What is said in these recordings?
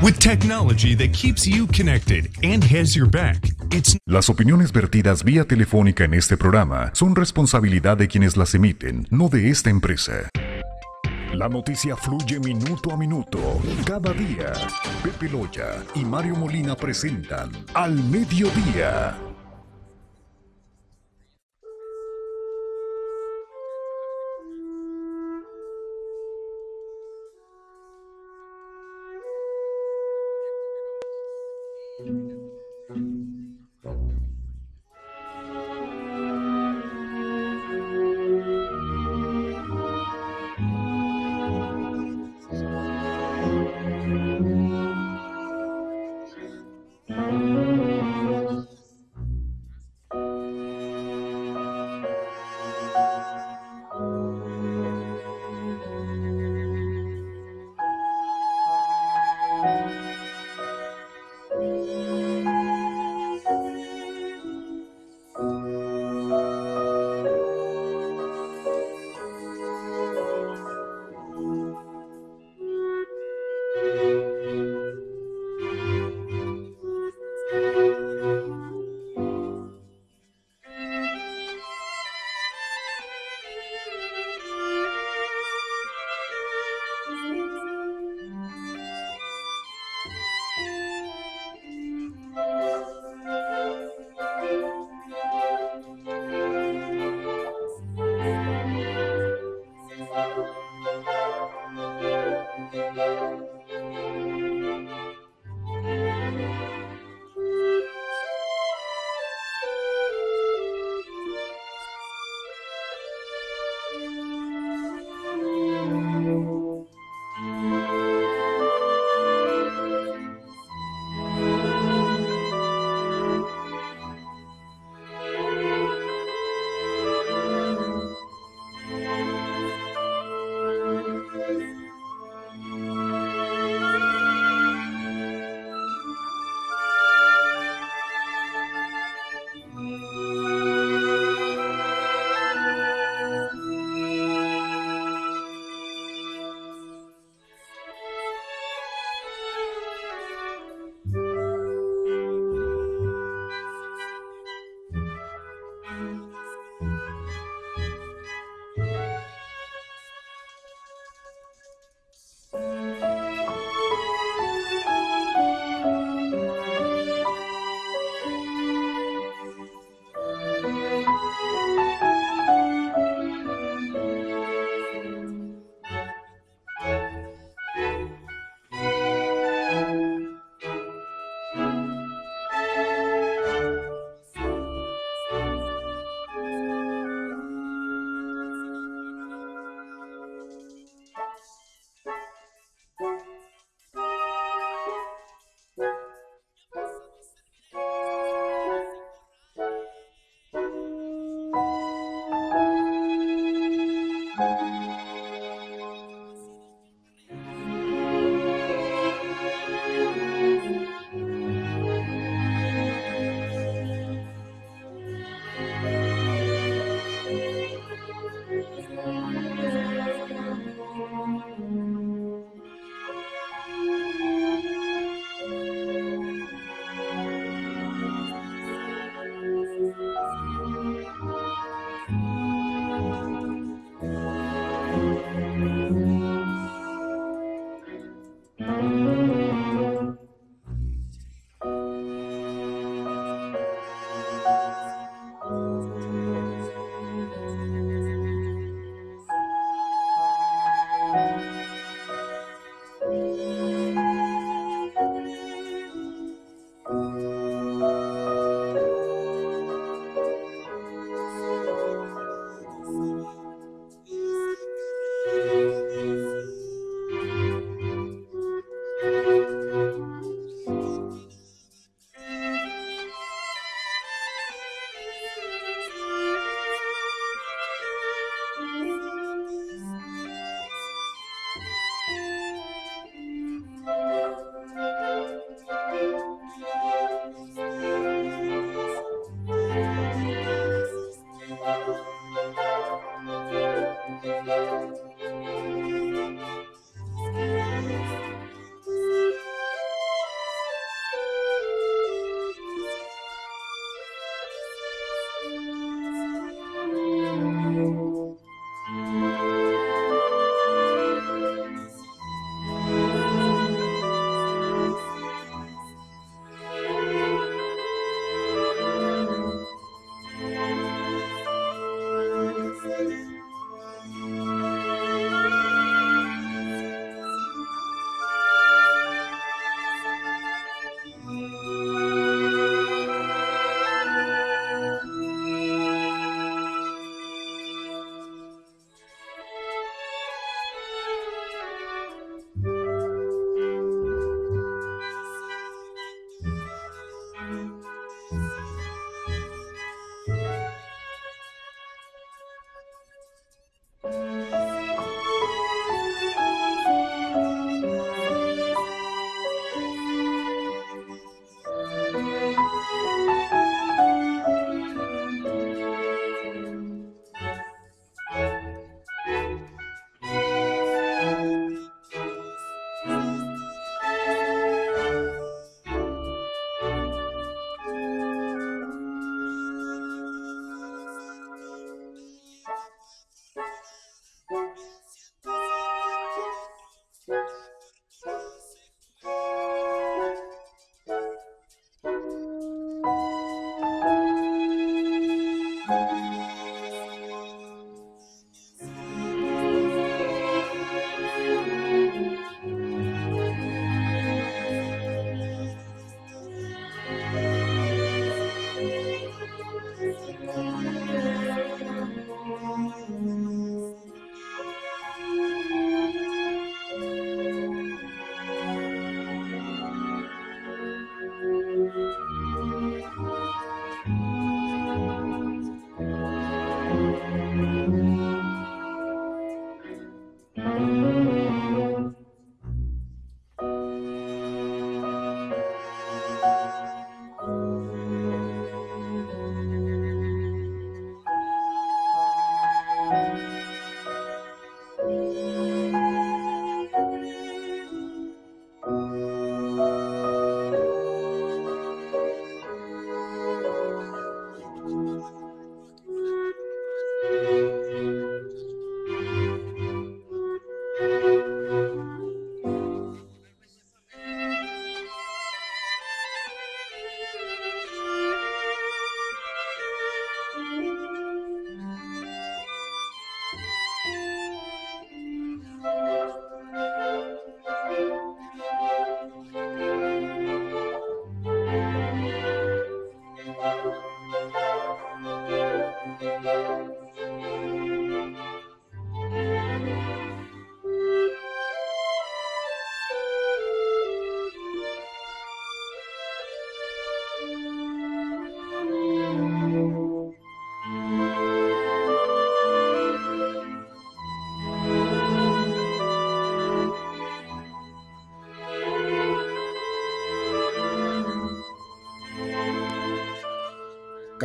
With technology that keeps you connected and has your back, it's Las opiniones vertidas vía telefónica en este programa son responsabilidad de quienes las emiten, no de esta empresa. La noticia fluye minuto a minuto, cada día. Pepe Loya y Mario Molina presentan Al Mediodía.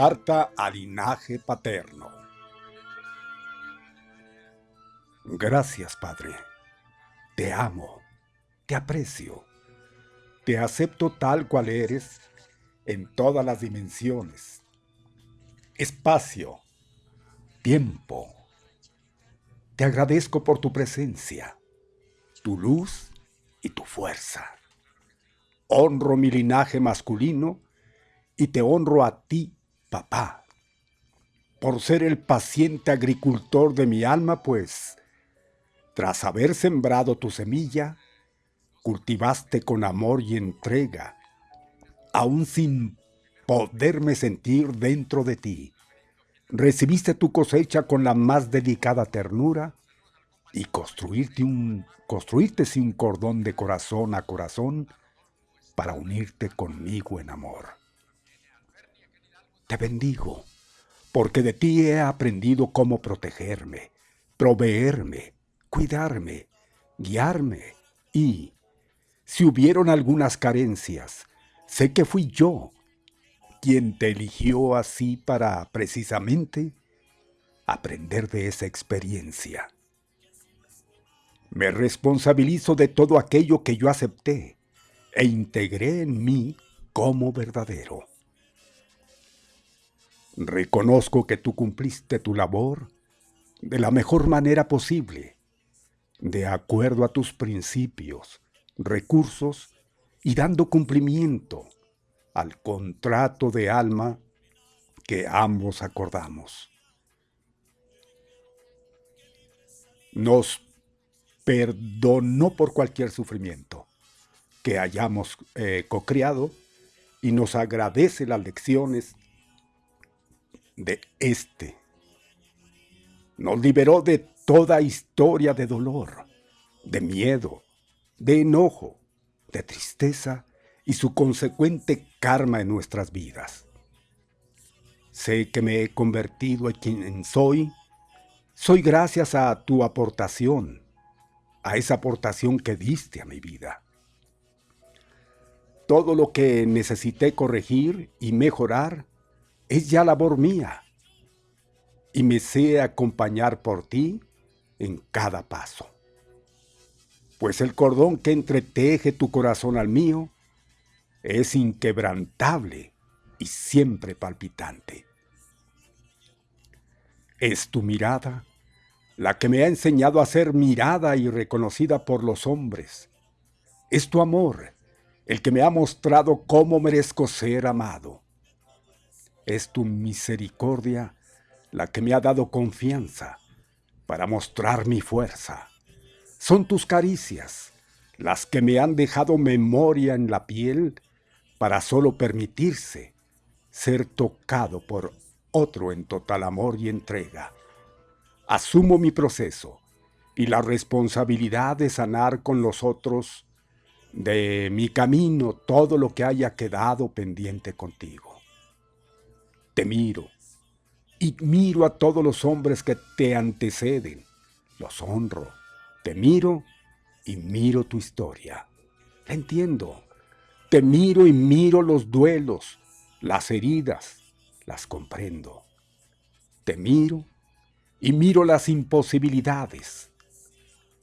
Carta linaje paterno. Gracias, Padre. Te amo, te aprecio, te acepto tal cual eres en todas las dimensiones, espacio, tiempo. Te agradezco por tu presencia, tu luz y tu fuerza. Honro mi linaje masculino y te honro a por ser el paciente agricultor de mi alma, pues, tras haber sembrado tu semilla, cultivaste con amor y entrega, aún sin poderme sentir dentro de ti. Recibiste tu cosecha con la más delicada ternura y construirte un, construirte un cordón de corazón a corazón para unirte conmigo en amor. Te bendigo, porque de ti he aprendido cómo protegerme, proveerme, cuidarme, guiarme y, si hubieron algunas carencias, sé que fui yo quien te eligió así para precisamente aprender de esa experiencia. Me responsabilizo de todo aquello que yo acepté e integré en mí como verdadero. Reconozco que tú cumpliste tu labor de la mejor manera posible, de acuerdo a tus principios, recursos y dando cumplimiento al contrato de alma que ambos acordamos. Nos perdonó por cualquier sufrimiento que hayamos eh, co-creado y nos agradece las lecciones de este. Nos liberó de toda historia de dolor, de miedo, de enojo, de tristeza y su consecuente karma en nuestras vidas. Sé que me he convertido en quien soy. Soy gracias a tu aportación, a esa aportación que diste a mi vida. Todo lo que necesité corregir y mejorar es ya labor mía y me sé acompañar por ti en cada paso. Pues el cordón que entreteje tu corazón al mío es inquebrantable y siempre palpitante. Es tu mirada la que me ha enseñado a ser mirada y reconocida por los hombres. Es tu amor el que me ha mostrado cómo merezco ser amado. Es tu misericordia la que me ha dado confianza para mostrar mi fuerza. Son tus caricias las que me han dejado memoria en la piel para solo permitirse ser tocado por otro en total amor y entrega. Asumo mi proceso y la responsabilidad de sanar con los otros de mi camino todo lo que haya quedado pendiente contigo. Te miro y miro a todos los hombres que te anteceden. Los honro. Te miro y miro tu historia. Entiendo. Te miro y miro los duelos, las heridas. Las comprendo. Te miro y miro las imposibilidades.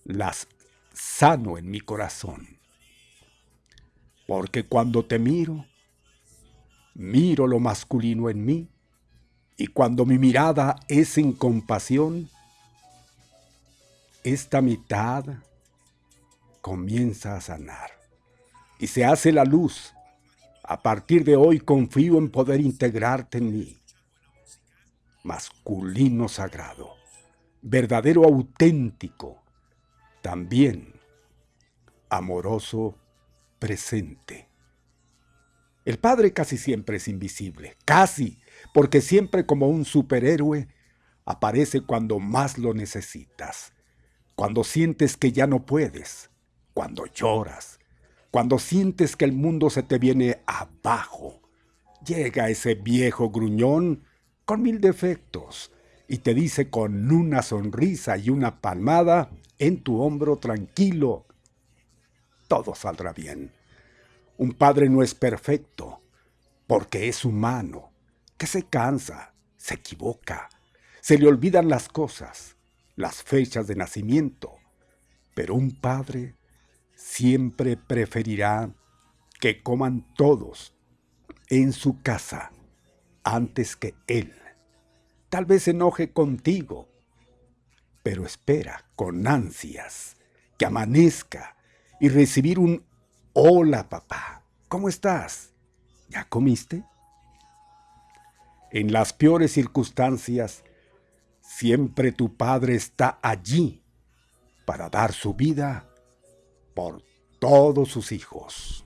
Las sano en mi corazón. Porque cuando te miro, miro lo masculino en mí, y cuando mi mirada es en compasión, esta mitad comienza a sanar y se hace la luz. A partir de hoy confío en poder integrarte en mí. Masculino sagrado, verdadero auténtico, también amoroso presente. El Padre casi siempre es invisible, casi, porque siempre como un superhéroe aparece cuando más lo necesitas, cuando sientes que ya no puedes, cuando lloras, cuando sientes que el mundo se te viene abajo. Llega ese viejo gruñón con mil defectos y te dice con una sonrisa y una palmada en tu hombro tranquilo, todo saldrá bien. Un padre no es perfecto, porque es humano, que se cansa, se equivoca, se le olvidan las cosas, las fechas de nacimiento, pero un padre siempre preferirá que coman todos en su casa antes que él. Tal vez se enoje contigo, pero espera con ansias que amanezca y recibir un hola papá, ¿cómo estás? ¿Ya comiste? En las peores circunstancias, siempre tu padre está allí para dar su vida por todos sus hijos.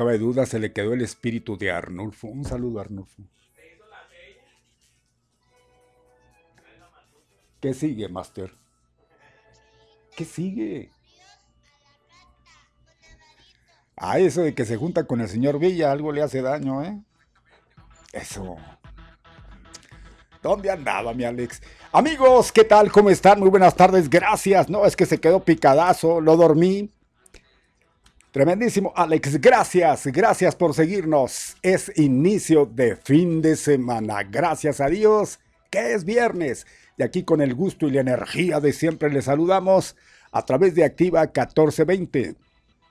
Cabe duda, se le quedó el espíritu de Arnulfo. Un saludo, Arnulfo. ¿Qué sigue, Master? ¿Qué sigue? Ah, eso de que se junta con el señor Villa, algo le hace daño, ¿eh? Eso. ¿Dónde andaba mi Alex? Amigos, ¿qué tal? ¿Cómo están? Muy buenas tardes, gracias. No, es que se quedó picadazo, lo dormí. Tremendísimo, Alex. Gracias, gracias por seguirnos. Es inicio de fin de semana. Gracias a Dios que es viernes. Y aquí con el gusto y la energía de siempre le saludamos a través de Activa 1420.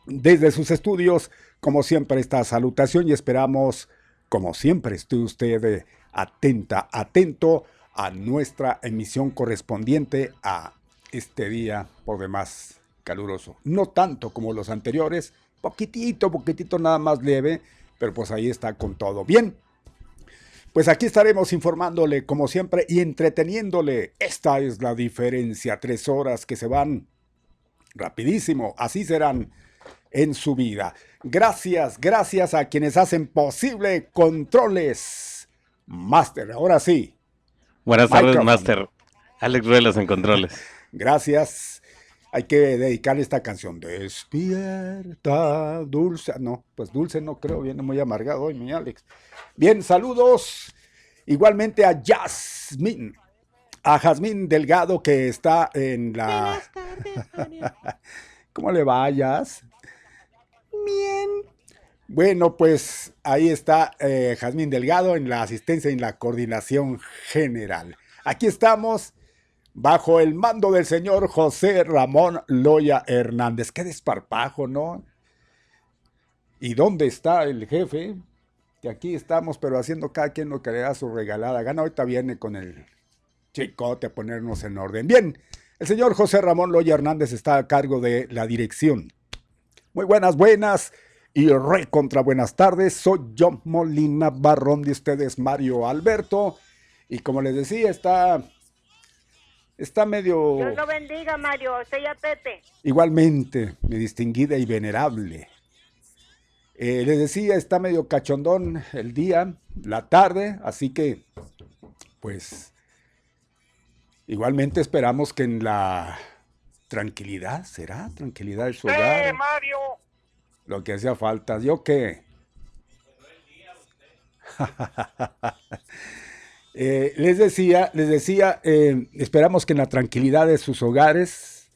Desde sus estudios, como siempre, esta salutación y esperamos, como siempre, esté usted atenta, atento a nuestra emisión correspondiente a este día por demás caluroso. No tanto como los anteriores, poquitito, poquitito nada más leve, pero pues ahí está con todo. Bien, pues aquí estaremos informándole como siempre y entreteniéndole. Esta es la diferencia, tres horas que se van rapidísimo, así serán en su vida. Gracias, gracias a quienes hacen posible controles. Master, ahora sí. Buenas tardes, Master. Alex Ruelas en controles. Gracias hay que dedicarle esta canción. Despierta, dulce. No, pues dulce no creo, viene muy amargado hoy, mi Alex. Bien, saludos igualmente a Jasmine, a Jasmine Delgado que está en la... ¿Cómo le vayas? Bien. Bueno, pues ahí está eh, Jazmín Delgado en la asistencia y en la coordinación general. Aquí estamos bajo el mando del señor José Ramón Loya Hernández. Qué desparpajo, ¿no? ¿Y dónde está el jefe? Que aquí estamos, pero haciendo cada quien lo que le da su regalada gana. Ahorita viene con el chicote a ponernos en orden. Bien, el señor José Ramón Loya Hernández está a cargo de la dirección. Muy buenas, buenas y re contra buenas tardes. Soy John Molina Barrón de ustedes, Mario Alberto. Y como les decía, está Está medio... Dios lo bendiga, Mario. Usted Tete. Igualmente, mi distinguida y venerable. Eh, les decía, está medio cachondón el día, la tarde, así que, pues, Igualmente esperamos que en la tranquilidad, ¿será? Tranquilidad de su hogar. ¡Eh, Mario! Lo que hacía falta. ¿Yo qué? Eh, les decía, les decía, eh, esperamos que en la tranquilidad de sus hogares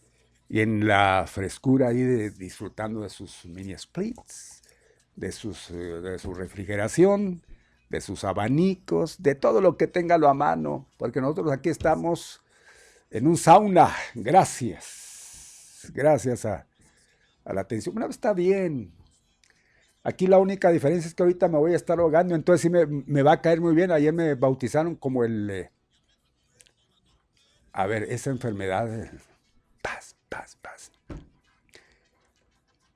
y en la frescura ahí disfrutando de sus mini splits, de, sus, eh, de su refrigeración, de sus abanicos, de todo lo que tenga a mano, porque nosotros aquí estamos en un sauna. Gracias. Gracias a, a la atención. Bueno, está bien. Aquí la única diferencia es que ahorita me voy a estar ahogando, entonces sí me, va a caer muy bien. Ayer me bautizaron como el... Eh, a ver, esa enfermedad... paz, paz, paz.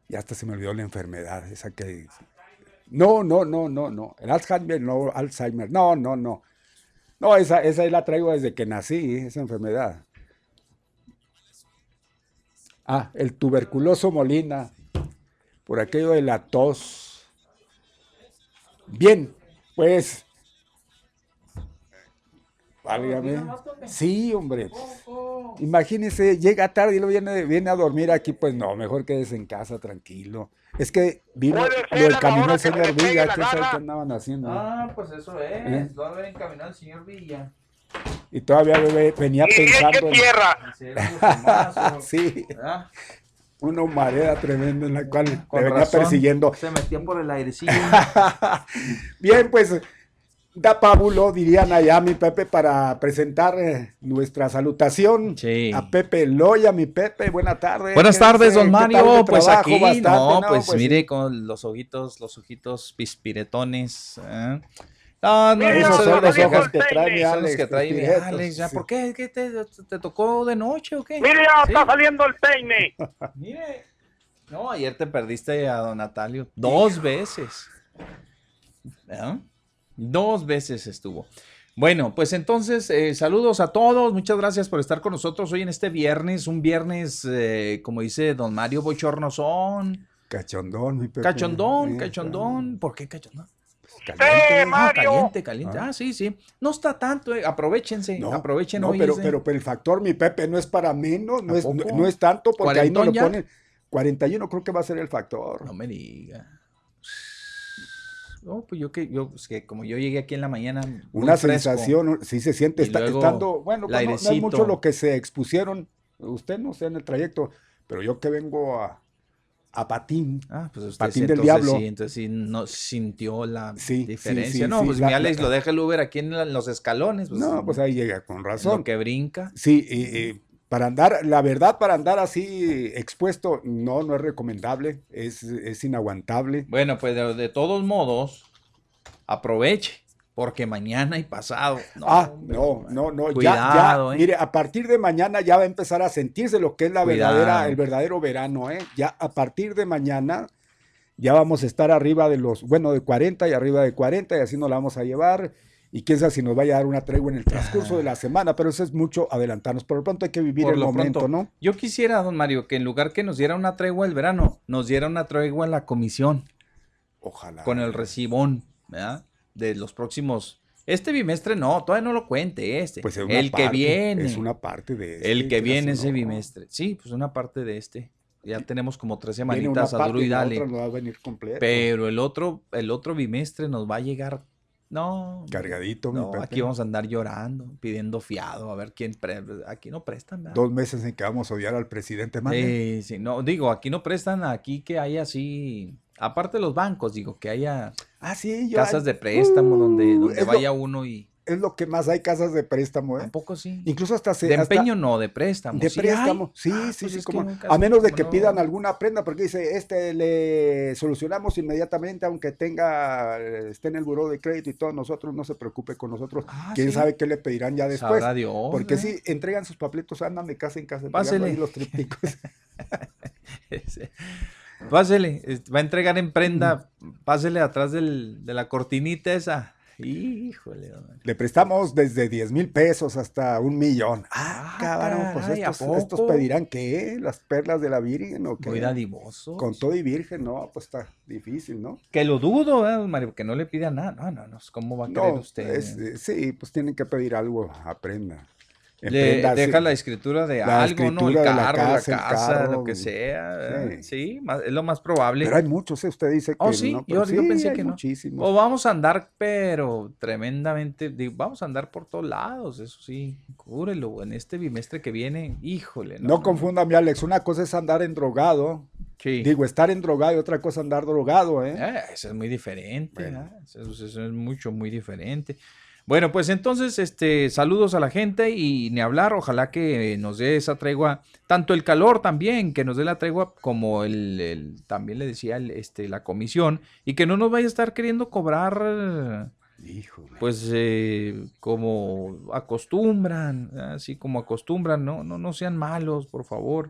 Ya hasta se me olvidó la enfermedad, esa que... No, no, no, no, no. El Alzheimer, no, Alzheimer. No, no, no. No, esa, esa la traigo desde que nací, esa enfermedad. Ah, el tuberculoso Molina por aquello de la tos. Bien, pues. Válgame. Sí, hombre. Imagínese, llega tarde y lo viene, viene a dormir aquí, pues no, mejor quédese en casa tranquilo. Es que vino lo del camino el señor Villa, ¿qué sabe qué andaban haciendo? Ah, pues eso es, ¿Eh? lo haber encaminado el señor Villa. Y todavía venía pensando. ¿Y tierra? sí una humareda tremenda en la cual me venía persiguiendo. Se metía por el airecillo. Bien, pues da pábulo, dirían allá mi Pepe, para presentar eh, nuestra salutación a Pepe Loya, mi Pepe, buena tarde. Buenas tardes, don Mario, pues aquí, no, pues, pues, mire, con los ojitos, los ojitos pispiretones, ¿eh? No, no, esos son los ojos que trae mi Alex. que trae mi Alex, ya, ¿por qué? ¿Qué te, te, tocó de noche o qué? Mire, ya está saliendo el peine. Mire. No, ayer te perdiste a don Natalio dos veces. Dos veces estuvo. Bueno, pues entonces, eh, saludos a todos, muchas gracias por estar con nosotros hoy en este viernes, un viernes, eh, como dice don Mario Bochornosón. Cachondón, mi Pepe. Cachondón, cachondón, ¿por qué cachondón? Caliente, ah, caliente, caliente. Ah. sí, sí. No está tanto, eh. aprovechense, no, aprovechen no, pero, pero, pero, el factor, mi Pepe, no es para menos, no, es, no, es tanto, porque ahí no lo ponen. 41 creo que va a ser el factor. No me diga. No, pues yo que, yo, pues que como yo llegué aquí en la mañana. Una sensación, sí se siente, está, estando, bueno, pues no, no, es mucho lo que se expusieron, usted no sé en el trayecto, pero yo que vengo a, a Patín. Ah, pues usted Patín del Diablo. Sí, entonces sí no sintió la diferencia. no, pues mi Alex lo deja el Uber aquí en, los escalones. Pues, no, pues ahí llega con razón. Lo que brinca. Sí, y, para andar, la verdad, para andar así expuesto, no, no es recomendable, es, es inaguantable. Bueno, pues de todos modos, aproveche porque mañana y pasado. ah, no, no, no. Cuidado, ya, ¿eh? Mire, a partir de mañana ya va a empezar a sentirse lo que es la verdadera, el verdadero verano, ¿eh? Ya a partir de mañana ya vamos a estar arriba de los, bueno, de 40 y arriba de 40 y así nos la vamos a llevar. Y quién sabe si nos vaya a dar una tregua en el transcurso de la semana, pero eso es mucho adelantarnos. Por lo pronto hay que vivir el momento, ¿no? Yo quisiera, don Mario, que en lugar que nos diera una tregua el verano, nos diera una tregua en la comisión. Ojalá. Con el recibón, ¿verdad? De los próximos. Este bimestre no, todavía no lo cuente este. Pues el que viene. Es una parte de este. El que viene ese bimestre. Sí, pues una parte de este. Ya tenemos como tres semanitas a duro y dale. Pero el otro, el otro bimestre nos va a llegar. No. Cargadito, no, Aquí vamos a andar llorando, pidiendo fiado, a ver quién. aquí no prestan. nada. Dos meses en que vamos a odiar al presidente Sí, sí, no, digo, aquí no prestan, aquí que hay así aparte de los bancos, digo, que haya ah, sí, casas de préstamo donde, uh, donde vaya uno y... Es lo que más hay casas de préstamo, ¿eh? Un poco sí. Incluso hasta se... De empeño no, de préstamo. De préstamo, sí, ah, sí, pues sí. Como, a menos de que pidan alguna prenda, porque dice, este le solucionamos inmediatamente, aunque tenga, esté en el buró de crédito y todo, nosotros no se preocupe con nosotros. Ah, Quién sabe qué le pedirán ya después. porque ¿eh? si entregan sus papelitos, andan de casa en casa. Pásele. los trípticos. Pásele, va a entregar en prenda, pásele atrás de la cortinita esa. Híjole. Le prestamos desde 10 mil pesos hasta un millón. Ah, ah cabrón, pues estos, pedirán qué, las perlas de la Virgen o qué. Muy dadivoso. Con todo y virgen, no, pues está difícil, ¿no? Que lo dudo, ¿eh, Mario? Que no le pida nada. No, no, no, ¿cómo va a creer usted? sí, pues tienen que pedir algo a prenda. Le, deja la escritura de la algo, ¿no? El escritura de la carro, la casa, el casa, carro, lo que sea. ¿eh? sí. Sí, más- es lo más probable. Pero hay muchos, ¿eh? usted dice que Oh, sí, no, yo- pero yo sí, pensé que no. muchísimos. O vamos a andar, pero tremendamente, digo, vamos a andar por todos lados, eso sí, cúrelo, en este bimestre que viene, híjole. No confunda, mi Alex, una cosa es andar en drogado, Sí. digo, estar en drogado y otra cosa andar drogado, ¿eh? Eh, eso es muy diferente, Bueno. eso, eso es mucho, muy diferente. Bueno, pues entonces, este, saludos a la gente y ni hablar, ojalá que nos dé esa tregua, tanto el calor también, que nos dé la tregua, como el, el- también le decía el, este, la comisión, y que no nos vaya a estar queriendo cobrar, Híjole. pues, eh, como acostumbran, así como acostumbran, no, no, no sean malos, por favor.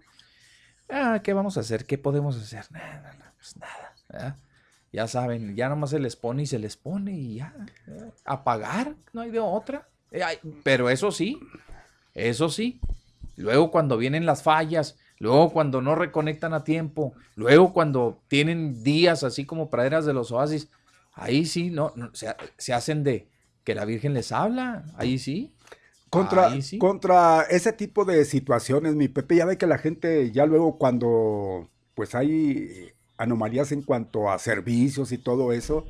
Ah, ¿qué vamos a hacer? ¿Qué podemos hacer? Nada, nada, pues nada. ¿verdad? Ya saben, ya nomás se les pone y se les pone y ya. ¿verdad? A pagar, no hay de otra. Eh, pero eso sí, eso sí. Luego cuando vienen las fallas, luego cuando no reconectan a tiempo, luego cuando tienen días así como praderas de los oasis, ahí sí, no, no, se, se hacen de que la Virgen les habla, ahí sí. Contra, Ahí sí. contra ese tipo de situaciones, mi Pepe, ya ve que la gente ya luego cuando pues hay anomalías en cuanto a servicios y todo eso,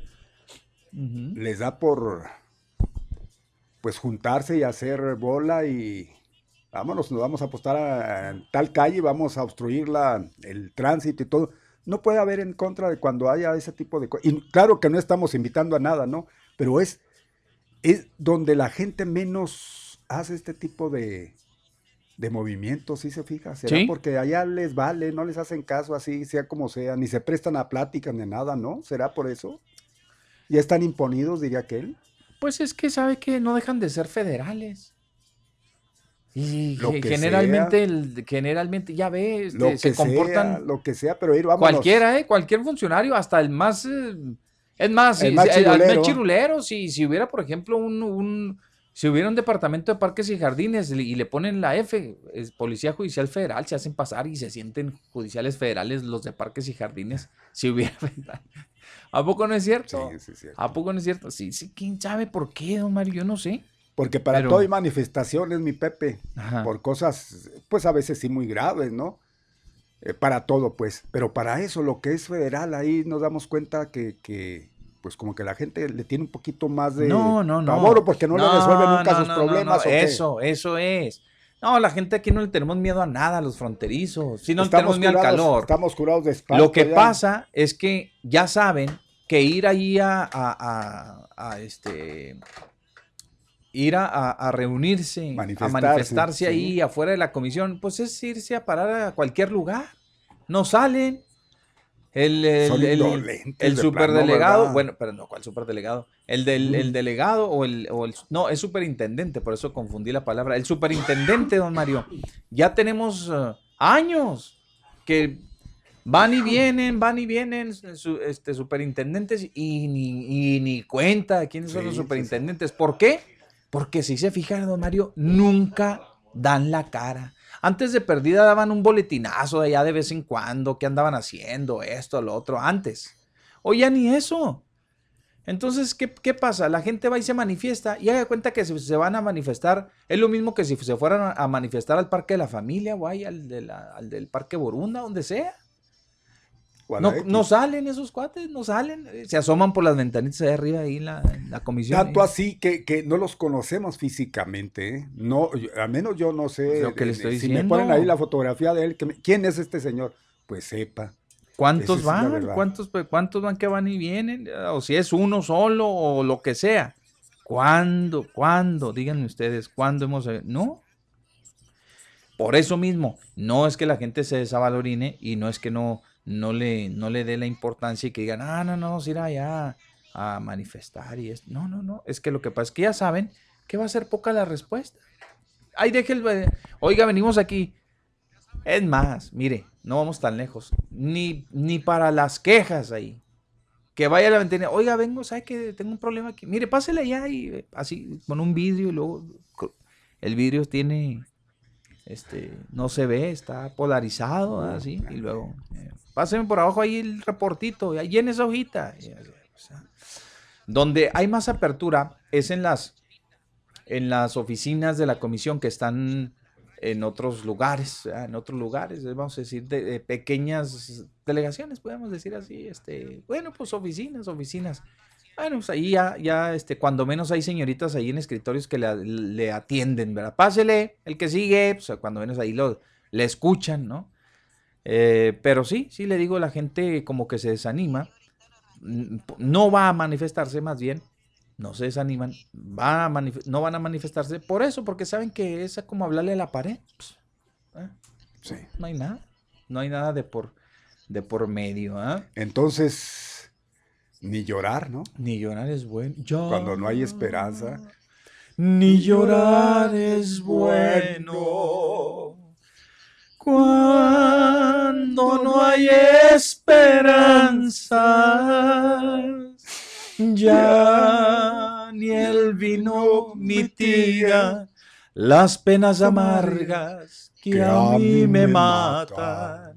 les da por pues juntarse y hacer bola y vámonos, nos vamos a apostar a, a tal calle, vamos a obstruir la, el tránsito y todo. No puede haber en contra de cuando haya ese tipo de cosas. Y claro que no estamos invitando a nada, ¿no? Pero es, es donde la gente menos hace este tipo de, de movimientos, ¿sí se fija? ¿Será Sí. porque allá les vale, no les hacen caso así, sea como sea, ni se prestan a pláticas ni nada, ¿no? ¿Será por eso? ¿Ya están imponidos, diría aquel? Pues es que sabe que no dejan de ser federales. Y Lo que generalmente, el- generalmente, ya ves, Lo se que comportan sea, lo que sea, pero ir, vámonos. cualquiera, ¿eh? Cualquier funcionario, hasta el más, eh, es más, El si- más si- el- más chirulero. chirulero, si, si hubiera, por ejemplo, un, un- si hubiera un departamento de parques y jardines y le ponen la F, es Policía Judicial Federal, se hacen pasar y se sienten judiciales federales los de parques y jardines, si hubiera, ¿a poco no es cierto? sí, sí. ¿A poco no es cierto? Sí, sí, quién sabe por qué, don Mario, yo no sé. Porque para Pero- todo hay manifestaciones, mi Pepe, Ajá. por cosas, pues a veces sí muy graves, ¿no? Eh, para todo, pues. Pero para eso, lo que es federal, ahí nos damos cuenta que, que, pues como que la gente le tiene un poquito más de No, no, porque no, le resuelven nunca no, sus problemas. Eso, eso es. No, la gente aquí no le tenemos miedo a nada, a los fronterizos. Si no le tenemos miedo al calor. Estamos curados de espanto Lo que ya. pasa es que ya saben que ir ahí a, a- a- a, este ir a, reunirse, a Manifestarse, sí. ahí afuera de la comisión, pues es irse a parar a cualquier lugar. No salen. El, el, el- el de superdelegado, bueno, pero no, ¿cuál superdelegado? El del el delegado o el, o el- no, es superintendente, por eso confundí la palabra. El superintendente, don Mario, ya tenemos eh, años que van y vienen, van y vienen su- este, superintendentes y ni, y ni cuenta de quiénes son los sí, sí. superintendentes. ¿Por qué? Porque si se fijan, don Mario, nunca dan la cara. Antes de perdida daban un boletinazo de allá de vez en cuando, qué andaban haciendo, esto, lo otro, antes. Hoy ya ni eso. Entonces, ¿qué, qué pasa? La gente va y se manifiesta y haga cuenta que se, se van a manifestar. Es lo mismo que si se fueran a, manifestar al Parque de la Familia o al, al del Parque Borunda, donde sea. No, no salen esos cuates, no salen. eh, Se asoman por las ventanitas de arriba ahí en la, en la comisión. Tanto ahí. así que, que no los conocemos físicamente, ¿eh? No, yo- al menos yo no sé. Lo que le eh, estoy si me diciendo. ponen ahí la fotografía de él, que me- ¿quién es este señor? Pues sepa. ¿Cuántos van? ¿Cuántos, ¿Cuántos van que van y vienen? O si es uno solo o lo que sea. ¿Cuándo? ¿Cuándo? Díganme ustedes, ¿cuándo hemos... eh, No. Por eso mismo, no es que la gente se desavalorine y no es que no, no, le, no le dé la importancia y que digan, ah, no, no, vamos a ir allá a manifestar y es... No, no, no. Es que lo que pasa es que ya saben que va a ser poca la respuesta. Ahí deje eh, Oiga, venimos aquí. Es más, mire, no vamos tan lejos. Ni, ni para las quejas ahí. Que vaya a la ventana. Oiga, vengo, ¿sabe que tengo un problema aquí? Mire, pásele allá y así, con un vidrio y luego el vidrio tiene, este, no se ve, está polarizado, así, y luego, eh, páseme por abajo ahí el reportito, ahí en esa hojita. Donde hay más apertura es en las, en las oficinas de la comisión que están en otros lugares, en otros lugares, eh, vamos a decir, de, pequeñas delegaciones, podemos decir así, este, bueno, pues oficinas, oficinas. Bueno, pues ahí ya, ya, este, cuando menos hay señoritas ahí en escritorios que le, le atienden, ¿verdad? Pásele, el que sigue, pues cuando menos ahí lo, le escuchan, ¿no? Eh, pero sí, sí le digo, la gente como que se desanima, mm, no va a manifestarse más bien, no se desaniman, va a no van a manifestarse por eso, porque saben que es como hablarle a la pared. pues, ¿eh? Sí. No hay nada, no hay nada de por, de por medio, ¿ah? Entonces, ni llorar, ¿no? Ni llorar es bueno. Cuando no hay esperanza. Ni llorar es bueno. Cuando no hay esperanza. Ya ni el vino mitiga las penas amargas que a mí me matan.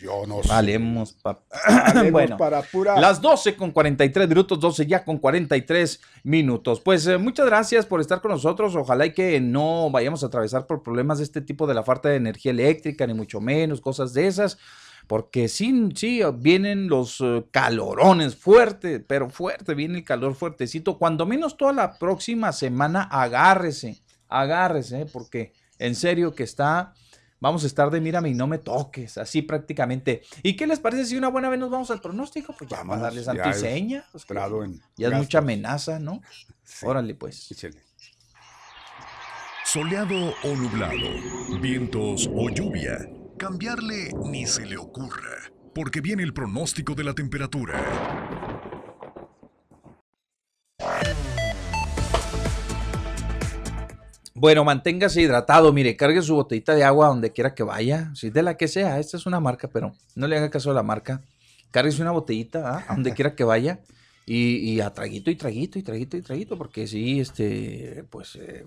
Yo no sé. Valemos, papá. Valemos bueno, para pura. las 12 con 43 minutos, 12 ya con 43 minutos. Pues eh, muchas gracias por estar con nosotros. Ojalá y que no vayamos a atravesar por problemas de este tipo de la falta de energía eléctrica, ni mucho menos, cosas de esas. Porque sí, sí, vienen los eh, calorones fuerte, pero fuerte, viene el calor fuertecito. Cuando menos toda la próxima semana, agárrese, agárrese, porque en serio que está, vamos a estar de mírame y no me toques, así prácticamente. ¿Y qué les parece si una buena vez nos vamos al pronóstico? Pues ya vamos a darles ya santo y es seña. pues, que entrado en ya es gastos. mucha amenaza, ¿no? Sí. Órale, pues. Échele. Soleado o nublado, vientos o lluvia. Cambiarle ni se le ocurra, porque viene el pronóstico de la temperatura. Bueno, manténgase hidratado, mire, cargue su botellita de agua donde quiera que vaya, si de la que sea, esta es una marca, pero no le haga caso a la marca. Cárguese una botellita ¿ah? a donde quiera que vaya y, y a traguito y traguito y traguito y traguito, porque sí, este, pues eh,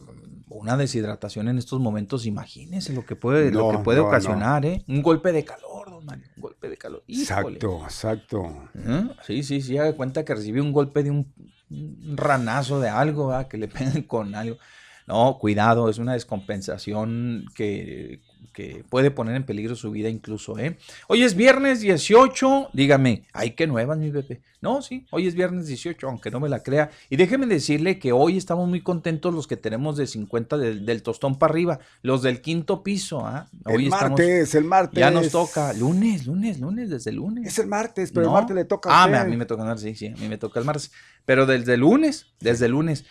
una deshidratación en estos momentos, imagínese lo que puede, lo que puede no, no. ocasionar, ¿eh? Un golpe de calor, don Mario, un golpe de calor. Híjole. Exacto, exacto. ¿Eh? Sí, sí, sí, haga cuenta que recibió un golpe de un, un ranazo de algo, ¿verdad? que le peguen con algo. No, cuidado, es una descompensación que, que puede poner en peligro su vida incluso, ¿eh? Hoy es viernes 18, dígame, ay, qué nuevas, mi bebé. No, sí, hoy es viernes 18, aunque no me la crea. Y déjeme decirle que hoy estamos muy contentos los que tenemos de 50 del, del tostón para arriba, los del quinto piso, ¿ah? Hoy el martes, el martes. ya nos toca, lunes, lunes, lunes, desde el lunes. Es el martes, pero No. el martes le toca Ah, a me- a mí me toca andar, sí, sí, a mí me toca el martes. Pero desde el lunes, desde el lunes.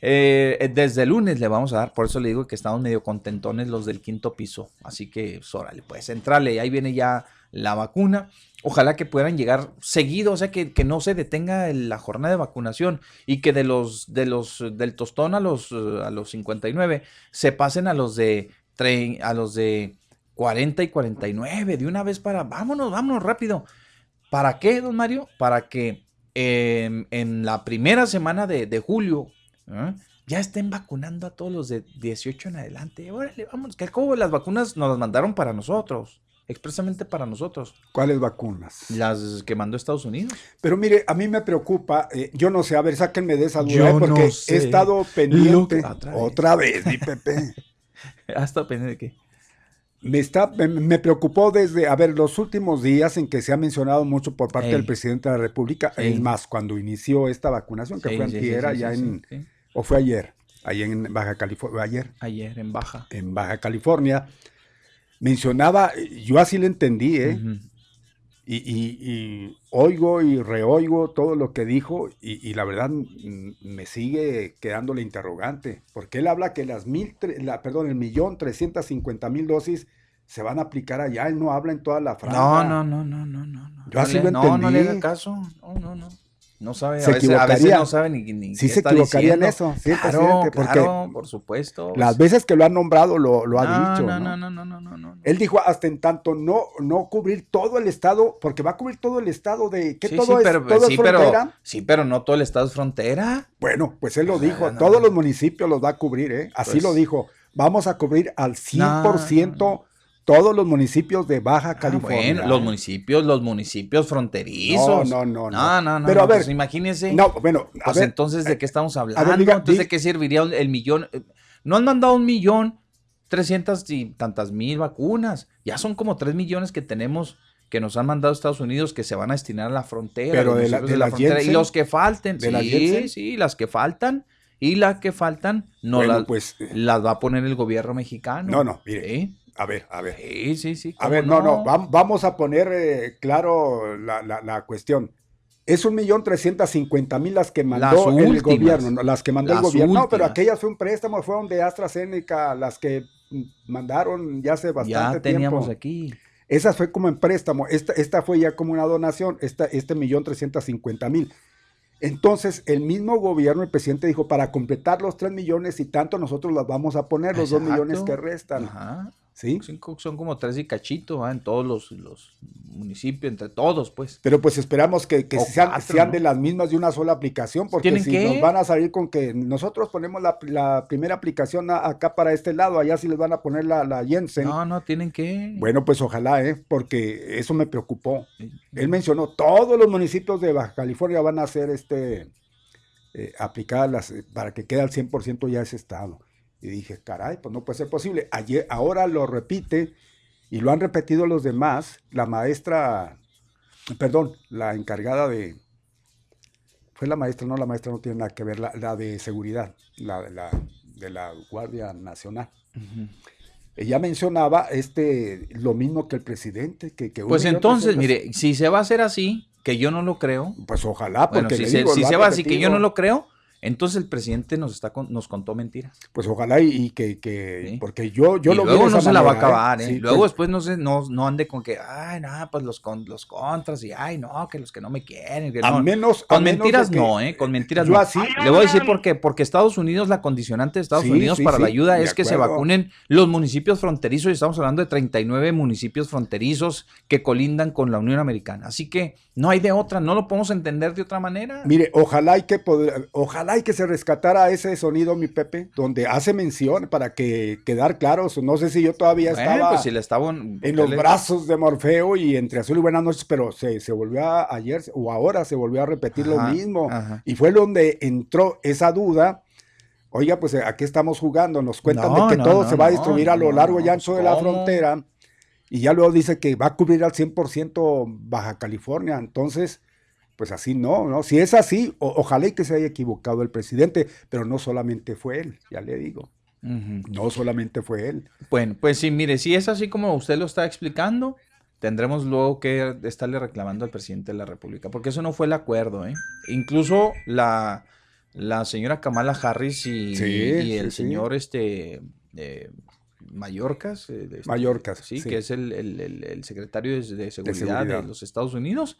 Eh, eh, desde el lunes le vamos a dar, por eso le digo que estamos medio contentones los del quinto piso. Así que, pues, órale, pues entrale, ahí viene ya la vacuna. Ojalá que puedan llegar seguido, o sea, que, que no se detenga la jornada de vacunación y que de los, de los, del tostón a los, a los 59 se pasen a los de, tre- a los de 40 y 49, de una vez para, vámonos, vámonos rápido. ¿Para qué, don Mario? Para que eh, en la primera semana de julio ¿eh? ya estén vacunando a todos los de 18 en adelante. Órale, vamos, que al cabo las vacunas nos las mandaron para nosotros, expresamente para nosotros, ¿Cuáles vacunas? las que mandó Estados Unidos. Pero mire, a mí me preocupa, eh, yo no sé, a ver, sáquenme de esa duda, Yo eh, porque no sé he estado pendiente. Otra Otra vez. vez, mi Pepe. Hasta pendiente de que. Me, está, me, preocupó desde, a ver, los últimos días en que se ha mencionado mucho por parte Ey. del presidente de la República, es más, cuando inició esta vacunación, que Sí, fue sí, sí, sí, en, sí, sí. O fue ayer, allá en Baja California, ayer, Ayer en baja. en Baja California, mencionaba, yo así lo entendí, ¿eh? Y, y- y oigo y reoigo todo lo que dijo y, y la verdad me sigue quedando la interrogante, porque él habla que las mil, la, perdón, el millón trescientas cincuenta mil dosis se van a aplicar allá, él no habla en toda la franja. No, no, no, no, no, no. no. Yo así le- lo No, no le haga entendí. caso. No, no, no. No sabe, Se a veces, a veces no sabe ni, ni Sí qué se está equivocaría en eso, sí, claro, porque claro, por supuesto. Las veces que lo ha nombrado lo, lo ha no, dicho. No, ¿no? no, no, no, no. Él dijo hasta en tanto no, no cubrir todo el estado, porque va a cubrir todo el estado de que Sí, todo sí, es, pero, todo sí, es pero, frontera. sí, pero no todo el estado es frontera. Bueno, pues él lo dijo, todos los municipios los va a cubrir, ¿eh? Así Pues- lo dijo. Vamos a cubrir al 100% no. Todos los municipios de Baja Ah, California. bueno, los municipios, los municipios fronterizos. No, no, no, No, no. no, no. Pero a no, ver, pues imagínese. No, bueno, a Pues ver, entonces, ¿de qué estamos hablando? diga- entonces, ¿de qué serviría el millón? Eh, no han mandado un millón, trescientas y tantas mil vacunas. Ya son como tres millones que tenemos que nos han mandado Estados Unidos que se van a destinar a la frontera. Pero de la- de la frontera, y los que falten. de la sí, Jensen. sí, las que faltan. Y las que faltan no Bueno, las, pues, las va a poner el gobierno mexicano. No, no, mire. Sí, A ver, a ver. sí, sí. sí, A ¿cómo ver, no, no, vam- vamos a poner eh, claro la, la- la cuestión. Es un millón trescientas cincuenta mil las que mandó Las el gobierno, no, las que mandó el gobierno. No, pero aquellas fue un préstamo, fueron de AstraZeneca, las que mm, mandaron ya hace bastante Ya teníamos tiempo. aquí. Esa fue como en préstamo, esta, esta fue ya como una donación, esta, este millón trescientas cincuenta mil. Entonces, el mismo gobierno, el presidente dijo, para completar los tres millones y tanto, nosotros las vamos a poner, los dos millones que restan. Ajá. ¿Sí? Cinco- son como tres y cachito en todos los, los municipios, entre todos, pues. Pero pues esperamos que, que sean, cuatro, sean ¿no? de las mismas de una sola aplicación, porque ¿Tienen si que? nos van a salir con que nosotros ponemos la, la primera aplicación a- acá para este lado, allá sí les van a poner la, la Jensen. No, no, tienen que. Bueno, pues ojalá, ¿eh? porque eso me preocupó. Él mencionó, todos los municipios de Baja California van a ser este, eh, aplicadas las, eh, para que quede al 100% ya ese estado. Y dije, caray, pues no puede ser posible. Ayer, ahora lo repite y lo han repetido los demás. La maestra, perdón, la encargada de... Fue la maestra, no, la maestra no tiene nada que ver, la, la de seguridad, la, de la de la Guardia Nacional. Ella mencionaba este lo mismo que el presidente, que, Pues entonces, mire, si se va a hacer así, que yo no lo creo. Pues ojalá, porque Bueno, si le se, si se va así que yo no lo creo, entonces el presidente nos está con- nos contó mentiras. Pues ojalá y, y que, que- Sí. porque yo, yo y lo luego de no se la va a ¿eh? acabar, ¿eh? Sí, luego pues, después no, se, no, no ande con que, ay, no, pues los, con, los contras y, ay, no, que los que no me quieren. que a no. menos Con a mentiras no, ¿eh? Con mentiras yo no. así Le voy a decir por qué. Porque Estados Unidos, la condicionante de Estados Sí, Unidos para la ayuda es que se vacunen los municipios fronterizos. Y estamos hablando de 39 municipios fronterizos que colindan con la Unión Americana. Así que no hay de otra, no lo podemos entender de otra manera. Mire, ojalá y que poder- ojalá y que se rescatara ese sonido, mi Pepe, donde hace mención para que quedar claros. No sé si yo todavía Bueno, estaba pues si le estaba en los brazos de Morfeo y entre azul y buenas noches, pero se, se volvió a, ayer o ahora se volvió a repetir lo mismo. ajá. Y fue donde entró esa duda. Oiga, pues aquí estamos jugando, nos cuentan No, de que no, todo no, se va a distribuir a lo largo y ancho de la frontera. Y ya luego dice que va a cubrir al 100% Baja California. Entonces, pues así no, ¿no? Si es así, o- ojalá y que se haya equivocado el presidente, pero no solamente fue él, ya le digo. No solamente fue él. Bueno, pues sí, mire, si es así como usted lo está explicando, tendremos luego que estarle reclamando al presidente de la República, porque eso no fue el acuerdo, ¿eh? Incluso la, la señora Kamala Harris y, Sí, y el sí, sí. señor este eh, Mayorkas, eh, este, Mayorkas, sí, que es el, el- el- el secretario de, de seguridad de seguridad. los Estados Unidos.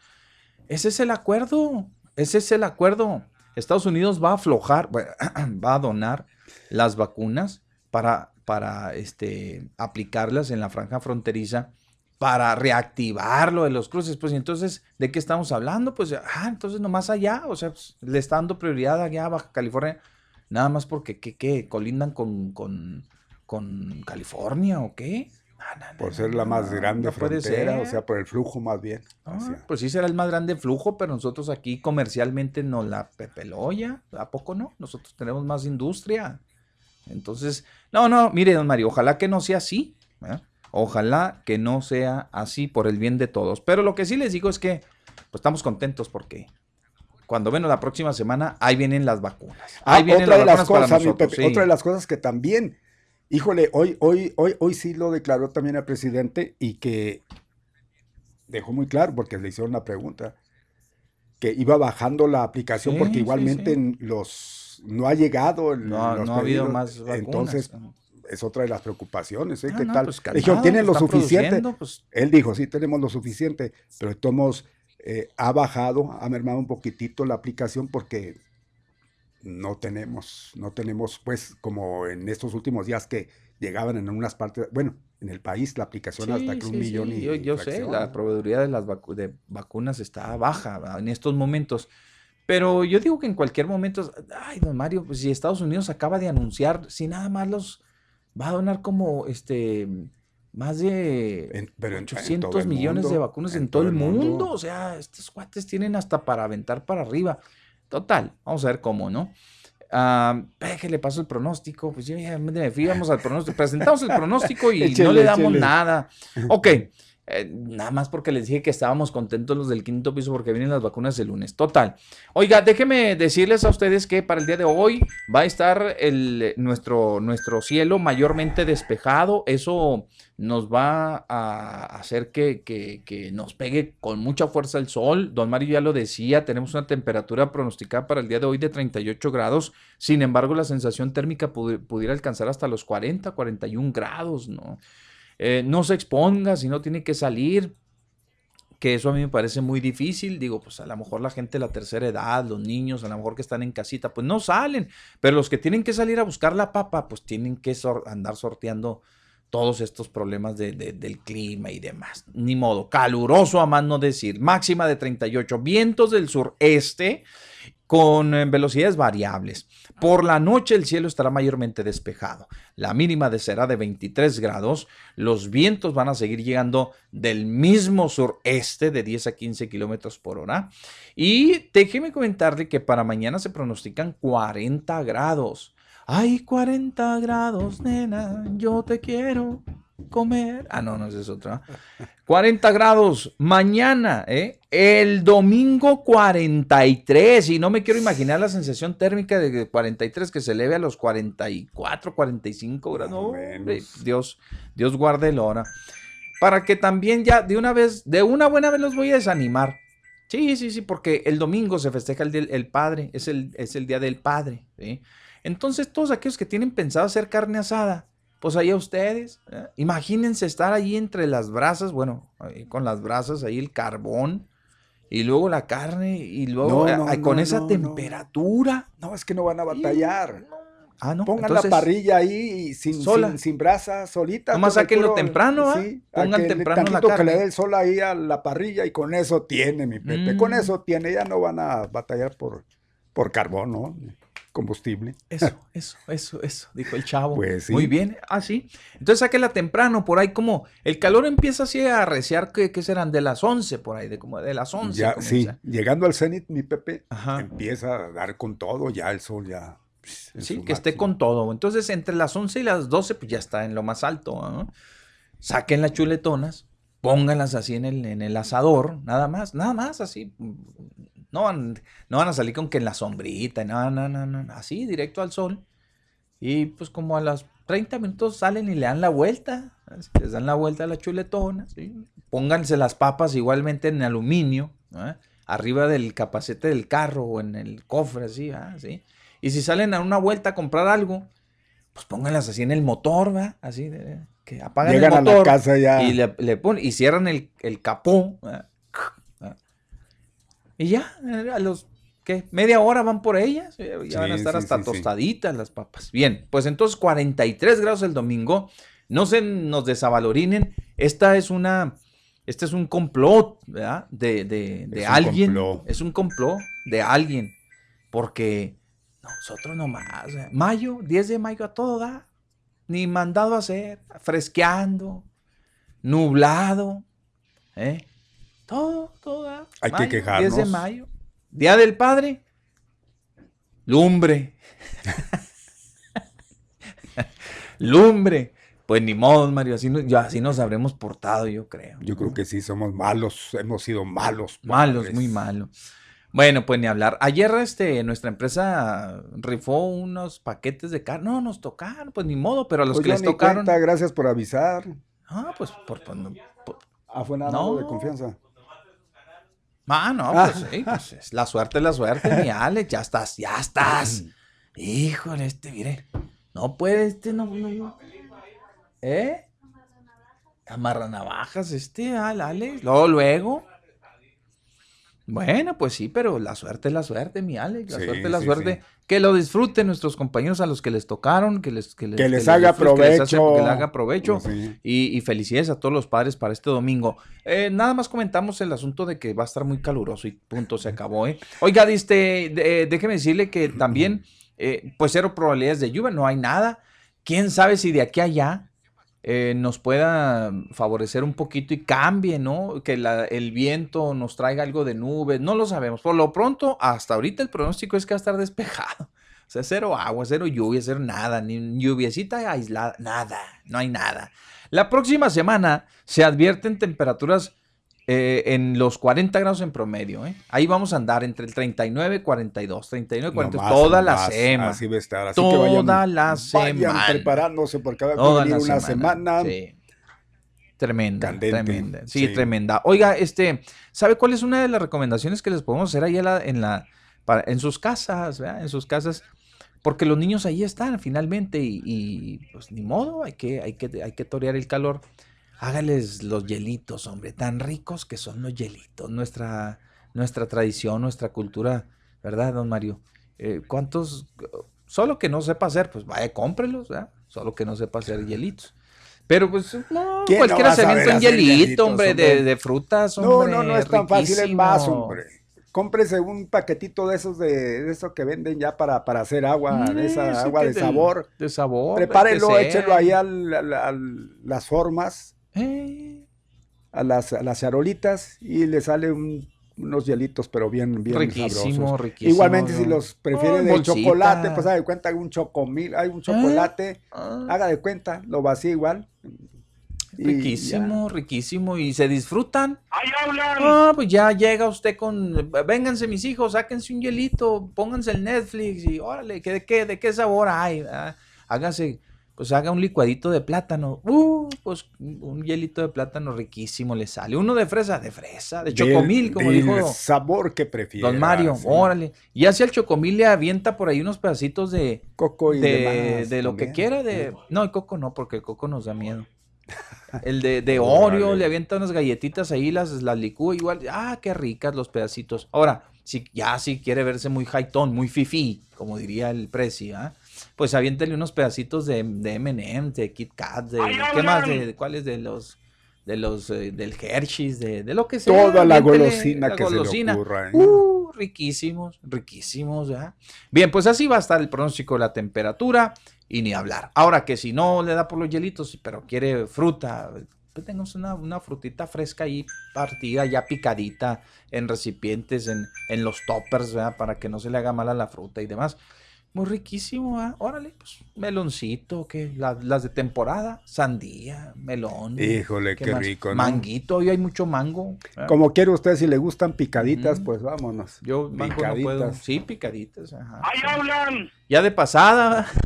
Ese es el acuerdo, ese es el acuerdo. Estados Unidos va a aflojar, va a donar las vacunas para, para este, aplicarlas en la franja fronteriza para reactivar lo de los cruces. Pues entonces, ¿de qué estamos hablando? Pues, ah, entonces nomás allá, o sea, pues, le está dando prioridad allá a Baja California, nada más porque, ¿qué, qué? ¿Colindan con, con, con California o qué? No, no, no, Por ser no, la más no, grande no frontera, o sea, por el flujo más bien. Ah, pues sí será el más grande flujo, pero nosotros aquí comercialmente nos la pepeló ya. ¿A poco no? Nosotros tenemos más industria. Entonces, no, no, mire, don Mario, ojalá que no sea así. Ojalá que no sea así por el bien de todos. Pero lo que sí les digo es que pues, estamos contentos porque cuando ven la próxima semana, ahí vienen las vacunas. Ah, Ahí vienen otra de las vacunas cosas, mi nosotros, Pepe, sí. otra de las cosas que también, híjole, hoy, hoy, hoy, hoy sí lo declaró también el presidente y que dejó muy claro porque le hicieron una pregunta que iba bajando la aplicación Sí, porque igualmente sí. los no ha llegado el- No, los no ha habido más vacunas. entonces es otra de las preocupaciones, ¿eh? No, ¿Qué tal? pues calmado, tienen lo están suficiente. pues, Él dijo, sí, tenemos lo suficiente, pero de todos eh, ha bajado, ha mermado un poquitito la aplicación porque no tenemos, no tenemos, pues, como en estos últimos días que llegaban en unas partes, bueno, en el país la aplicación hasta Sí, que un sí, millón sí, y Yo, yo sé, la proveeduría de las vacu- de vacunas está baja ¿verdad? en estos momentos. Pero yo digo que en cualquier momento, ay, don Mario, pues si Estados Unidos acaba de anunciar, si nada más los va a donar como este más de En- pero en- en todo 800 el millones de mundo, vacunas en, todo el mundo. O sea, estos cuates tienen hasta para aventar para arriba. Total, vamos a ver cómo, ¿no? Ah, que le pasó el pronóstico, pues ya, me fui, vamos al pronóstico, presentamos el pronóstico y no le damos nada. Ok, eh, nada más porque les dije que estábamos contentos los del quinto piso porque vienen las vacunas el lunes. Total. Oiga, déjenme decirles a ustedes que para el día de hoy va a estar el, nuestro, nuestro cielo mayormente despejado. Eso nos va a hacer que, que- que nos pegue con mucha fuerza el sol. Don Mario ya lo decía, tenemos una temperatura pronosticada para el día de hoy de 38 grados. Sin embargo, la sensación térmica pudi- pudiera alcanzar hasta los 40, 41 grados, ¿no? Eh, no se exponga si no tiene que salir, que eso a mí me parece muy difícil. Digo, pues a lo mejor la gente de la tercera edad, los niños, a lo mejor que están en casita, pues no salen. Pero los que tienen que salir a buscar la papa, pues tienen que andar sorteando todos estos problemas de- del clima y demás. Ni modo, caluroso a más no decir. Máxima de 38, vientos del sureste con eh, velocidades variables. Por la noche el cielo estará mayormente despejado. La mínima de será de 23 grados. Los vientos van a seguir llegando del mismo sureste de 10 a 15 kilómetros por hora. Y déjeme comentarle que para mañana se pronostican 40 grados. Ay, 40 grados, nena, yo te quiero comer. Ah, no, no, esa es otra. 40 grados mañana, ¿eh? El domingo 43. Y no me quiero imaginar la sensación térmica de 43 que se eleve a los 44, 45 grados. No, Dios, Dios guarde el hora. Para que también ya de una vez, de una buena vez los voy a desanimar. Sí, sí, sí, porque el domingo se festeja el, el Padre, es el, es el Día del Padre. ¿sí? Entonces, todos aquellos que tienen pensado hacer carne asada, pues ahí a ustedes, ¿eh? imagínense estar ahí entre las brasas, bueno, con las brasas, ahí el carbón, y luego la carne, y luego No, eh, no, con no, esa temperatura. No, es que no van a batallar. Ah, no, Pongan entonces, la parrilla ahí y sin, sola. sin, sin brasa, solita. Nomás el sáquenlo temprano, ¿ah? Sí, Pongan que temprano la que le dé el sol ahí a la parrilla y con eso tiene, mi Pepe. Con Mm. eso tiene. Ya no van a batallar por, por carbón, ¿no? Combustible. Eso, eso, eso, eso, dijo el chavo. Pues sí. Muy bien, ah, sí. Entonces sáquela temprano, por ahí como el calor empieza así a arreciar, que, que serán de las 11 por ahí, de como de las 11. Ya, sí, llegando al cenit, mi Pepe, Ajá. empieza a dar con todo, ya el sol ya. Sí, que esté con todo. Entonces, entre las 11 y las 12, pues ya está en lo más alto. ¿no? Saquen las chuletonas, pónganlas así en el, en el asador, nada más, nada más así. No van, no van a salir con que en la sombrita, no, no, no, no, así, directo al sol. Y pues como a los 30 minutos salen y le dan la vuelta, les dan la vuelta a la chuletona, ¿sí? pónganse las papas igualmente en aluminio, ¿eh? arriba del capacete del carro o en el cofre, así. ¿sí? Y si salen a una vuelta a comprar algo, pues pónganlas así en el motor, ¿va? Así, de- que apagan Llegan a el la motor casa ya. y le, le ponen, y cierran el, el capó. Y ya, a los, ¿qué? Media hora van por ellas, ya van a estar sí, hasta sí, tostaditas las papas. Bien, pues entonces 43 grados el domingo, no se nos desavalorinen, esta es una, este es un complot, ¿verdad? De, de, de Es alguien, es un complot de alguien, porque nosotros nomás, mayo, 10 de mayo a todo da, ni mandado a hacer, fresqueando, nublado, ¿eh? Todo, todo da. Hay que Mayo, 10 de quejarnos. mayo, Día del Padre, lumbre. lumbre. Pues ni modo, Mario, así, no- ya así nos habremos portado, yo creo. Yo creo que sí, somos malos, hemos sido malos. Malos, padres. muy malos. Bueno, pues ni hablar. Ayer este, nuestra empresa rifó unos paquetes de carne. No, nos tocaron, pues ni modo, pero a los Pues que les tocaron. cuenta, gracias por avisar. Ah, pues por, por- por- Ah, fue nada No. de confianza. Ah, no, Ah. pues sí, pues es la suerte, es la suerte, mi Alex, ya estás, ya estás. Híjole, este, mire. No puede, este, no, no, no. ¿Eh? Amarra navajas, este, al Alex. Luego, luego. Bueno, pues sí, pero la suerte es la suerte, mi Alex. La Sí, suerte es la sí, suerte. sí. Que lo disfruten nuestros compañeros a los que les tocaron, que les, que les, Que les haga disfruten, que les hace- provecho. que les haga provecho. Sí. Y, y felicidades a todos los padres para este domingo. Eh, nada más comentamos el asunto de que va a estar muy caluroso y punto, se acabó. ¿eh? Oiga, este, de- déjeme decirle que también, eh, pues cero probabilidades de lluvia, no hay nada. Quién sabe si de aquí a allá eh, nos pueda favorecer un poquito y cambie, ¿no? Que el viento nos traiga algo de nubes, no lo sabemos. Por lo pronto, hasta ahorita el pronóstico es que va a estar despejado. O sea, cero agua, cero lluvia, cero nada, ni lluviecita aislada, nada, no hay nada. La próxima semana se advierten temperaturas eh, en los 40 grados en promedio. ¿eh? Ahí vamos a andar entre el 39 y 42, 39 y 42, Nomás, toda la nomás, semana. Así va a estar. Así que Toda vayan, la vayan semana. preparándose porque va a Toda venir la una semana. Sí. Tremenda, Candente, tremenda. Sí, sí. tremenda. Oiga, este, ¿sabe cuál es una de las recomendaciones que les podemos hacer ahí en, la, en, la, para- en sus casas, ¿verdad? En sus casas, porque los niños ahí están finalmente y, y, pues ni modo, hay que, hay que, hay que torear el calor. Hágales los hielitos, hombre, tan ricos que son los hielitos, nuestra, nuestra tradición, nuestra cultura, ¿verdad, don Mario? Eh, ¿Cuántos? Solo que no sepa hacer, pues vaya, cómprelos, ¿verdad? Solo que no sepa hacer hielitos. Pero pues no, ¿Quién no cualquiera a se avienta un hielito, hielitos, hombre, hombre? De, de frutas, No, hombre. no, no es tan fácil el más, riquísimo. hombre. Cómprese un paquetito de esos de, de esos que venden ya para, para hacer agua, de esa Mm, agua de sabor. De sabor. Prepárelo, échelo ahí al- al- al- las formas, a las, a las charolitas y le sale un- unos hielitos, pero bien, bien riquísimo, sabrosos. riquísimo. Igualmente si los prefiere Oh, de bolsita. chocolate, pues haga de cuenta un chocomil, hay un chocolate, Ah. haga de cuenta, lo vacía igual. y Riquísimo, riquísimo. Y se disfrutan. ¡Ahí hablan! Ah, pues ya llega usted con. Vénganse, mis hijos, sáquense un hielito, pónganse el Netflix y órale, ¿qué, de, qué, ¿de qué sabor hay? Ah, hágase, pues haga un licuadito de plátano. Uh, pues un hielito de plátano riquísimo le sale. Uno de fresa, de fresa, de Del- chocomil, como del dijo sabor que prefiera. don Mario. sí. Órale. Y hacia el chocomil le avienta por ahí unos pedacitos de, Coco y de, demás de lo que quiera de no el coco no porque el coco nos da miedo el de, de Oreo le avienta unas galletitas ahí las las licúa igual ah qué ricas los pedacitos ahora si ya si quiere verse muy hightón muy fifi como diría el preci ¿ah? Pues aviéntele unos pedacitos de, de M&M de Kit Kat de ¡Ay, qué más de, de cuáles de los de los eh, del Hershey's de, de lo que sea Toda la golosina la que se le golosina. ocurra. ¿eh? Uh, riquísimos, riquísimos, ¿ya? Bien, pues así va a estar el pronóstico de la temperatura y ni hablar. Ahora que si no le da por los hielitos, pero quiere fruta, pues tengamos una, una frutita fresca ahí partida, ya picadita en recipientes, en, en los toppers, ¿verdad? Para que no se le haga mal a la fruta y demás. Muy riquísimo, ¿ah? Órale, pues meloncito, que las de temporada, sandía, melón. Híjole, qué rico, ¿no? Manguito, hoy hay mucho mango. ¿verdad? Como quiere usted, si le gustan picaditas, pues vámonos. Yo mango no puedo. Picaditas. Sí, picaditas. Ajá. ¡Ahí hablan! Ya de pasada.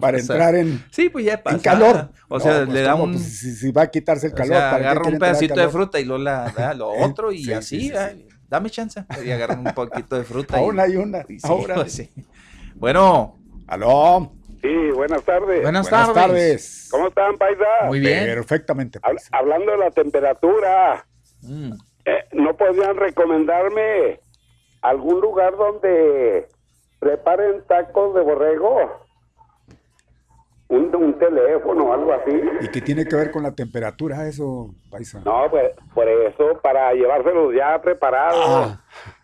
Para entrar en, Sí, pues ya de en pasada. calor. O sea, No, pues, le da un. Pues, si, si va a quitarse el o calor, sea, ¿para agarra un pedacito de fruta y luego la, da lo otro y Sí, así. sí, Dame chance. Y agarra un poquito de fruta. y- Aún hay una. y sí, ahora. pues sí. Bueno, Aló. Sí, buenas tardes. buenas, Buenas tardes. tardes. ¿Cómo están, paisa? Muy bien. Perfectamente. Paisa. hablando de la temperatura, Mm, eh, ¿no podrían recomendarme algún lugar donde preparen tacos de borrego? Un, un teléfono o algo así. ¿Y qué tiene que ver con la temperatura eso, paisa? No, pues por eso, para llevárselos ya preparados. Ah,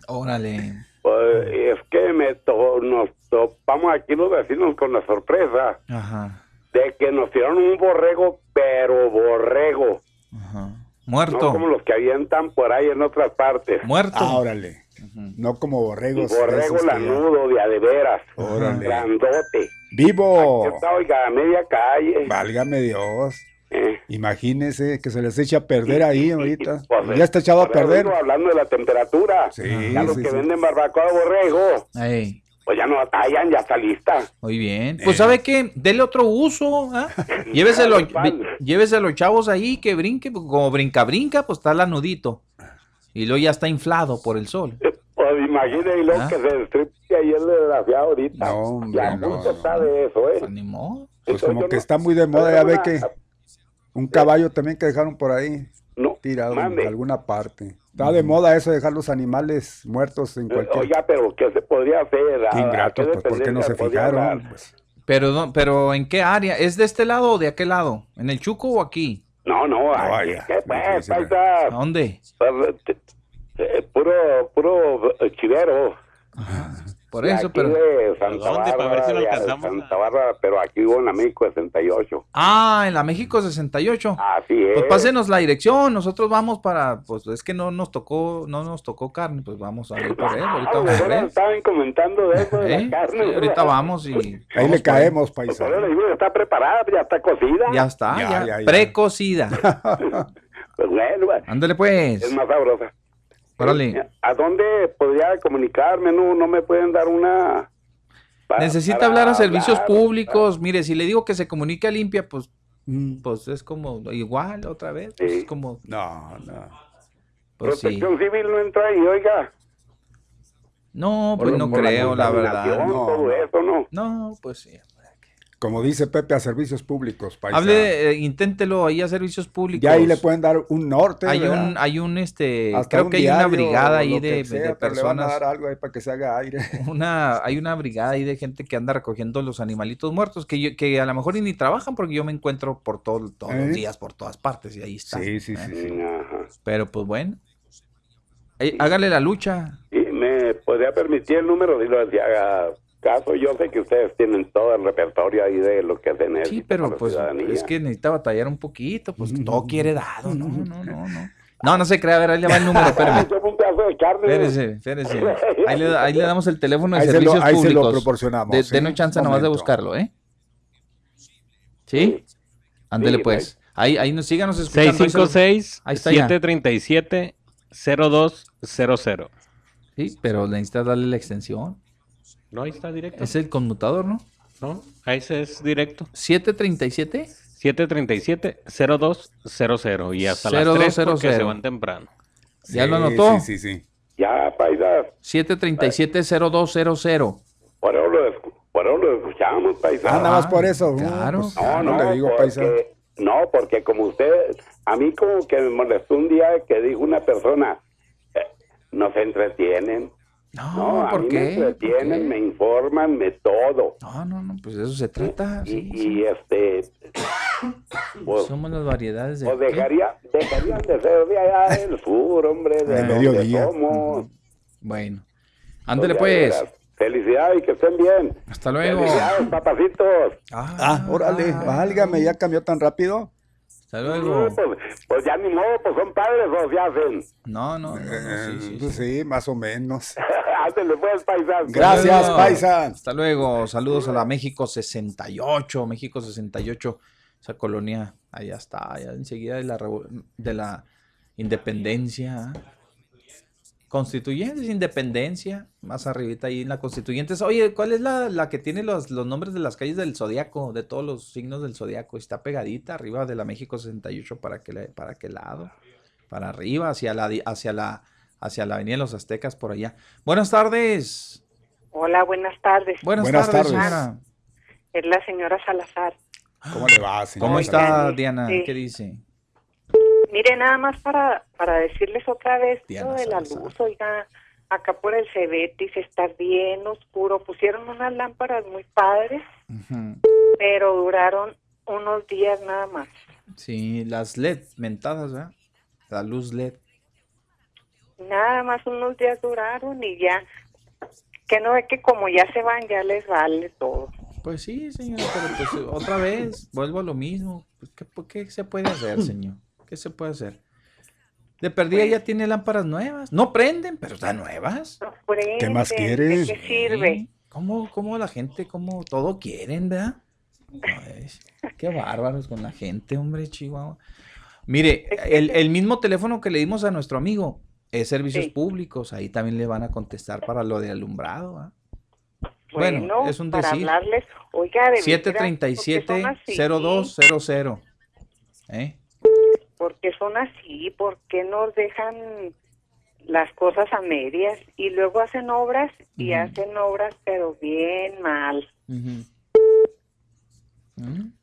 Órale. Pues, es que me to- nos topamos aquí los vecinos con la sorpresa Ajá. de que nos tiraron un borrego, pero borrego. Ajá. No Muerto. como los que avientan por ahí en otras partes. Muerto. ah, órale. Ujú. No como borregos. Borrego lanudo, de a de veras. Órale. Grandote. Vivo. Está, oiga, a media calle. Válgame Dios. Eh, Imagínese que se les eche a perder ahí ahorita. pues, ya está echado a perder. digo, hablando de la temperatura. Sí, ya los sí, que sí. venden barbacoa de borrego, Ey, pues ya no batallan, ya está lista. muy bien. Eh. Pues sabe qué, dele otro uso, ¿ah? Lléveselo, Claro, pan. vi- llévese a los chavos ahí que brinque, pues, como brinca, brinca, pues está lanudito. Y luego ya está inflado por el sol. Pues imagínese y luego Ah. que se destripe ahí el desgraciado ahorita. No, hombre, ya no, no. está de eso, ¿eh? Pues ni modo. Pues Entonces, como que no- está muy de moda, ya no ve que un caballo también que dejaron por ahí No, tirado mande. en alguna parte. Está de moda eso, dejar los animales muertos en cualquier... Oiga, pero ¿qué se podría hacer? Qué ¿A- a ingratos, qué pues ¿por qué no se fijaron? Pues, Pero, no- pero ¿en qué área? ¿Es de este lado o de aquel lado? ¿En el Chuco o aquí? No, no, aquí, vaya, ¿qué pues, ¿eh? dónde? Pues, eh, puro, puro eh, chivero. Por eso, aquí pero... de Santa ¿Dónde? Para ver si lo alcanzamos Santa Bárbara, pero aquí vivo en la México 68. Ah, en la México 68. Así es. Pues pásenos la dirección, nosotros vamos para, pues es que no nos tocó, no nos tocó carne, pues vamos a ir por él, ahorita Ah, vamos por él. estaban comentando de eso de ¿Eh? la carne. Sí, ahorita vamos y Ahí vamos le caemos, Pues paisano. digo, está preparada, ya está cocida. Ya está, Ya, ya, ya, ya. precocida. Pues bueno, pues, Ándale pues. es más sabrosa. Órale. ¿A dónde podría comunicarme? No, no me pueden dar una. Necesita para hablar a servicios hablar? públicos. Mire, si le digo que se comunique a limpia, pues, Mm, pues es como igual otra vez. pues, Sí. es como, No, no. pues sí. Protección civil no entra ahí, oiga. No, pues no por creo, la verdad. contaminación, No, todo no. eso, ¿no? No, pues sí. Como dice Pepe, a servicios públicos, paisano. Hable, eh, inténtelo ahí a servicios públicos. Ya ahí le pueden dar un norte. Hay ¿verdad? un, hay un, este, Hasta creo un que hay una brigada ahí de, pero le van a personas, dar algo ahí para que se haga aire. una, hay una brigada ahí de gente que anda recogiendo los animalitos muertos, que yo, que a lo mejor ni trabajan porque yo me encuentro por todo, todos ¿Eh? los días, por todas partes, y ahí está. Sí, sí, sí. sí. Ajá. Pero pues bueno, Eh, hágale la lucha. Y me podría permitir el número si lo si haga caso. Yo sé que ustedes tienen todo el repertorio ahí de lo que se necesita Sí, para pero la pues ciudadanía. es que necesita batallar un poquito, pues todo quiere dado, no, no, no, no. No, no se crea, a ver, ahí le va el número, espérame. Yo un pedazo de carne. Espérese, espérese. Ahí le, ahí le damos el teléfono de Ahí se lo- servicios ahí se lo públicos. proporcionamos, De, ¿sí? denos chance nomás de Momento. buscarlo, ¿eh? ¿Sí? Ándele Sí, pues. Ahí, ahí nos síganos escuchando. ahí se lo- 656 Ahí está ya. 737 0200. Sí, pero necesitas darle la extensión. No, ahí está directo. Es el conmutador, ¿no? No, ahí ese es directo. 737. 737 0200 y hasta las 3 porque 0200. se van temprano. ¿Ya lo Sí, anotó? Sí, sí, sí. Ya, paisas. 737-0200. Por eso lo, escu- por eso lo escuchamos, paisas. Ah, nada más por eso. claro. pues, No, no, le digo, porque, no, porque como usted, a mí como que me molestó un día que dijo una persona, eh, nos entretienen. No, No, a ¿por mí qué? me ¿Por entretienen, qué? me informan, me todo. No, no, no, pues de eso se trata. Y, sí, y, sí. este, pues, Somos las variedades de... pues dejaría, dejarían de ser de allá del sur, hombre, de mediodía. somos. Bueno. Ándele Pues, pues. Felicidades y que estén bien. Hasta luego. Felicidades, papacitos. Ah, órale, válgame, ya cambió tan rápido. Hasta luego. Sí, pues, pues ya ni modo, pues son padres o se hacen. No, no, no, no, sí, sí, Eh, pues sí. sí, más o menos. Ándale pues, paisano. Gracias, paisan. Hasta luego. Saludos a la México 68. México 68. Esa colonia, allá está, allá enseguida de la, de la independencia. Constituyentes, independencia. Más arribita ahí en la Constituyentes. Oye, ¿cuál es la, la que tiene los, los nombres de las calles del Zodíaco? De todos los signos del Zodíaco. Está pegadita arriba de la México 68. ¿Para qué, para qué lado? Para arriba, hacia la, hacia la, hacia la Avenida de los Aztecas, por allá. Buenas tardes. Hola, buenas tardes. Buenas, Buenas tardes, tardes. señora. Es la señora Salazar. ¿Cómo le va, señor? ¿Cómo está. Diana? Sí. ¿Qué dice? Mire, nada más para, para decirles otra vez Diana lo de la Salazar. luz, oiga, acá por el Cebetis está bien oscuro. Pusieron unas lámparas muy padres, pero duraron unos días nada más. Sí, las LED mentadas, ¿verdad? La luz LED. Nada más unos días duraron y ya. Que no ve que como ya se van, ya les vale todo. Pues sí, señora, pero pues otra vez, vuelvo a lo mismo. Pues, ¿qué, qué se puede hacer, señor? ¿Qué se puede hacer? De perdida ya tiene lámparas nuevas. No prenden, pero están nuevas. No prenden, ¿Qué más ¿de quieres? qué sirve? ¿Cómo, cómo la gente, cómo todo quieren, verdad? Ay, qué bárbaros con la gente, hombre, Chihuahua. Mire, el, el mismo teléfono que le dimos a nuestro amigo es servicios Sí. públicos. Ahí también le van a contestar para lo de alumbrado. ¿ah? Bueno, Bueno, es un para decir. hablarles, oiga, de veras, porque son así. 737-0200. ¿Eh? Porque son así, porque nos dejan las cosas a medias y luego hacen obras y hacen obras pero bien mal.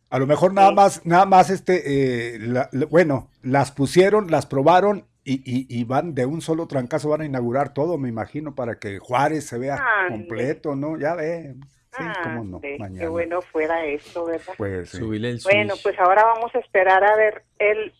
A lo mejor nada Sí. más, nada más este, eh, la- la- bueno, las pusieron, las probaron y, y- y van de un solo trancazo, van a inaugurar todo, me imagino, para que Juárez se vea completo, ¿no? Ya ve, sí, cómo no, Ande, mañana. Qué bueno fuera eso, ¿verdad? Pues sí. Bueno, pues ahora vamos a esperar a ver el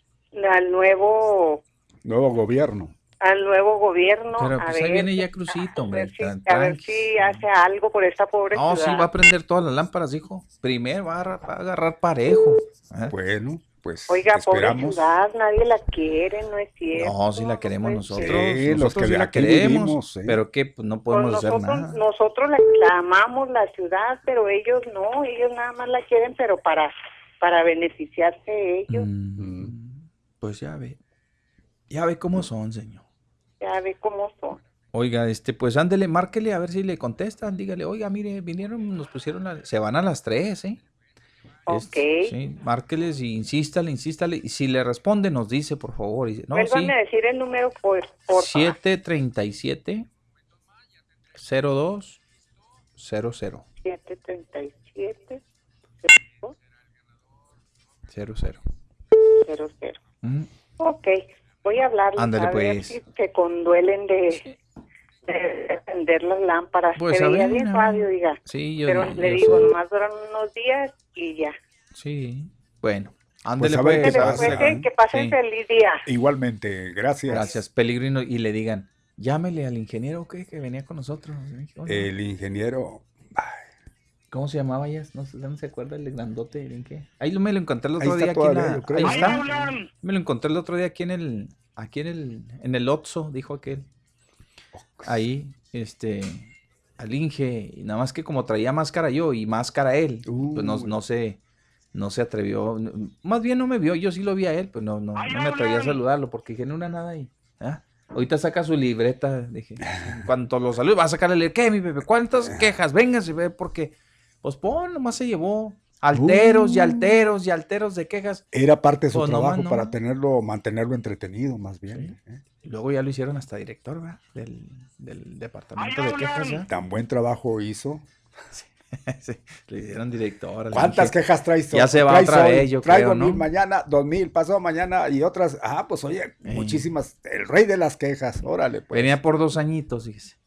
al nuevo Nuevo gobierno. al nuevo gobierno. Pero a pues ahí ver, viene ya Crucito, hombre. A ver, si, a ver si hace algo por esta pobre No, sí, ciudad. va a prender todas las lámparas, hijo. Primero va a, agarrar- va a agarrar parejo. ¿eh? Bueno, pues Oiga, pobre esperamos. ciudad, nadie la quiere, no es cierto. No, sí la queremos no nosotros. Sí, los nosotros que sí la queremos. vivimos, sí. Pero que pues, no Pues podemos hacer nosotros, nada. nosotros la, la amamos la ciudad, pero ellos no, ellos nada más la quieren, pero para para beneficiarse ellos. Mm, Pues ya ve. Ya ve cómo son, señor. Ya ve cómo son. Oiga, este, pues ándele, márquele a ver si le contestan. Dígale, oiga, mire, vinieron, nos pusieron la... Se van a las tres, ¿eh? Es- Ok. sí, márqueles y insístale, insístale. Y si le responde, nos dice, por favor. y no, sí. A decir el número, por, por favor. 737 02 00 737 00. 00. Ujú. Ok, voy a hablarles Ándale, a ver pues. si se conduelen de, de prender las lámparas. Pues, Se a veía ver, bien a radio, diga. Sí, yo, Pero yo le digo, sé. nomás duran unos días y ya. Sí, bueno. Ándele a ver pues. qué pasa, pues, ¿eh? que pasen Sí. feliz día. Igualmente, gracias. Gracias, Peligrino. Y le digan, llámele al ingeniero ¿qué? que venía con nosotros. El ingeniero. ¿Cómo se llamaba ya? No, sé, no se acuerda el grandote. ¿en qué? Ahí lo- me lo encontré el otro día aquí en la- creo. Ahí está. Me lo encontré el otro día aquí en el. Aquí en el. En el Otso, dijo aquel. Ahí, este. Al Inge. Y nada más que como traía máscara yo y máscara él. Pues no, no se. No se atrevió. Más bien no me vio. Yo sí lo vi a él. Pues no, no, no me atreví a saludarlo porque dije, no, una nada ahí. ¿ah? Ahorita saca su libreta. Dije, en cuanto lo salude, va a sacarle. ¿Qué, mi bebé? ¿Cuántas quejas? Véngase, ve, porque. Pues pon, nomás se llevó. Alteros y Uh. alteros y alteros de quejas. Era parte de su Pues, nomás trabajo no. para tenerlo, mantenerlo entretenido, más bien. ¿eh? Y luego ya lo hicieron hasta director, ¿verdad? Del, del departamento de quejas. Tan buen trabajo hizo. Sí, le hicieron director. ¿Cuántas quejas traes? Ya se va traes otra hoy? vez, yo Traigo creo, ¿no? mil mañana, dos mil, pasado mañana y otras. Ah, pues oye, Eh. muchísimas. El rey de las quejas, órale. Pues. Venía por dos añitos, fíjese.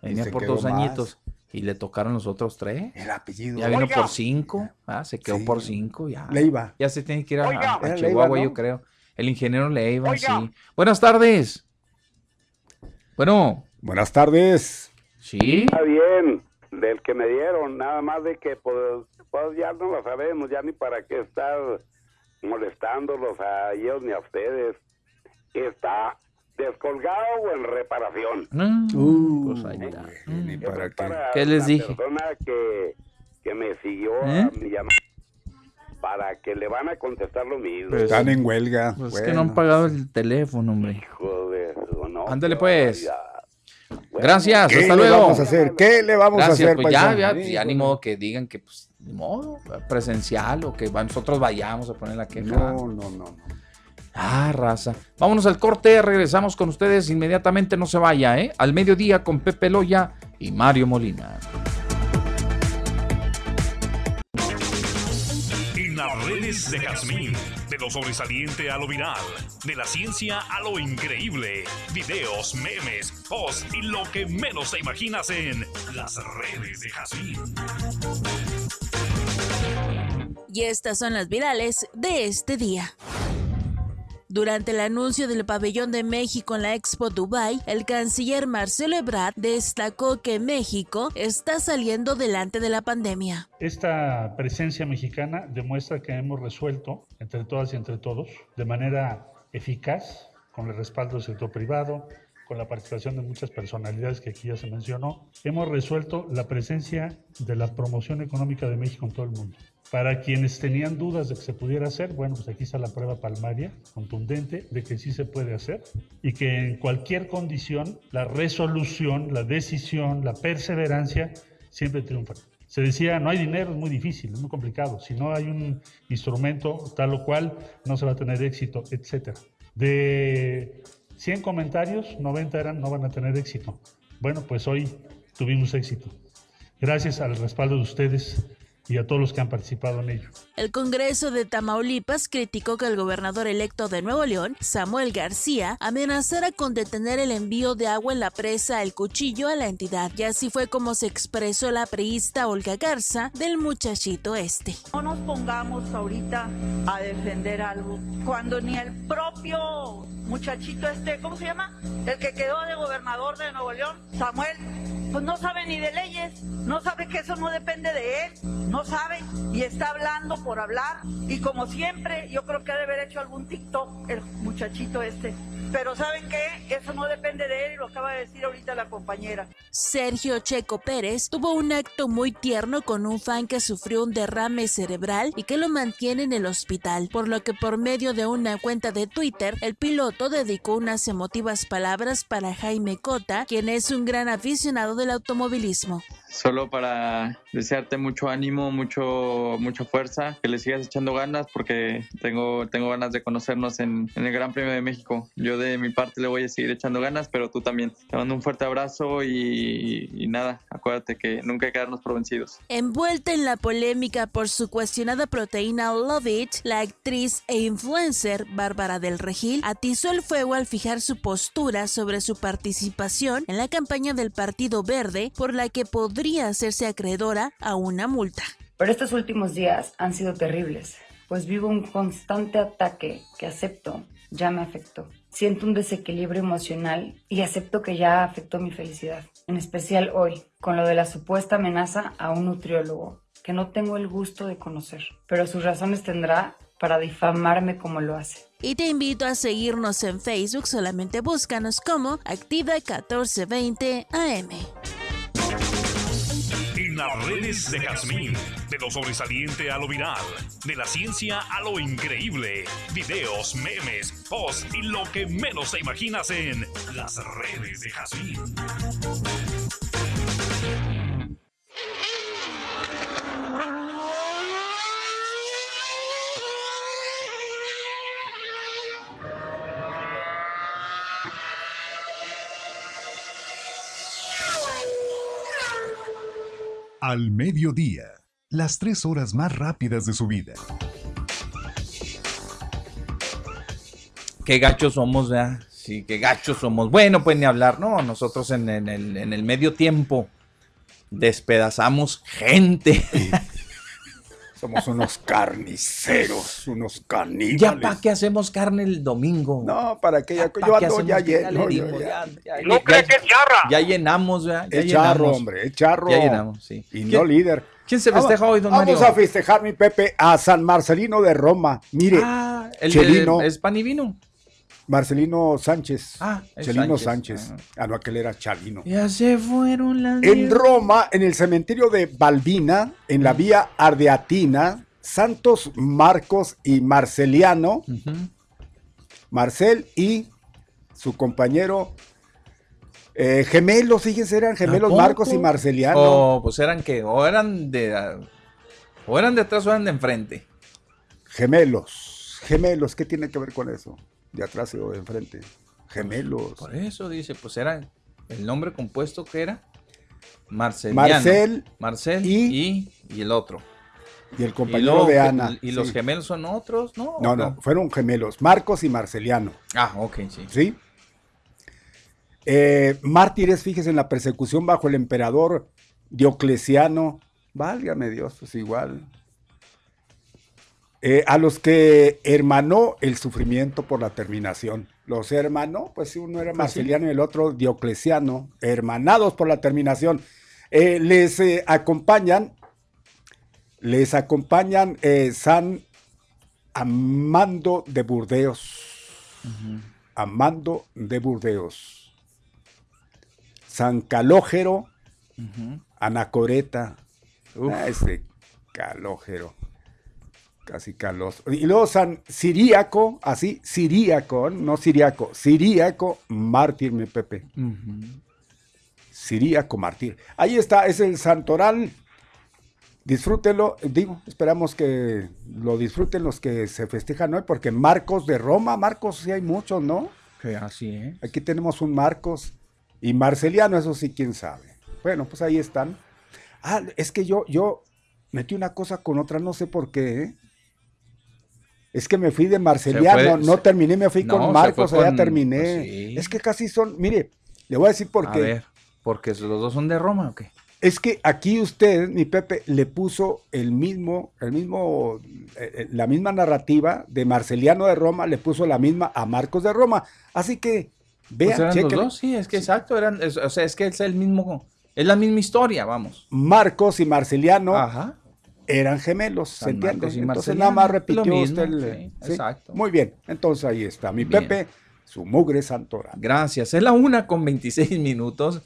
Venía por dos añitos. Y le tocaron los otros tres. El apellido. Ya vino Oiga, por cinco. Ah, se quedó Sí. por cinco. Ya. Leiva. Ya se tiene que ir a, a- a Era Leiva, Chihuahua, ¿no? yo creo. El ingeniero Leiva, sí. Buenas tardes. Bueno, Buenas tardes. sí. Está bien, del que me dieron, nada más de que pues, pues ya no lo sabemos, ya ni para qué estar molestándolos a ellos ni a ustedes. Está descolgado o en reparación. Uh, pues ahí está. Mm. Para qué. para ¿Qué les la dije? persona que, que me siguió ¿Eh? a mi llamada para que le van a contestar lo mismo. Pues, Están en huelga. Pues es que no han pagado el teléfono, hombre. Hijo de su- no, Ándale, qué pues. Bueno, Gracias, ¿Qué hasta le luego. vamos a hacer? ¿Qué le vamos a hacer, pues ya, paisano? ya, pues ya ni modo que digan que, pues, ni modo, presencial o que nosotros vayamos a poner la queja. No, no, no. no. Ah, raza. Vámonos al corte, regresamos con ustedes inmediatamente, no se vaya, ¿eh? Al mediodía con Pepe Loya y Mario Molina. En las redes de Jazmín, de lo sobresaliente a lo viral, de la ciencia a lo increíble, videos, memes, posts y lo que menos te imaginas en las redes de Jazmín. Y estas son las virales de este día. Durante el anuncio del pabellón de México en la Expo Dubai, el canciller Marcelo Ebrard destacó que México está saliendo delante de la pandemia. Esta presencia mexicana demuestra que hemos resuelto, entre todas y entre todos, de manera eficaz, con el respaldo del sector privado, con la participación de muchas personalidades que aquí ya se mencionó, hemos resuelto la presencia de la promoción económica de México en todo el mundo. Para quienes tenían dudas de que se pudiera hacer, bueno, pues aquí está la prueba palmaria, contundente, de que sí se puede hacer y que en cualquier condición la resolución, la decisión, la perseverancia siempre triunfan. Se decía, no hay dinero, es muy difícil, es muy complicado. Si no hay un instrumento tal o cual, no se va a tener éxito, etc. De 100 comentarios, 90 eran, no van a tener éxito. Bueno, pues hoy tuvimos éxito. Gracias al respaldo de ustedes y a todos los que han participado en ello. El Congreso de Tamaulipas criticó que el gobernador electo de Nuevo León, Samuel García, amenazara con detener el envío de agua en la presa El Cuchillo a la entidad. Y así fue como se expresó la priista Olga Garza del muchachito este. No nos pongamos ahorita a defender algo cuando ni el propio muchachito este, ¿cómo se llama? El que quedó de gobernador de Nuevo León, Samuel, pues no sabe ni de leyes, no sabe que eso no depende de él, no sabe y está hablando por hablar y como siempre yo creo que ha de haber hecho algún TikTok el muchachito este. Pero ¿saben qué? Eso no depende de él y lo acaba de decir ahorita la compañera. Sergio Checo Pérez tuvo un acto muy tierno con un fan que sufrió un derrame cerebral y que lo mantiene en el hospital, por lo que por medio de una cuenta de Twitter, el piloto dedicó unas emotivas palabras para Jaime Cota, quien es un gran aficionado del automovilismo solo para desearte mucho ánimo, mucho, mucha fuerza, que le sigas echando ganas porque tengo, tengo ganas de conocernos en, el Gran Premio de México. Yo de mi parte le voy a seguir echando ganas, pero tú también. Te mando un fuerte abrazo y, y nada, acuérdate que nunca hay que darnos por vencidos. Envuelta en la polémica por su cuestionada proteína Love It, la actriz e influencer Bárbara del Regil atizó el fuego al fijar su postura sobre su participación en la campaña del Partido Verde por la que podría podría hacerse acreedora a una multa. Pero estos últimos días han sido terribles, pues vivo un constante ataque que acepto ya me afectó. Siento un desequilibrio emocional y acepto que ya afectó mi felicidad, en especial hoy, con lo de la supuesta amenaza a un nutriólogo que no tengo el gusto de conocer, pero sus razones tendrá para difamarme como lo hace. Y te invito a seguirnos en Facebook, solamente búscanos como Activa 1420 AM las redes de Jazmín. De lo sobresaliente a lo viral. De la ciencia a lo increíble. Videos, memes, posts y lo que menos te imaginas en las redes de Jazmín. Al mediodía, las tres horas más rápidas de su vida. Qué gachos somos, ya. Sí, qué gachos somos. Bueno, pues ni hablar, ¿no? Nosotros en, el, en el medio tiempo despedazamos gente. Somos unos carniceros, unos caníbales. ¿Ya para qué hacemos carne el domingo? No, para que ya, yo ando ya lleno. ¿No crees que es charra? Ya llenamos, ya. ya es charro, hombre, es charro. Ya llenamos, sí. Y no líder. ¿Quién se festeja hoy, don Mario? Vamos a festejar, mi Pepe, a San Marcelino de Roma. Mire, ah, el Chelino. ¿Es pan y vino? Marcelino Sánchez. Ah, Chelino Sánchez. Ah. no, aquel era Chalino. Ya se fueron las. En Roma, en el cementerio de Balbina, en la vía Ardeatina, Santos Marcos y Marceliano, Marcel y su compañero eh, gemelos, fíjense, eran gemelos Marcos y Marceliano. Oh, pues eran que, o eran de, o eran de atrás o eran de enfrente. Gemelos, gemelos, ¿qué tiene que ver con eso? De atrás o de enfrente. Gemelos. Por eso dice, pues era el nombre compuesto que era Marceliano. Marcel. Marcel y, y, el otro. Y el compañero de Ana. ¿Y los gemelos son otros? No, no, no, fueron gemelos, Marcos y Marceliano. Ah, ok, sí. ¿Sí? Eh, mártires, fíjese, en la persecución bajo el emperador Diocleciano. Válgame Dios, pues igual. Eh, a los que hermanó el sufrimiento por la terminación. Los hermanó, pues uno era pues Marceliano y el otro Diocleciano, hermanados por la terminación. Eh, les eh, acompañan, les acompañan San Amando de Burdeos. Amando de Burdeos. San Calógero, Anacoreta. Ah, ese Calógero. Casi Carlos. Y luego San Siríaco, así, Siríaco, no Siriaco, Siríaco Mártir, mi Pepe. Siríaco Mártir. Ahí está, es el santoral. Disfrútenlo, digo, esperamos que lo disfruten los que se festejan hoy, porque Marcos de Roma, Marcos sí hay muchos, ¿no? Que así es. Aquí tenemos un Marcos y Marceliano, eso sí, quién sabe. Bueno, pues ahí están. Ah, es que yo, yo metí una cosa con otra, no sé por qué, ¿eh? Es que me fui de Marceliano, no terminé, me fui con Marcos, allá terminé. Pues es que casi son, mire, le voy a decir por qué. A ver, porque los dos son de Roma o qué? Es que aquí usted, mi Pepe, le puso el mismo, el mismo, eh, eh, la misma narrativa de Marceliano de Roma, le puso la misma a Marcos de Roma. Así que vean, Pues eran los dos, sí, es que exacto, eran, es- o sea, es que es el mismo, es la misma historia, vamos. Marcos y Marceliano Ajá. Eran gemelos, ¿se entiende? Entonces nada más lo repitió mismo, usted el... sí, ¿sí? exacto. Muy bien, entonces ahí está, mi Bien. Pepe, su mugre santora. Gracias. Es la una con 26 minutos.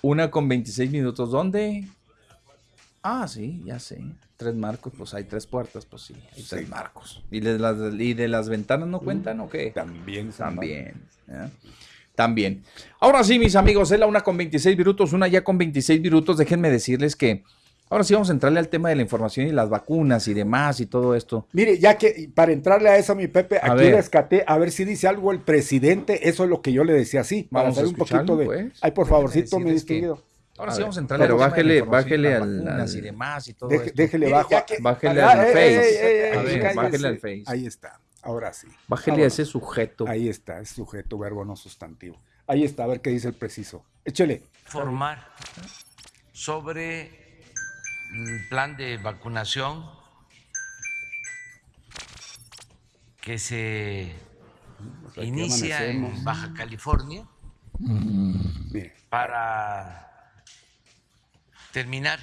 Una con 26 minutos. ¿Dónde? Ah, sí, ya sé. Tres marcos, pues hay tres puertas, pues sí, hay tres marcos. ¿Y de las, y de las ventanas no cuentan o qué? También. También. ¿ya? También. Ahora sí, mis amigos, es la una con 26 minutos, una ya con 26 minutos. Déjenme decirles que ahora sí vamos a entrarle al tema de la información y las vacunas y demás y todo esto. Mire, ya que para entrarle a eso, mi Pepe, A aquí ver. rescaté a ver si dice algo el presidente. Eso es lo que yo le decía así. Para Vamos a hacer un poquito de. pues. Ay, por favorcito, mi que- distinguido. Ahora A sí ver. vamos a entrar Pero bájele- bájele las al- vacunas y demás y todo Deje- esto. déjele Mire, bajo. que- Bájele Ah, al ey, Face. ey, ey, A ver, cállese. bájele al Face. Ahí está. Ahora sí. Bájele a ese sujeto. Ahí está, es sujeto, verbo no sustantivo. Ahí está, a ver qué dice el preciso. Échele. informar sobre el plan de vacunación que se inicia en Baja California para terminar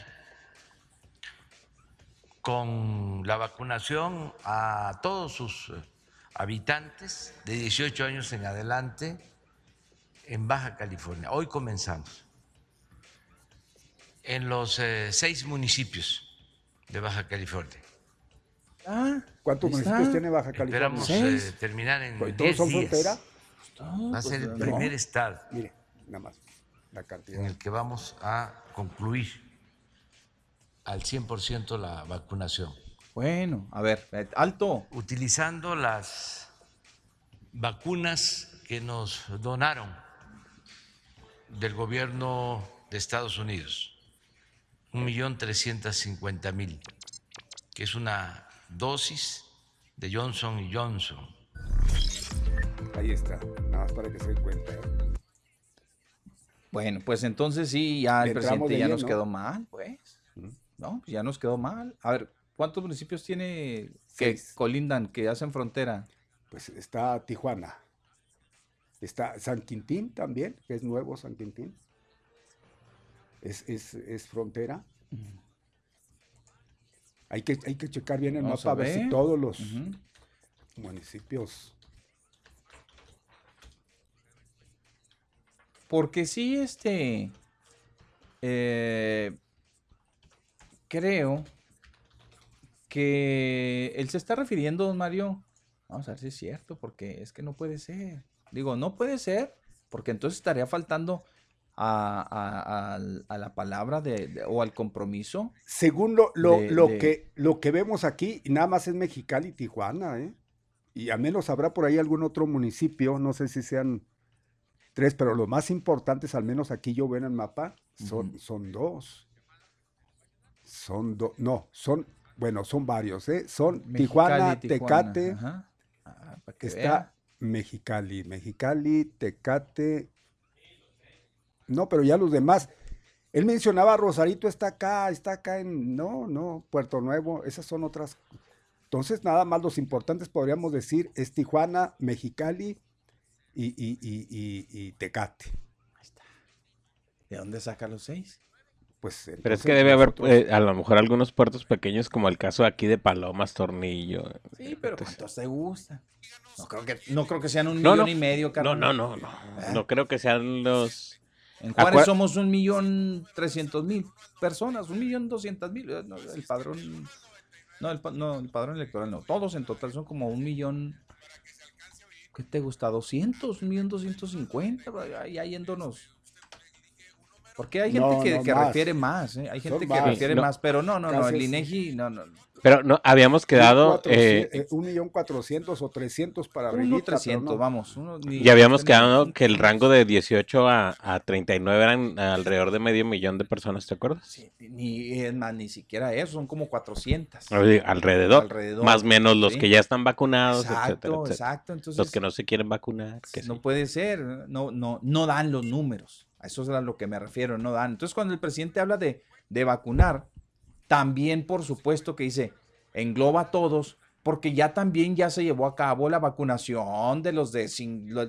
con la vacunación a todos sus habitantes de 18 años en adelante en Baja California. Hoy comenzamos en los eh, seis municipios de Baja California. Ah, ¿Cuántos está. municipios tiene Baja California? Esperamos eh, terminar en ¿Y todos 10 son días. frontera? Va a ser el No. primer estado Mire, nada más. La cantidad. en el que vamos a concluir al 100% la vacunación. Bueno, a ver, alto. Utilizando las vacunas que nos donaron del gobierno de Estados Unidos, un millón trescientos cincuenta mil, que es una dosis de Johnson y Johnson. Ahí está, nada más para que se den cuenta. ¿eh? Bueno, pues entonces sí, ya el presidente de ya nos quedó mal, pues. No, pues ya nos quedó mal. A ver, ¿cuántos municipios tiene que Seis. colindan, que hacen frontera? Pues está Tijuana. Está San Quintín también, que es nuevo San Quintín. Es, es, es frontera. Hay que, hay que checar bien el Vamos mapa a ver si todos los municipios. Porque sí, este. eh, creo que él se está refiriendo, don Mario. Vamos a ver si es cierto, porque es que no puede ser. Digo, no puede ser, porque entonces estaría faltando a, a- a la palabra de, de- o al compromiso. Según lo, lo, de- lo que, lo que vemos aquí, nada más es Mexicali y Tijuana, ¿eh? Y al menos habrá por ahí algún otro municipio, no sé si sean tres, pero los más importantes, al menos aquí yo veo en el mapa, son, son dos. Son dos, no, son, bueno, son varios, ¿eh? Son Tijuana, Mexicali, Tijuana, Tecate. Ah, está. Mexicali, Mexicali, Tecate. No, pero ya los demás. Él mencionaba Rosarito está acá, está acá en. No, no, Puerto Nuevo, esas son otras. Entonces, nada más los importantes podríamos decir es Tijuana, Mexicali y, y- y- y- y Tecate. ¿De dónde saca los seis? Pues, Pero es entonces que debe haber eh, a lo mejor algunos puertos pequeños como el caso aquí de Palomas, Tornillo. Sí, pero ¿cuántos te gustan? No creo que, no creo que sean un No, millón no. y medio, No, carnal. no, no, no. No creo que sean los... En Juárez somos un millón trescientos mil personas, un millón doscientas mil. no, el padrón, no el, no, el padrón electoral no. Todos en total son como un millón. ¿Qué te gusta? ¿200? Un millón doscientos cincuenta. Ahí ahí yéndonos. Porque hay gente No, que, no, que más. refiere más, ¿eh? Hay gente Son que más. refiere No. más, pero no, no, no, el INEGI, no, no. Pero no, habíamos quedado... eh, eh, un millón cuatrocientos o trescientos para Uno arribita, pero 300, no. vamos. uno ni- Ya habíamos quedado un- que el rango de 18 a, a 39 eran alrededor de medio millón de personas, ¿te acuerdas? Sí, ni, es más, ni siquiera eso, son como 400. Oye, Alrededor, Alrededor, Más o menos los sí. que ya están vacunados, Exacto, etcétera, etcétera. exacto, entonces- los que no se quieren vacunar. que no sí. puede ser, no, no, no dan los números. A eso es a lo que me refiero, ¿no, Dan? Entonces, cuando el presidente habla de, de vacunar, también, por supuesto, que dice, engloba a todos, porque ya también ya se llevó a cabo la vacunación de los de,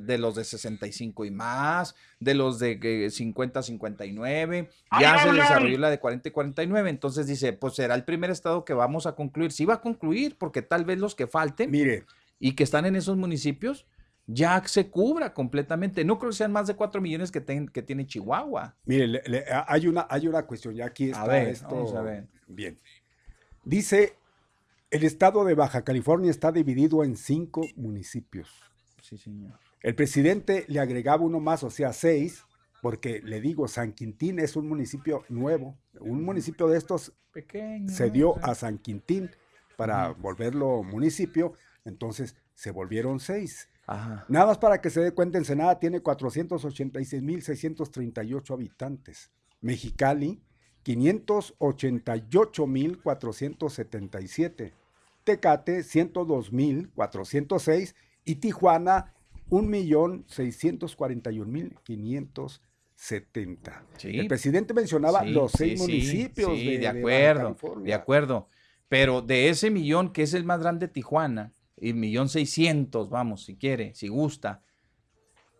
de los de 65 y más, de los de 50 59, ya se desarrolló la de 40 y 49, entonces dice, pues será el primer estado que vamos a concluir. Sí va a concluir, porque tal vez los que falten Mire, y que están en esos municipios ya se cubra completamente. No creo que sean más de 4 millones que, ten- que tiene Chihuahua. mire, le- le- hay, una, hay una cuestión, ya aquí está ver, esto. vamos a ver. Bien. Dice, el estado de Baja California está dividido en cinco municipios. Sí, señor. El presidente le agregaba uno más, o sea, seis, porque le digo, San Quintín es un municipio nuevo. Un municipio de estos Pequeño. se dio a San Quintín para volverlo municipio, entonces se volvieron seis. Ajá. Nada más para que se dé cuenta, Ensenada tiene 486.638 habitantes. Mexicali, 588.477. Tecate, 102.406. Y Tijuana, 1.641.570. Sí. El presidente mencionaba Sí, los seis sí, municipios sí, de, de, acuerdo, de acuerdo. Pero de ese millón, que es el más grande de Tijuana, y millón seiscientos, vamos, si quiere, si gusta,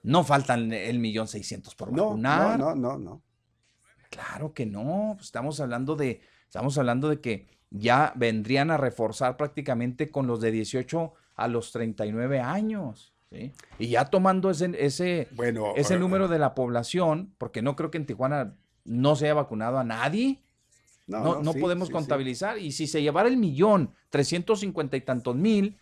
no faltan el millón seiscientos por No, vacunar. no, no, no, no. Claro que no, pues estamos hablando de, estamos hablando de que ya vendrían a reforzar prácticamente con los de 18 a los 39 años. ¿sí? Y ya tomando ese, ese, Bueno, ese número de la población, porque no creo que en Tijuana no se haya vacunado a nadie. No, No, no, no sí, podemos sí. contabilizar. Y si se llevara el millón, 350 y tantos mil,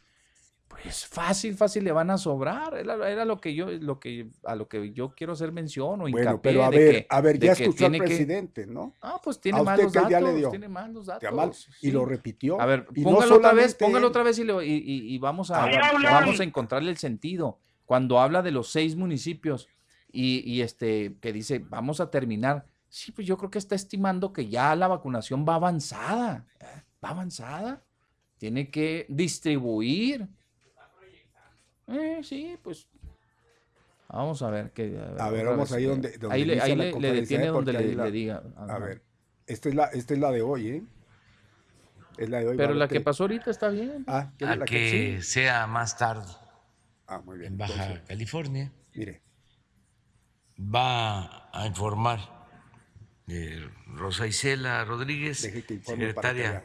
pues fácil, fácil le van a sobrar. Era, era lo que yo, lo que, a lo que yo quiero hacer mención o Bueno, pero a de ver, que- a ver, ya escuchó al que- presidente, ¿no? Ah, pues tiene ¿A mal usted los qué datos. ya le dio? Tiene mal los datos. Ya mal, y sí. lo repitió. A ver, Y no póngalo otra vez, póngalo él. otra vez y, y- y- y vamos a, A ver, vamos a encontrarle el sentido. Cuando habla de los seis municipios y, y este que dice vamos a terminar, sí, pues yo creo que está estimando que ya la vacunación va avanzada, ¿eh? va avanzada. Tiene que distribuir. Eh, sí, pues. Vamos a ver qué. A ver, vamos ahí donde, donde ahí le, inicia ahí la le- le conferencia, detiene ¿eh? donde le, ahí la- le diga. A ver, esta es la, esta es la de hoy, ¿eh? Es la de hoy. Pero la que pasó ahorita está bien. Ah, ¿quiere a la que sí? sea más tarde Ah, muy bien. en Baja entonces, California. mire, Va a informar eh, Rosa Isela Rodríguez, secretaria.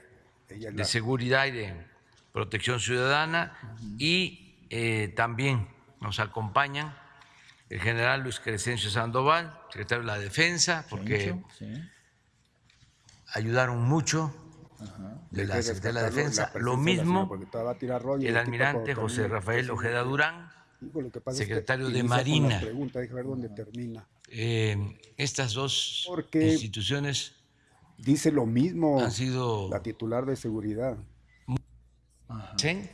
Ella de la- Seguridad y de Protección Ciudadana, y eh, también nos acompañan el general Luis Crescencio Sandoval, secretario de la Defensa, porque sí. ayudaron mucho de la Secretaría de la Defensa. Lo mismo rollo el almirante José. Rafael Ojeda Durán, secretario de Marina. preguntas, deje ver dónde termina. eh, estas dos Porque- instituciones Dice lo mismo han sido la titular de seguridad. Sí,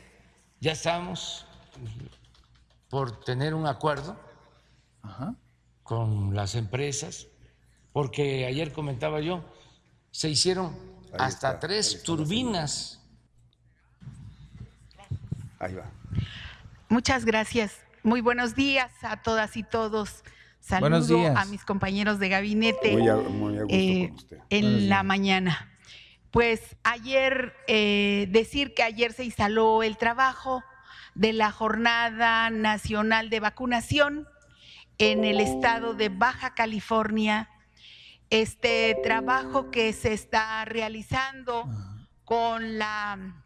ya estamos por tener un acuerdo Ajá. con las empresas, porque ayer comentaba yo, se hicieron Ahí hasta está, tres turbinas. Ahí va. Muchas gracias. Muy buenos días a todas y todos. Saludo a mis compañeros de gabinete Muy a, muy a gusto eh, con usted. en la mañana. Pues ayer, eh, decir que ayer se instaló el trabajo de la Jornada Nacional de Vacunación en el estado de Baja California. Este trabajo que se está realizando con la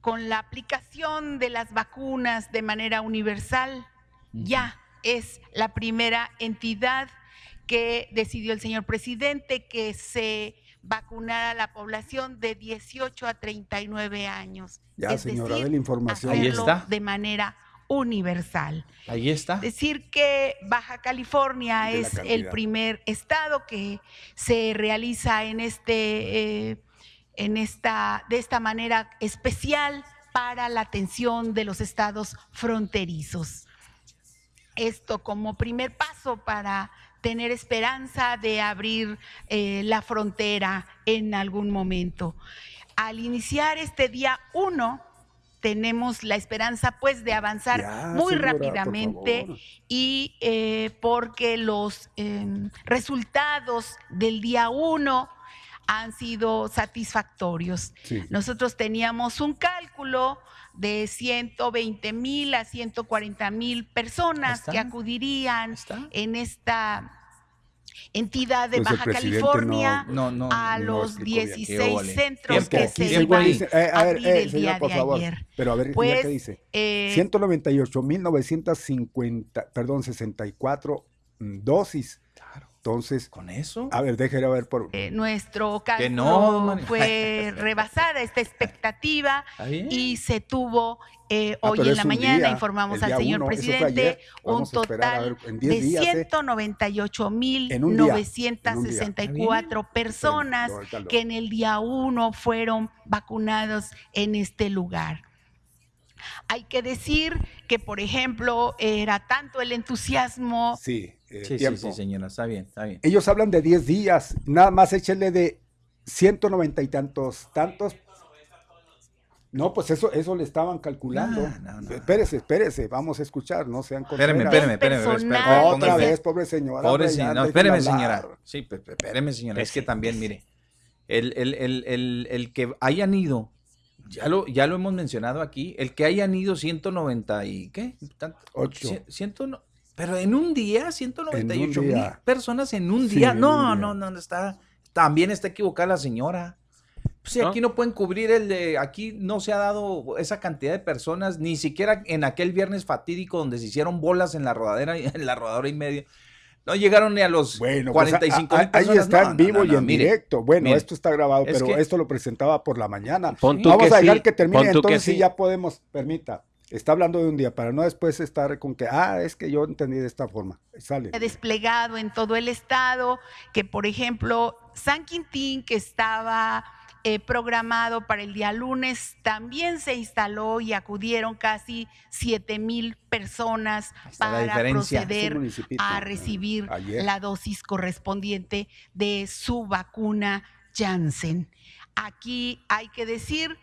con la aplicación de las vacunas de manera universal, ya es la primera entidad que decidió el señor presidente que se vacunara a la población de 18 a 39 años. Ya, es señora, decir, dé la información. Ahí está. de manera universal. Ahí está. Decir que Baja California De es el primer estado que se realiza en este, eh, en esta, de esta manera especial para la atención de los estados fronterizos. Esto como primer paso para tener esperanza de abrir eh, la frontera en algún momento. Al iniciar este día 1 tenemos la esperanza pues de avanzar Ya, muy señora, rápidamente y eh, porque los em, resultados del día uno han sido satisfactorios. Sí. Nosotros teníamos un cálculo de 120 mil a 140 mil personas que acudirían en esta entidad de Pues Baja California no- no- a no los explicó bien. 16 Qué óvole. centros Es que se iban eh, a a ver, abrir eh, el señora, día por de favor, ayer. pero a ver, Pues, qué dice. eh, 198.950, perdón, 64 mm, dosis. Entonces, ¿con eso? A ver, ver por... Eh, nuestro cálculo no, fue rebasada esta expectativa bien. y se tuvo eh, Ah, hoy en la mañana, día, informamos al señor uno, presidente, un total ver, en 10 de días, ¿eh? 198 mil En un día, en un día. 964 personas que en el día uno fueron vacunados en este lugar. Hay que decir que, por ejemplo, era tanto el entusiasmo Sí, eh, Sí, sí, tiempo. sí, señora, está bien, está bien. Ellos hablan de 10 días, nada más échenle de 190 y tantos, tantos. No, pues eso, eso le estaban calculando. Espérese, espérese, vamos a escuchar, no sean Espéreme, espéreme, espéreme, espéreme, espéreme, Otra vez, pobre señora. Pobre señora, no, espéreme, señora. Sí, espéreme, señora. Es que también, mire, el, el, el, el, el que hayan ido, ya lo, ya lo hemos mencionado aquí, el que hayan ido 190 y, ¿qué? Ocho. cien- ciento no- pero en un día, 198 mil día. personas en un Sí, día. en no, un día. no, no, no está. También está equivocada la señora. Pues si ¿No? aquí no pueden cubrir el de, aquí no se ha dado esa cantidad de personas, ni siquiera en aquel viernes fatídico donde se hicieron bolas en la rodadera, en la rodadera y medio. No llegaron ni a los Bueno, pues, 45 a- mil a- ahí personas. está No, en no, vivo no, y en mire, directo. Bueno, mire, esto está grabado, es pero que- esto lo presentaba por la mañana. Vamos que a dejar sí, que termine, que entonces sí sí. ya podemos, permita. Está hablando de un día, para no después estar con que, ah, es que yo entendí de esta forma. Sale. desplegado en todo el estado, que por ejemplo San Quintín, que estaba eh, programado para el día lunes, también se instaló y acudieron casi 7 mil personas para proceder a recibir ayer. la dosis correspondiente de su vacuna Janssen. Aquí hay que decir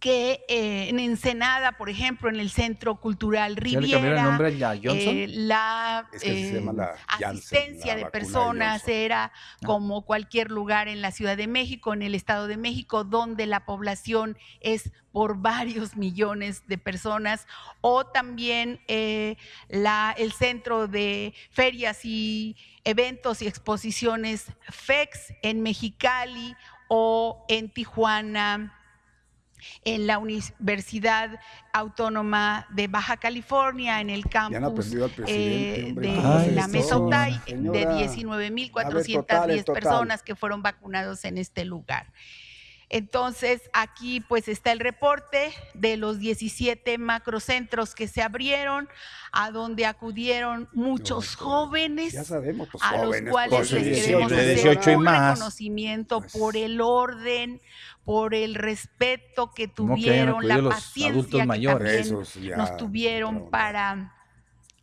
que eh, en Ensenada, por ejemplo, en el Centro Cultural ¿Ya Riviera, el eh, la Es que así se llama eh, Janssen, asistencia la de personas era como cualquier lugar en la Ciudad de México, en el Estado de México, donde la población es por varios millones de personas, o también eh, la, el Centro de Ferias y Eventos y Exposiciones FEX en Mexicali o en Tijuana en la Universidad Autónoma de Baja California, en el campus eh, de Ay, la Mesa de Señora. A ver, 19.410 total, el total. personas que fueron vacunados en este lugar. Entonces, aquí pues está el reporte de los 17 macrocentros que se abrieron, a donde acudieron muchos jóvenes, Ya sabemos, pues a los cuales pues, les queremos sí, de hacer 18 y un más. reconocimiento por el orden, por el respeto que ¿Cómo que hayan tuvieron, la paciencia que mayores? también Esos ya, nos tuvieron para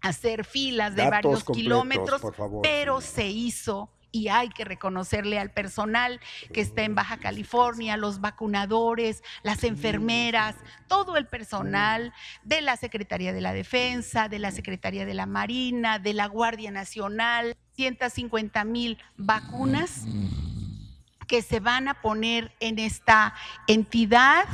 hacer filas de Datos varios kilómetros, pero señora. se hizo y hay que reconocerle al personal que está en Baja California, los vacunadores, las enfermeras, todo el personal de la Secretaría de la Defensa, de la Secretaría de la Marina, de la Guardia Nacional, 150 mil vacunas que se van a poner en esta entidad.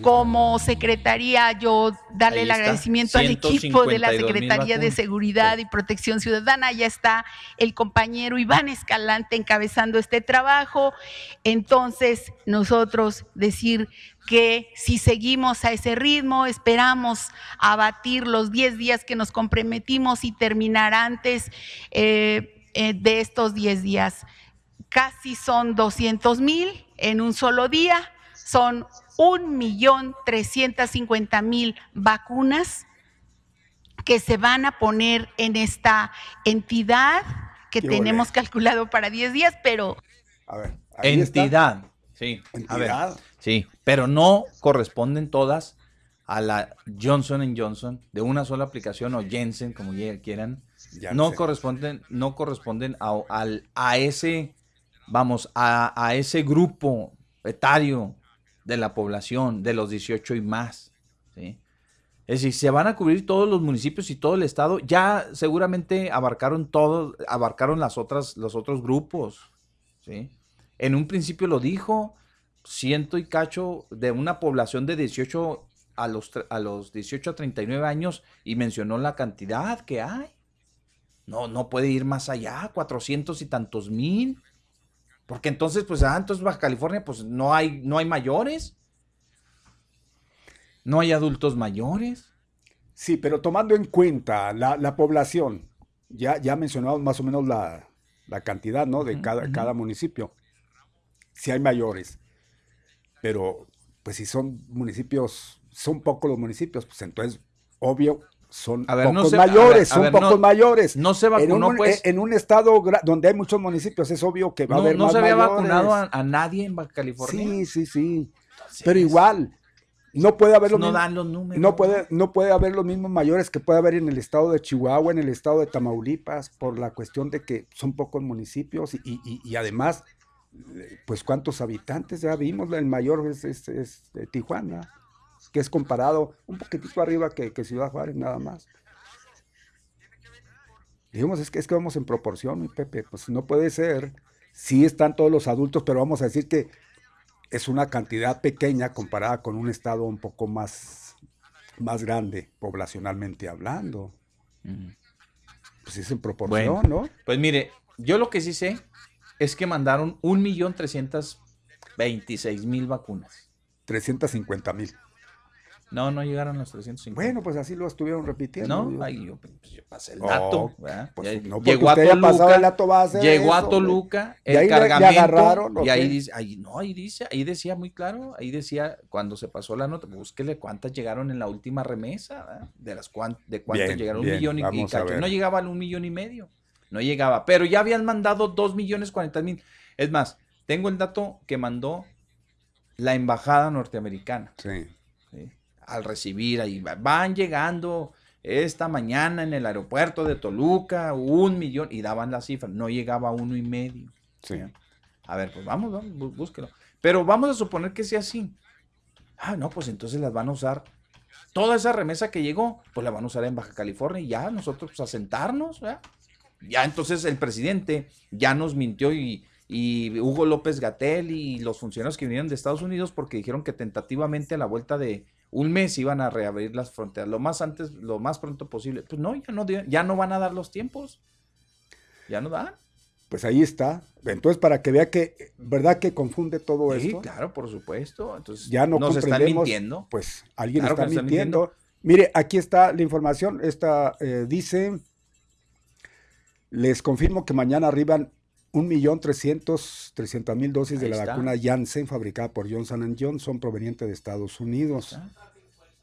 Como secretaría, yo darle el agradecimiento al equipo de la 152,000 Secretaría de. Seguridad y Protección Ciudadana. Ya está el compañero Iván Escalante encabezando este trabajo. Entonces, nosotros decir que si seguimos a ese ritmo, esperamos abatir los 10 días que nos comprometimos y terminar antes eh, eh, de estos 10 días casi son 200 mil en un solo día, son 1.350.000 vacunas que se van a poner en esta entidad que Qué tenemos calculado para 10 días, pero A ver, ahí está. Entidad. Sí, a ver. Entidad. Sí, pero no corresponden todas a la Johnson Johnson de una sola aplicación o Jensen, como ya quieran. Janssen. No corresponden, no corresponden a ese, vamos, a, a ese grupo etario de la población, de los 18 y más. ¿sí? Es decir, se van a cubrir todos los municipios y todo el estado. Ya seguramente abarcaron todos, abarcaron las otras, los otros grupos. ¿sí? En un principio lo dijo, ciento y cacho de una población de 18 a los, a los 18 a 39 años y mencionó la cantidad que hay. No, no puede ir más allá, 400 y tantos mil. Porque entonces, pues, ah, entonces Baja California, pues no hay, no hay mayores. No hay adultos mayores. Sí, pero tomando en cuenta la, población, ya, ya mencionamos más o menos la, cantidad, ¿no? De cada, cada municipio. Si hay mayores. Pero, pues si son municipios, son pocos los municipios, pues entonces, obvio, son pocos mayores, son pocos mayores. No se vacunó, en un, pues. En un estado donde hay muchos municipios, es obvio que va a haber no más se había mayores. vacunado a, nadie en California. Sí, sí, sí. Pero igual, no puede haber los no mismos, dan los números. No puede, no puede haber los mismos mayores que puede haber en el estado de Chihuahua, en el estado de Tamaulipas, por la cuestión de que son pocos municipios y, y, y además, pues cuántos habitantes, ya vimos, el mayor es, es, es Tijuana, que es comparado un poquitito arriba que, que Ciudad Juárez, nada más. Dijimos, es que, es que vamos en proporción, mi Pepe, pues no puede ser. Sí están todos los adultos, pero vamos a decir que es una cantidad pequeña comparada con un estado un poco más, más grande, poblacionalmente hablando. Pues es en proporción, ¿no? Pues mire, yo lo que sí sé es que mandaron 1.326.000 vacunas. 350.000. No, no llegaron a los 350. Bueno, pues así lo estuvieron repitiendo. No, ahí yo, pues, yo, pasé el dato. Oh, pues, ya, no, llegó a Toluca, el dato base llegó a Toluca, el y ahí cargamento. Le agarraron, y ahí dice, ahí, no, ahí dice, ahí decía muy claro, ahí decía, cuando se pasó la nota, búsquele cuántas llegaron en la última remesa, ¿verdad? de las cuan, de cuántas bien, llegaron, bien, un millón y, y. No llegaba al un millón y medio, no llegaba, pero ya habían mandado dos millones cuarenta mil. Es más, tengo el dato que mandó la embajada norteamericana. Sí. Al recibir ahí. Van llegando esta mañana en el aeropuerto de Toluca, un millón, y daban la cifra, no llegaba a uno y medio. Sí. A ver, pues vamos, vamos, bú- búsquelo. Pero vamos a suponer que sea así. Ah, no, pues entonces las van a usar. Toda esa remesa que llegó, pues la van a usar en Baja California y ya nosotros pues a sentarnos, ¿verdad? Ya entonces el presidente ya nos mintió y, y Hugo López Gatel y los funcionarios que vinieron de Estados Unidos porque dijeron que tentativamente a la vuelta de un mes iban a reabrir las fronteras, lo más antes, lo más pronto posible. Pues no, ya no, ya no van a dar los tiempos. Ya no dan. Pues ahí está. Entonces, para que vea que, ¿verdad que confunde todo Sí, esto? claro, por supuesto. Entonces, Ya no nos están mintiendo. Pues alguien Claro está mintiendo. Mire, aquí está la información. Esta eh, dice, les confirmo que mañana arriban 1.300.000 dosis de la está. vacuna Janssen fabricada por Johnson Johnson proveniente de Estados Unidos.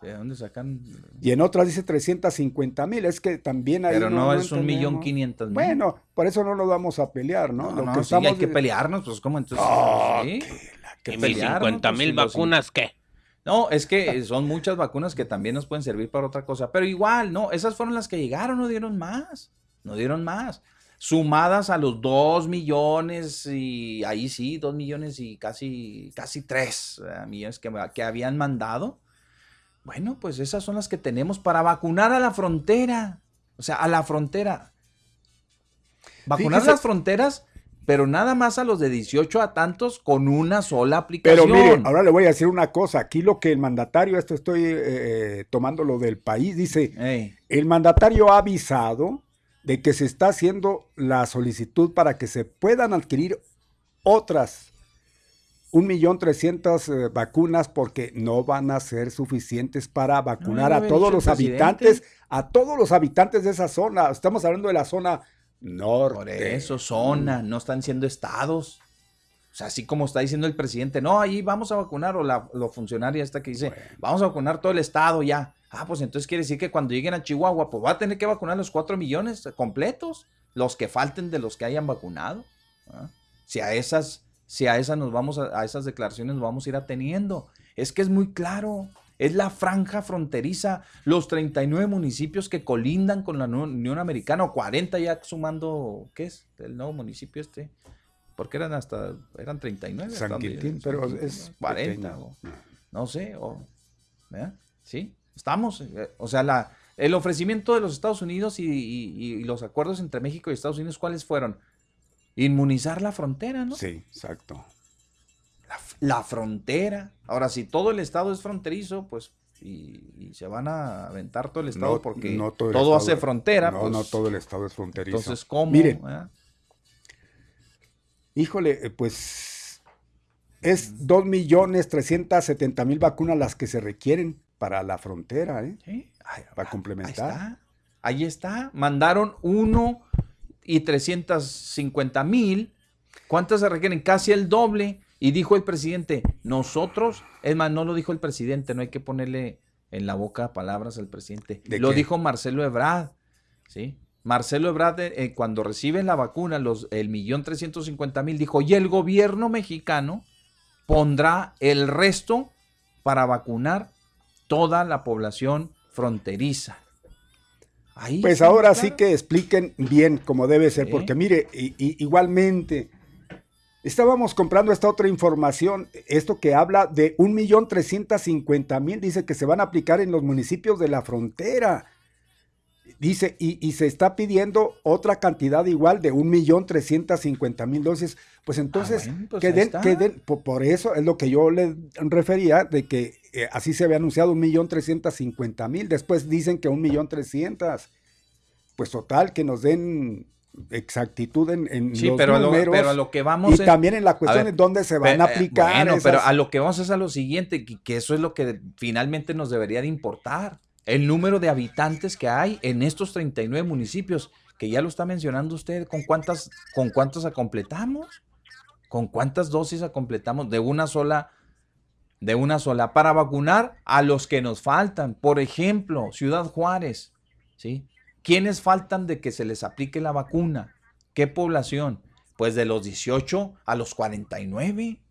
¿De dónde sacan? Y en otras dice 350.000. Es que también hay Pero no, es un millón quinientos mil. Bueno, por eso no nos vamos a pelear, ¿no? No, Lo no, que sí, estamos hay que de- pelearnos, pues ¿cómo entonces? Ah, sí, ¿Y que mis pelearnos, 50 pues, mil sí, los- vacunas qué? No, es que son muchas vacunas que también nos pueden servir para otra cosa. Pero igual, no, esas fueron las que llegaron, no dieron más. No dieron más. Sumadas a los 2 millones y ahí sí, 2 millones y casi, casi 3 millones que, que habían mandado. Bueno, pues esas son las que tenemos para vacunar a la frontera. O sea, a la frontera. Vacunar Fíjese- las fronteras, pero nada más a los de 18 a tantos con una sola aplicación. Pero mire, ahora le voy a decir una cosa. Aquí lo que el mandatario, esto estoy eh, tomando lo del país, dice, Ey. el mandatario ha avisado de que se está haciendo la solicitud para que se puedan adquirir otras un millón trescientas eh, vacunas porque no van a ser suficientes para vacunar a todos los presidente. habitantes, a todos los habitantes de esa zona. Estamos hablando de la zona norte. Por eso, zona, no están siendo estados. O sea, así como está diciendo el presidente, no, ahí vamos a vacunar, o la lo funcionaria esta que dice, vamos a vacunar todo el estado ya. Ah, pues entonces quiere decir que cuando lleguen a Chihuahua, pues va a tener que vacunar los cuatro millones completos, los que falten de los que hayan vacunado. ¿ah? Si a esas, si a esas nos vamos a, a esas declaraciones nos vamos a ir ateniendo. Es que es muy claro. Es la franja fronteriza, los 39 municipios que colindan con la Unión Americana, o 40 ya sumando, ¿qué es? El nuevo municipio este. porque eran hasta, eran 39. San Quintín, pero es 40, o, no sé, o, ¿verdad? Sí, estamos, eh, o sea, la, el ofrecimiento de los Estados Unidos y, y, los acuerdos entre México y Estados Unidos, ¿cuáles fueron? Inmunizar la frontera, ¿no? Sí, exacto. La, frontera. Ahora, si todo el estado es fronterizo, pues y, se van a aventar todo el estado porque todo, hace frontera. No, pues, no todo el estado es fronterizo. Entonces, ¿cómo? Miren, híjole, eh, pues es 2.370.000 vacunas las que se requieren para la frontera, ¿eh? ¿Sí? para complementar. Ahí está. Ahí está. Mandaron uno y 350 mil. ¿Cuántas se requieren? Casi el doble. Y dijo el presidente, nosotros, es más, no lo dijo el presidente, no hay que ponerle en la boca palabras al presidente. Lo dijo Marcelo Ebrard, ¿sí? Marcelo Ebrard, eh, eh, cuando reciben la vacuna, los, el millón trescientos cincuenta mil, dijo, y el gobierno mexicano pondrá el resto para vacunar toda la población fronteriza. pues ahora sí que expliquen bien cómo debe ser, porque mire, igualmente Estábamos comprando esta otra información, esto que habla de 1.350.000, dice que se van a aplicar en los municipios de la frontera. Dice, y, se está pidiendo otra cantidad igual de 1.350.000 dosis. Pues ah, entonces, pues que, den, por, eso es lo que yo le refería, de que eh, así se había anunciado 1.350.000, después dicen que 1.300.000. Pues total, que nos den exactitud en, en sí, pero, números, a lo, que vamos y también en la cuestión de dónde se van a eh, aplicar. Bueno, pero a lo que vamos es a lo siguiente, que, eso es lo que finalmente nos debería de importar. El número de habitantes que hay en estos 39 municipios, que ya lo está mencionando usted, ¿con cuántas, con cuántos completamos? ¿Con cuántas dosis completamos de una sola? De una sola, para vacunar a los que nos faltan. Por ejemplo, Ciudad Juárez, ¿sí? ¿Quiénes faltan de que se les aplique la vacuna? ¿Qué población? Pues de los 18 a los 49.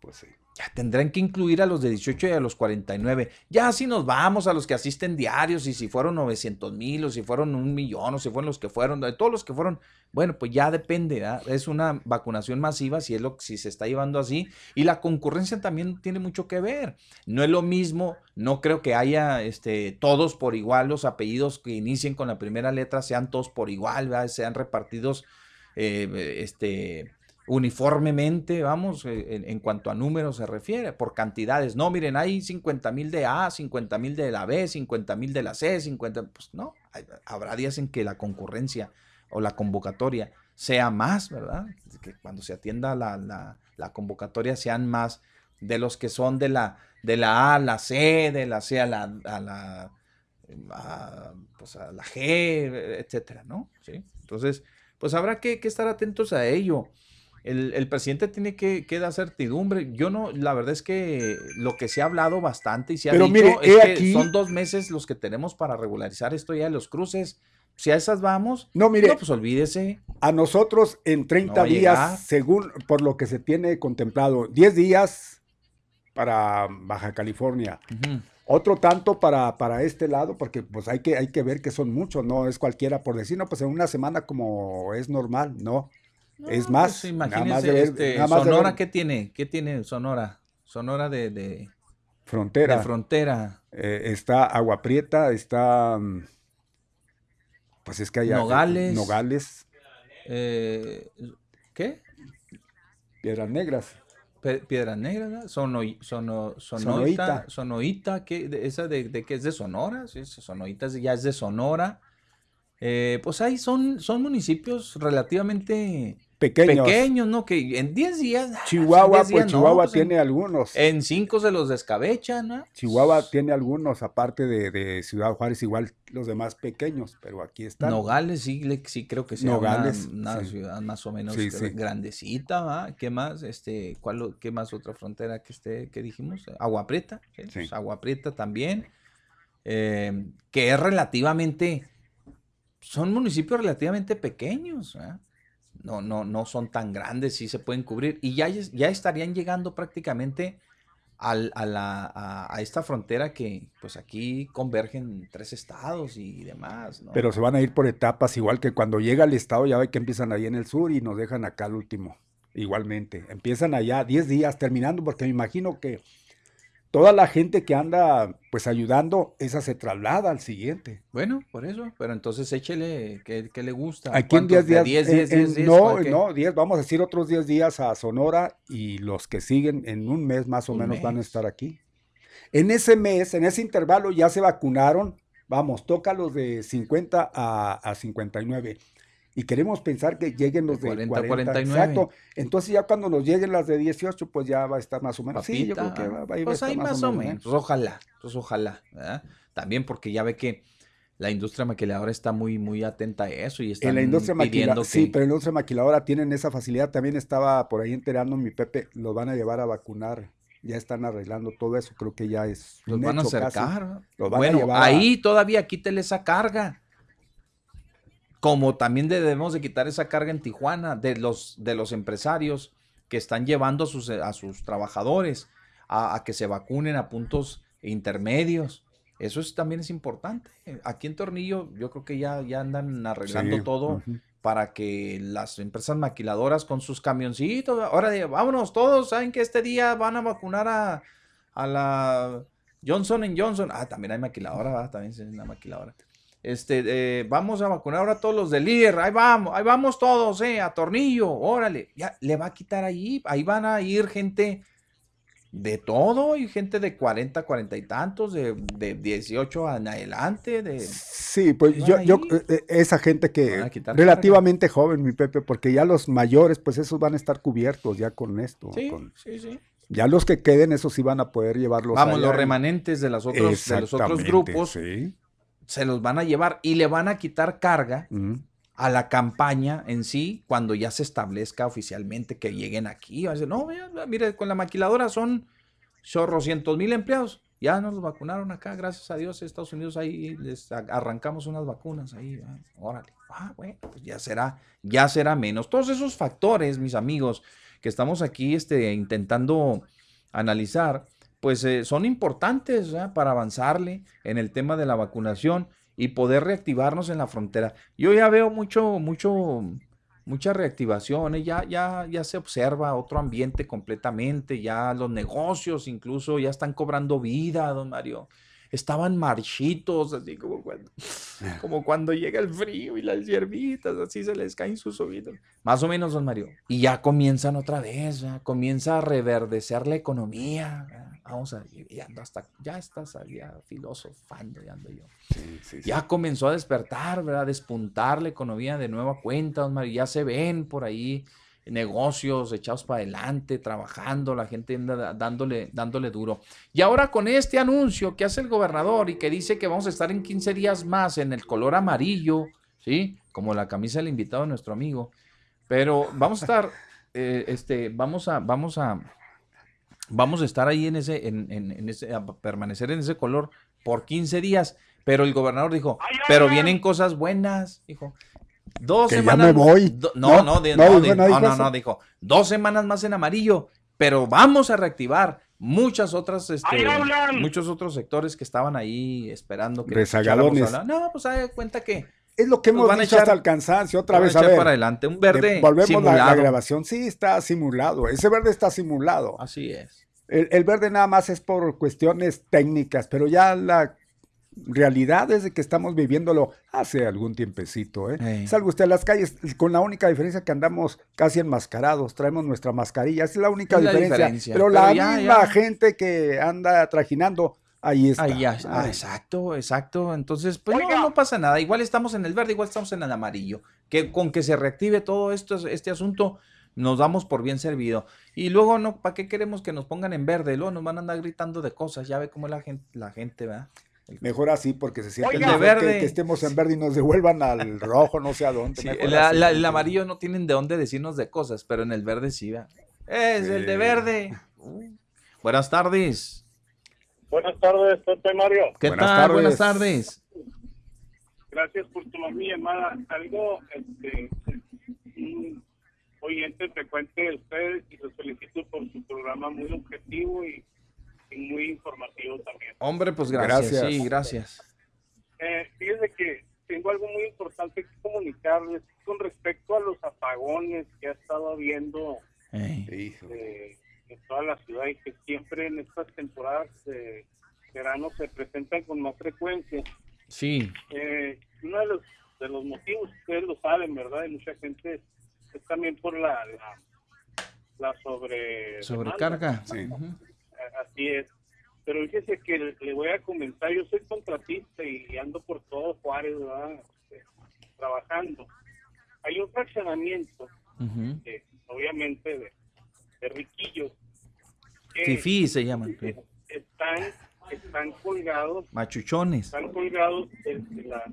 Pues sí. Ya tendrán que incluir a los de 18 y a los 49. Ya si nos vamos a los que asisten diarios y si fueron 900 mil o si fueron un millón o si fueron los que fueron, todos los que fueron, bueno, pues ya depende. Es una vacunación masiva si es lo si se está llevando así y la concurrencia también tiene mucho que ver. No es lo mismo, no creo que haya este todos por igual los apellidos que inicien con la primera letra sean todos por igual, sean repartidos eh, este uniformemente, vamos, eh, en, cuanto a números se refiere, por cantidades. No, miren, hay 50 mil de A, 50 mil de la B, 50 mil de la C, 50, pues no, habrá días en que la concurrencia o la convocatoria sea más, ¿verdad? Que cuando se atienda la, convocatoria sean más de los que son de la, de la A a la C, de la C a la, a la, pues a la G, etcétera, ¿no? ¿Sí? Entonces, pues habrá que estar atentos a ello. El, presidente tiene que, dar certidumbre. Yo no, la verdad es que lo que se ha hablado bastante y se ha dicho es que son dos meses los que tenemos para regularizar esto ya de los cruces. Si a esas vamos, no, mire, pues olvídese. A nosotros en 30 días, según por lo que se tiene contemplado, 10 días para Baja California. Otro tanto para, para este lado, porque pues hay que, hay que ver que son muchos, no es cualquiera por decir, no, pues en una semana como es normal, no es más, pues, imagínese, este, Sonora, ¿qué tiene? ¿Qué tiene Sonora? Sonora de, frontera. De frontera. Eh, está Agua Prieta, está. Mm, pues es que hay. Nogales. Nogales. Eh, ¿Qué? Piedras Negras. Piedras Negras, Sono, sono, sonoita, sonoita, ¿qué? ¿esa de, de qué es de Sonora? Sí, sonoita ya es de Sonora. Eh, pues ahí son, son municipios relativamente pequeños. pequeños, ¿no? Que en 10 días. Ah, Chihuahua, pues Chihuahua pues, tiene algunos. En 5 se los descabechan, ¿no? Chihuahua tiene algunos, aparte de, Ciudad Juárez, igual los demás pequeños, pero aquí están. Nogales, sí, sí creo que sea Nogales, una, ciudad más o menos grandecita, ¿va? ¿Qué más? Este, ¿cuál, ¿Qué más otra frontera que esté, que dijimos? Agua Prieta, pues Agua Prieta también, eh, que es relativamente, son municipios relativamente pequeños, ¿verdad? No, no, no son tan grandes, sí se pueden cubrir y ya, ya estarían llegando prácticamente a, la, a esta frontera que pues aquí convergen tres estados y demás, ¿no? Pero se van a ir por etapas, igual que cuando llega el estado, ya ve que empiezan ahí en el sur y nos dejan acá al último. Igualmente, empiezan allá 10 días terminando, porque me imagino que toda la gente que anda pues ayudando, esa se traslada al siguiente. Bueno, por eso, pero entonces échele que, le gusta. Aquí en ¿Cuántos? 10 ¿De días. 10, en- 10, en- 10, 10, no, no, 10, vamos a decir otros 10 días a Sonora y los que siguen en un mes más o menos van a mes. estar aquí. En ese mes, en ese intervalo ya se vacunaron, vamos, toca los de 50 a, a 59. Y queremos pensar que lleguen los de 40 a 40, 49. Exacto. Entonces ya cuando nos lleguen las de 18, pues ya va a estar más o menos. Sí, yo creo que va, va a Pues estar ahí más o menos, ¿eh? pues ojalá, pues ojalá, ¿verdad? También porque ya ve que la industria maquiladora está muy, muy atenta a eso y están En la industria maquiladora, sí, que- pero en la industria maquiladora tienen esa facilidad. También estaba por ahí enterando mi Pepe, los van a llevar a vacunar. Ya están arreglando todo eso, creo que ya es los un van a hecho acercar. Los van a bueno, llevar a- ahí todavía quítele esa carga. Como también debemos de quitar esa carga en Tijuana de los, de los empresarios que están llevando a sus, a sus trabajadores a, a que se vacunen a puntos intermedios. Eso es, también es importante. Aquí en Tornillo yo creo que ya, ya andan arreglando Sí, todo para que las empresas maquiladoras con sus camioncitos, ahora de, vámonos todos, saben que este día van a vacunar a, a la Johnson Johnson. Ah, también hay maquiladora, ¿verdad? también es una maquiladora. Este, eh, vamos a vacunar ahora a todos los de líder, ahí vamos, ahí vamos todos, eh, a tornillo, órale, ya le va a quitar ahí, ahí van a ir gente de todo y gente de 40, 40 y tantos, de, de 18 en adelante, de... Sí, pues yo, yo, eh, eh, esa gente que relativamente joven, mi Pepe, porque ya los mayores, pues esos van a estar cubiertos ya con esto. Sí, con- sí, sí. ya los que queden, esos sí van a poder llevarlos. Vamos, allá los en- remanentes de, las otros, de los otros grupos sí. Se los van a llevar y le van a quitar carga a la campaña en sí cuando ya se establezca oficialmente que lleguen aquí. Va a decir, no, mira, mire, con la maquiladora son chorrocientos mil empleados. Ya nos vacunaron acá, gracias a Dios, Estados Unidos ahí les arrancamos unas vacunas ahí. ah, órale. Ah, bueno, pues ya será, ya será menos. Todos esos factores, mis amigos, que estamos aquí este, intentando analizar, pues eh, son importantes para avanzarle en el tema de la vacunación y poder reactivarnos en la frontera. Yo ya veo mucho, mucho, mucha reactivación, ¿eh? ya, ya, ya se observa otro ambiente completamente, ya los negocios incluso ya están cobrando vida, don Mario. Estaban marchitos, así como cuando, como cuando llega el frío y las hierbitas, así se les caen sus oídos. Más o menos, don Mario. Y ya comienzan otra vez, ya comienza a reverdecer la economía. ¿verdad? Vamos a, ya ando hasta, ya estás ya filosofando, ya ando yo. Ya comenzó a despertar, ¿verdad? Despuntar la economía de nueva cuenta, don Mario. Ya se ven por ahí negocios echados para adelante, trabajando, la gente anda da- dándole, dándole duro. Y ahora con este anuncio que hace el gobernador y que dice que vamos a estar en 15 días más en el color amarillo, ¿sí? Como la camisa del invitado de nuestro amigo. Pero vamos a estar, eh, este, vamos a, vamos a, vamos a estar ahí en ese, en, en- en ese, a permanecer en ese color por 15 días. Pero el gobernador dijo, pero vienen cosas buenas, dijo. Dos Que ya semanas. me voy. do- no, No, no, no, no, no no, dijo no, eso. no, dijo. Dos semanas más en amarillo, pero vamos a reactivar muchas otras, este, muchos otros sectores que estaban ahí esperando que Rezagadones. a. No, pues da cuenta que Es lo que hemos van a dicho echar- hasta el cansancio. Otra van a vez, a ver. para adelante. Un verde De- volvemos la- La, grabación. Sí, está simulado. Ese verde está simulado. Así es. El, el verde nada más es por cuestiones técnicas, pero ya la realidad es de que estamos viviéndolo hace algún tiempecito. ¿eh? Salga usted a las calles con la única diferencia que andamos casi enmascarados, traemos nuestra mascarilla, esa es la única Es la diferencia. Pero, pero la ya, misma ya. gente que anda trajinando, ahí está. Ahí ya, ah, exacto, exacto. Entonces, pues no, no pasa nada. Igual estamos en el verde, igual estamos en el amarillo. Que con que se reactive todo esto, este asunto, nos damos por bien servido. Y luego, no, ¿para qué queremos que nos pongan en verde? Luego nos van a andar gritando de cosas. Ya ve cómo es la gente, la gente, ¿verdad? Mejor así porque se siente Oiga. mejor que- verde. Que, estemos en verde y nos devuelvan al rojo, no sé a dónde. Sí, la- así. la- el amarillo no tienen de dónde decirnos de cosas, pero en el verde sí, ¿verdad? Es el de verde. Uh. Buenas tardes. Buenas tardes, Pepe Mario. ¿Qué Buenas tal? Buenas tardes. tardes. Gracias por tomar mi llamada. Algo, este, un oyente frecuente de ustedes y los felicito por su programa muy objetivo y muy informativo también. Hombre, pues gracias. Gracias. Sí, gracias. Eh, fíjense que tengo algo muy importante que comunicarles con respecto a los apagones que ha estado habiendo eh, en toda la ciudad y que siempre en estas temporadas de verano se presentan con más frecuencia. Sí. Eh, uno de los, de los motivos, ustedes lo saben, ¿verdad? Y mucha gente es también por la, la, la sobre Sobrecarga. A- Así es. Pero fíjese que le, le voy a comentar, yo soy contratista y ando por todo Juárez, ¿verdad? Este, trabajando. Hay un fraccionamiento, eh, obviamente, de, de riquillos. Fifí se llaman. sí. Están, están colgados Machuchones. están colgados de, de la,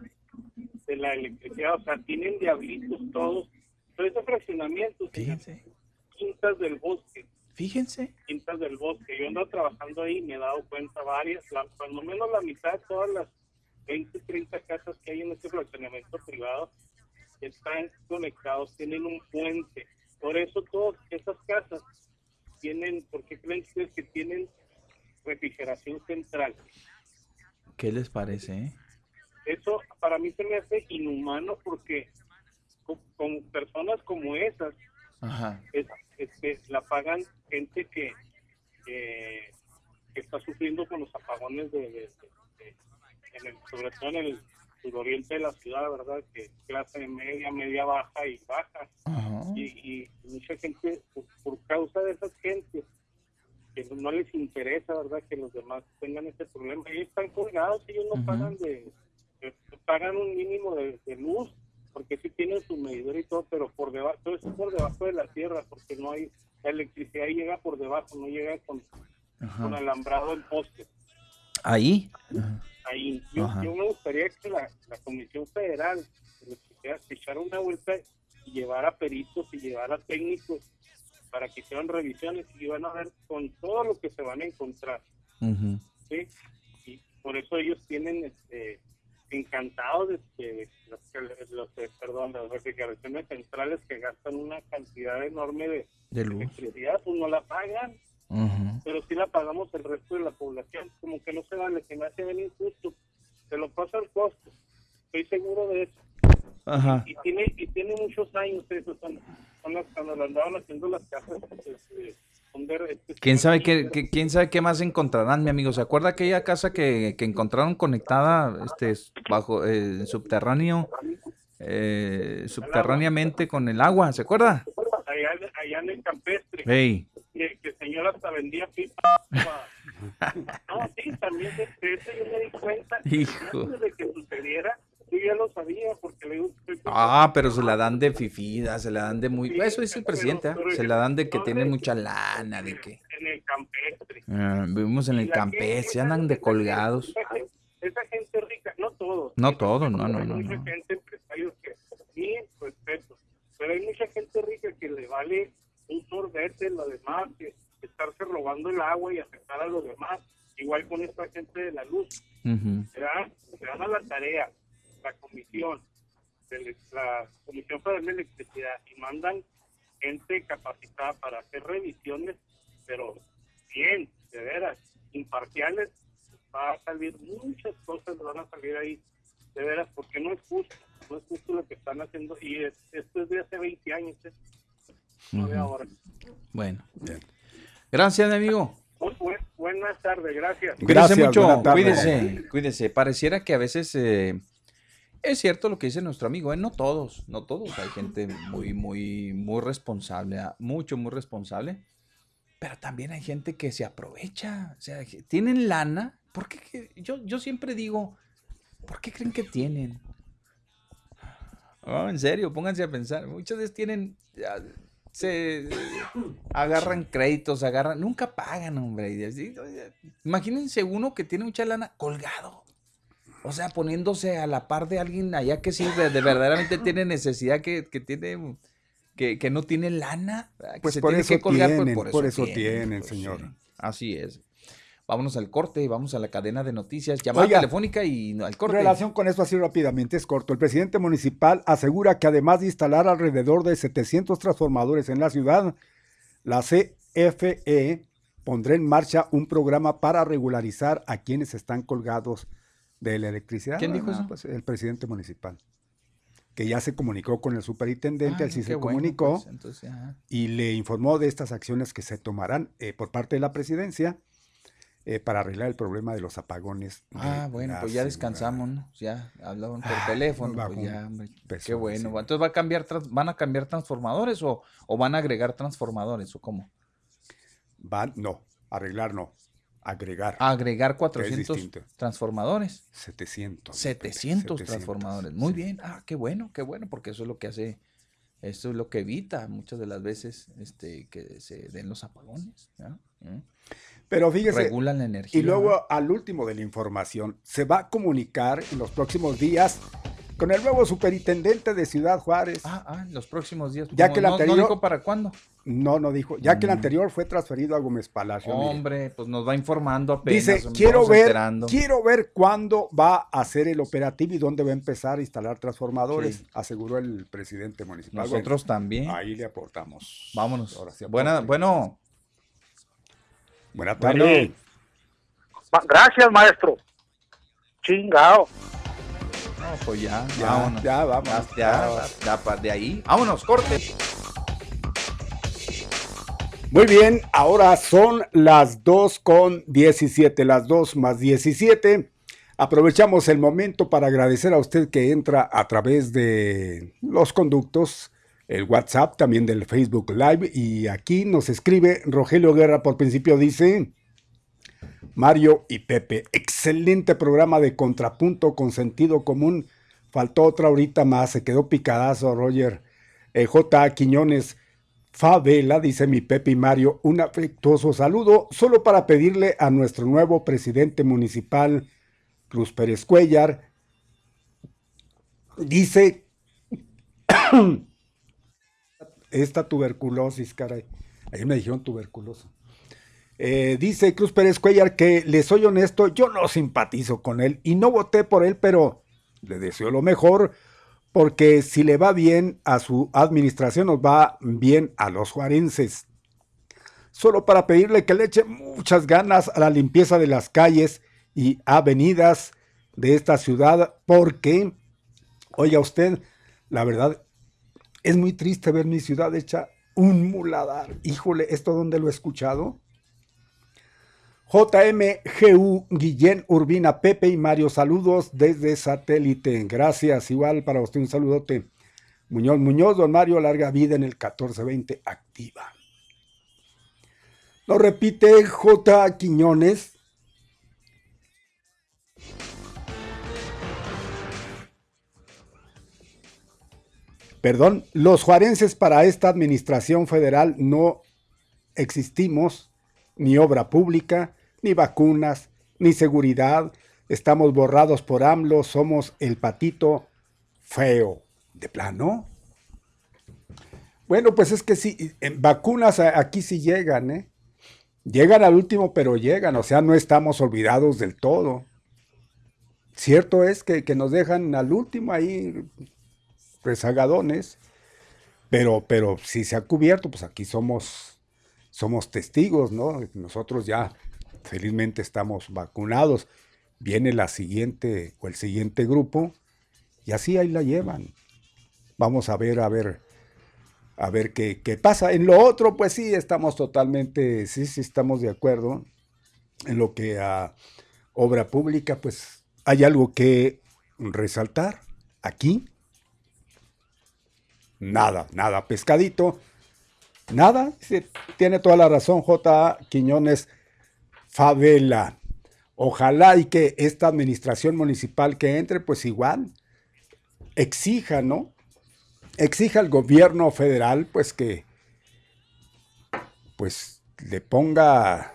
de la electricidad, o sea, tienen diablitos todos. Pero ese fraccionamiento, quintas del bosque, Fíjense. quintas del bosque. Yo ando trabajando ahí y me he dado cuenta varias, la, cuando menos la mitad de todas las 20, 30 casas que hay en este fraccionamiento privado están conectados, tienen un puente. Por eso todas esas casas tienen, ¿por qué creen ustedes que tienen refrigeración central? ¿Qué les parece? eh? eso para mí se me hace inhumano porque co- con, personas como esas Ajá. es, este, la pagan gente que, que, que está sufriendo con los apagones de, de- de- de- en el- sobre todo en el suroriente de la ciudad, ¿verdad? Que clase media, media baja y baja. Y, y mucha gente, por, por causa de esas gentes, que no les interesa, ¿verdad? Que los demás tengan ese problema. Ellos están colgados, ellos no pagan de, de- pagan un mínimo de, de luz, porque sí tienen su medidor y todo, pero por debajo, todo eso es por debajo de la tierra, porque no hay, la electricidad llega por debajo, no llega con, con alambrado en poste. Ahí. Ahí, yo, Ajá. yo me gustaría que la, la Comisión Federal se echara una vuelta y llevara peritos y llevara técnicos para que hicieran revisiones y van a ver con todo lo que se van a encontrar. ¿sí? Y por eso ellos tienen este, encantados de que los, que- los, perdón, las refrigeraciones centrales que gastan una cantidad enorme de, De luz. electricidad, pues no la pagan, pero sí la pagamos el resto de la población, como que no se vale, que me hace bien injusto, se lo pasa al costo, estoy seguro de eso. Ajá. Y tiene, y tiene muchos años eso, son, son las, cuando lo andaban haciendo las casas, este, de- este, ¿Quién sabe qué, qué- quién sabe qué más encontrarán, mi amigo? ¿Se acuerda aquella casa que, que encontraron conectada este, bajo el subterráneo, eh, subterráneamente con el agua? ¿Se acuerda? allá, allá en el campestre. Ey. que, que el señor hasta vendía pipa. No, sí, también de de eso yo me di cuenta. Hijo. Antes de que sucediera, yo ya lo sabía, porque le digo, Ah, pero se la dan de fifida, se la dan de muy... Eso dice el presidente, ¿eh? se la dan de que tienen mucha lana, de que en el campestre. ah, vivimos en el campestre, andan de colgados. Esa, gen- esa gente rica, no todos. No todos, no, no, hay no, mucha no. gente, empresarios que, mi respeto, pero hay mucha gente rica que le vale un sorbete lo demás, que estarse robando el agua y afectar a los demás, igual con esta gente de la luz. Se dan, se dan a la tarea, la comisión, de la Comisión Federal de Electricidad, y mandan gente capacitada para hacer revisiones, pero bien, de veras, imparciales, va a salir muchas cosas, van a salir ahí, de veras, porque no es justo, no es justo lo que están haciendo, y es- esto es de hace 20 años, ¿eh? no de ahora. Bueno. Gracias, mi amigo. Bu- bu- buenas tardes, gracias. Cuídese mucho, tarde. cuídese, cuídese. Pareciera que a veces eh, es cierto lo que dice nuestro amigo, ¿eh? no todos, no todos. Hay gente muy, muy, muy responsable, ah, mucho, muy responsable. Pero también hay gente que se aprovecha, o sea, tienen lana. ¿Por qué? que- Yo, yo siempre digo, ¿por qué creen que tienen? Oh, en serio, pónganse a pensar. Muchas veces tienen, ya, se agarran créditos, agarran, nunca pagan, hombre. Imagínense uno que tiene mucha lana colgado. O sea, poniéndose a la par de alguien allá que sí de, de verdaderamente tiene necesidad, que, que tiene, que, que no tiene lana, que Pues se por tiene eso que colgar, pues, tienen, por eso tienen, pues, señor. sí. Así es. Vámonos al corte y vamos a la cadena de noticias. Llamada Oiga, telefónica y al En corte. relación con eso, así rápidamente, es corto. El presidente municipal asegura que además de instalar alrededor de 700 transformadores en la ciudad, la CFE pondrá en marcha un programa para regularizar a quienes están colgados de la electricidad. ¿Quién dijo No, eso? pues, el presidente municipal. Que ya se comunicó con el superintendente, Ah, él sí se bueno, comunicó pues, entonces, y le informó de estas acciones que se tomarán eh, por parte de la presidencia eh, para arreglar el problema de los apagones. Ah, bueno, pues ya descansamos, ¿no? Ya hablaban por Ah, teléfono, pues ya, hombre, qué bueno. Entonces va a cambiar, van a cambiar transformadores o, o van a agregar transformadores o cómo? Van, no, arreglar no, agregar. Agregar que 400 distinto. transformadores. 700. 700 transformadores. Muy bien. Ah, qué bueno, qué bueno, porque eso es lo que hace, eso es lo que evita muchas de las veces este, que se den los apagones. ¿ya? ¿Mm? Pero fíjese. Regulan la energía. Y luego, al último de la información, se va a comunicar en los próximos días con el nuevo superintendente de Ciudad Juárez. Ah, ah, en los próximos días. Ya que el no- no anterior- dijo para cuándo? No, no dijo. Ya que el Mm. anterior fue transferido a Gómez Palacio. mire. Hombre, pues nos va informando apenas. Dice, quiero ver, enterando". quiero ver cuándo va a hacer el operativo y dónde va a empezar a instalar transformadores, Sí. aseguró el presidente municipal. Nosotros Bueno, también. Ahí le aportamos. Vámonos. Ahora sí, Buena, bueno. Buenas tardes. Gracias, maestro. Chingao. No, pues ya, Ya, vámonos. ya, vamos. Ya, ya, ya, de ahí. Vámonos, corte. Muy bien, ahora son las 2 con 17, las 2 más 17. Aprovechamos el momento para agradecer a usted que entra a través de los conductos, el WhatsApp, también del Facebook Live. Y aquí nos escribe Rogelio Guerra por principio, dice Mario y Pepe. Excelente programa de contrapunto con sentido común. Faltó otra horita más, se quedó picadazo, Roger. Eh, J. Quiñones. Favela, dice mi Pepe y Mario, un afectuoso saludo solo para pedirle a nuestro nuevo presidente municipal, Cruz Pérez Cuellar, dice esta tuberculosis, caray, ahí me dijeron tuberculoso. Eh, dice Cruz Pérez Cuellar que le soy honesto, yo no simpatizo con él y no voté por él, pero le deseo lo mejor porque si le va bien a su administración, nos va bien a los juarenses. Solo para pedirle que le eche muchas ganas a la limpieza de las calles y avenidas de esta ciudad, porque, oiga usted, la verdad, es muy triste ver mi ciudad hecha un muladar. Híjole, ¿esto dónde lo he escuchado? JMGU Guillén Urbina Pepe y Mario, saludos desde satélite. Gracias, igual para usted un saludote. Muñoz Muñoz, don Mario, larga vida en el 1420 activa. Lo repite J. Quiñones. Perdón, los juarenses para esta administración federal no existimos, ni obra pública, ni vacunas, ni seguridad. Estamos borrados por AMLO, somos el patito feo. ¿De plano? Bueno, pues es que sí, en vacunas aquí sí llegan, ¿eh? Llegan al último, pero llegan, o sea, no estamos olvidados del todo. Cierto es que, que nos dejan al último ahí rezagadones, pero, pero si se ha cubierto, pues aquí somos, somos testigos, ¿no? Nosotros ya felizmente estamos vacunados. Viene la siguiente o el siguiente grupo y así ahí la llevan. Vamos a ver, a ver, a ver qué, qué pasa. En lo otro, pues sí, estamos totalmente, sí, sí, estamos de acuerdo. En lo que a obra pública, pues hay algo que resaltar aquí. Nada, nada, pescadito. Nada, tiene toda la razón J. Quiñones Favela. Ojalá y que esta administración municipal que entre, pues igual, exija, ¿no? Exija al gobierno federal, pues que, pues le ponga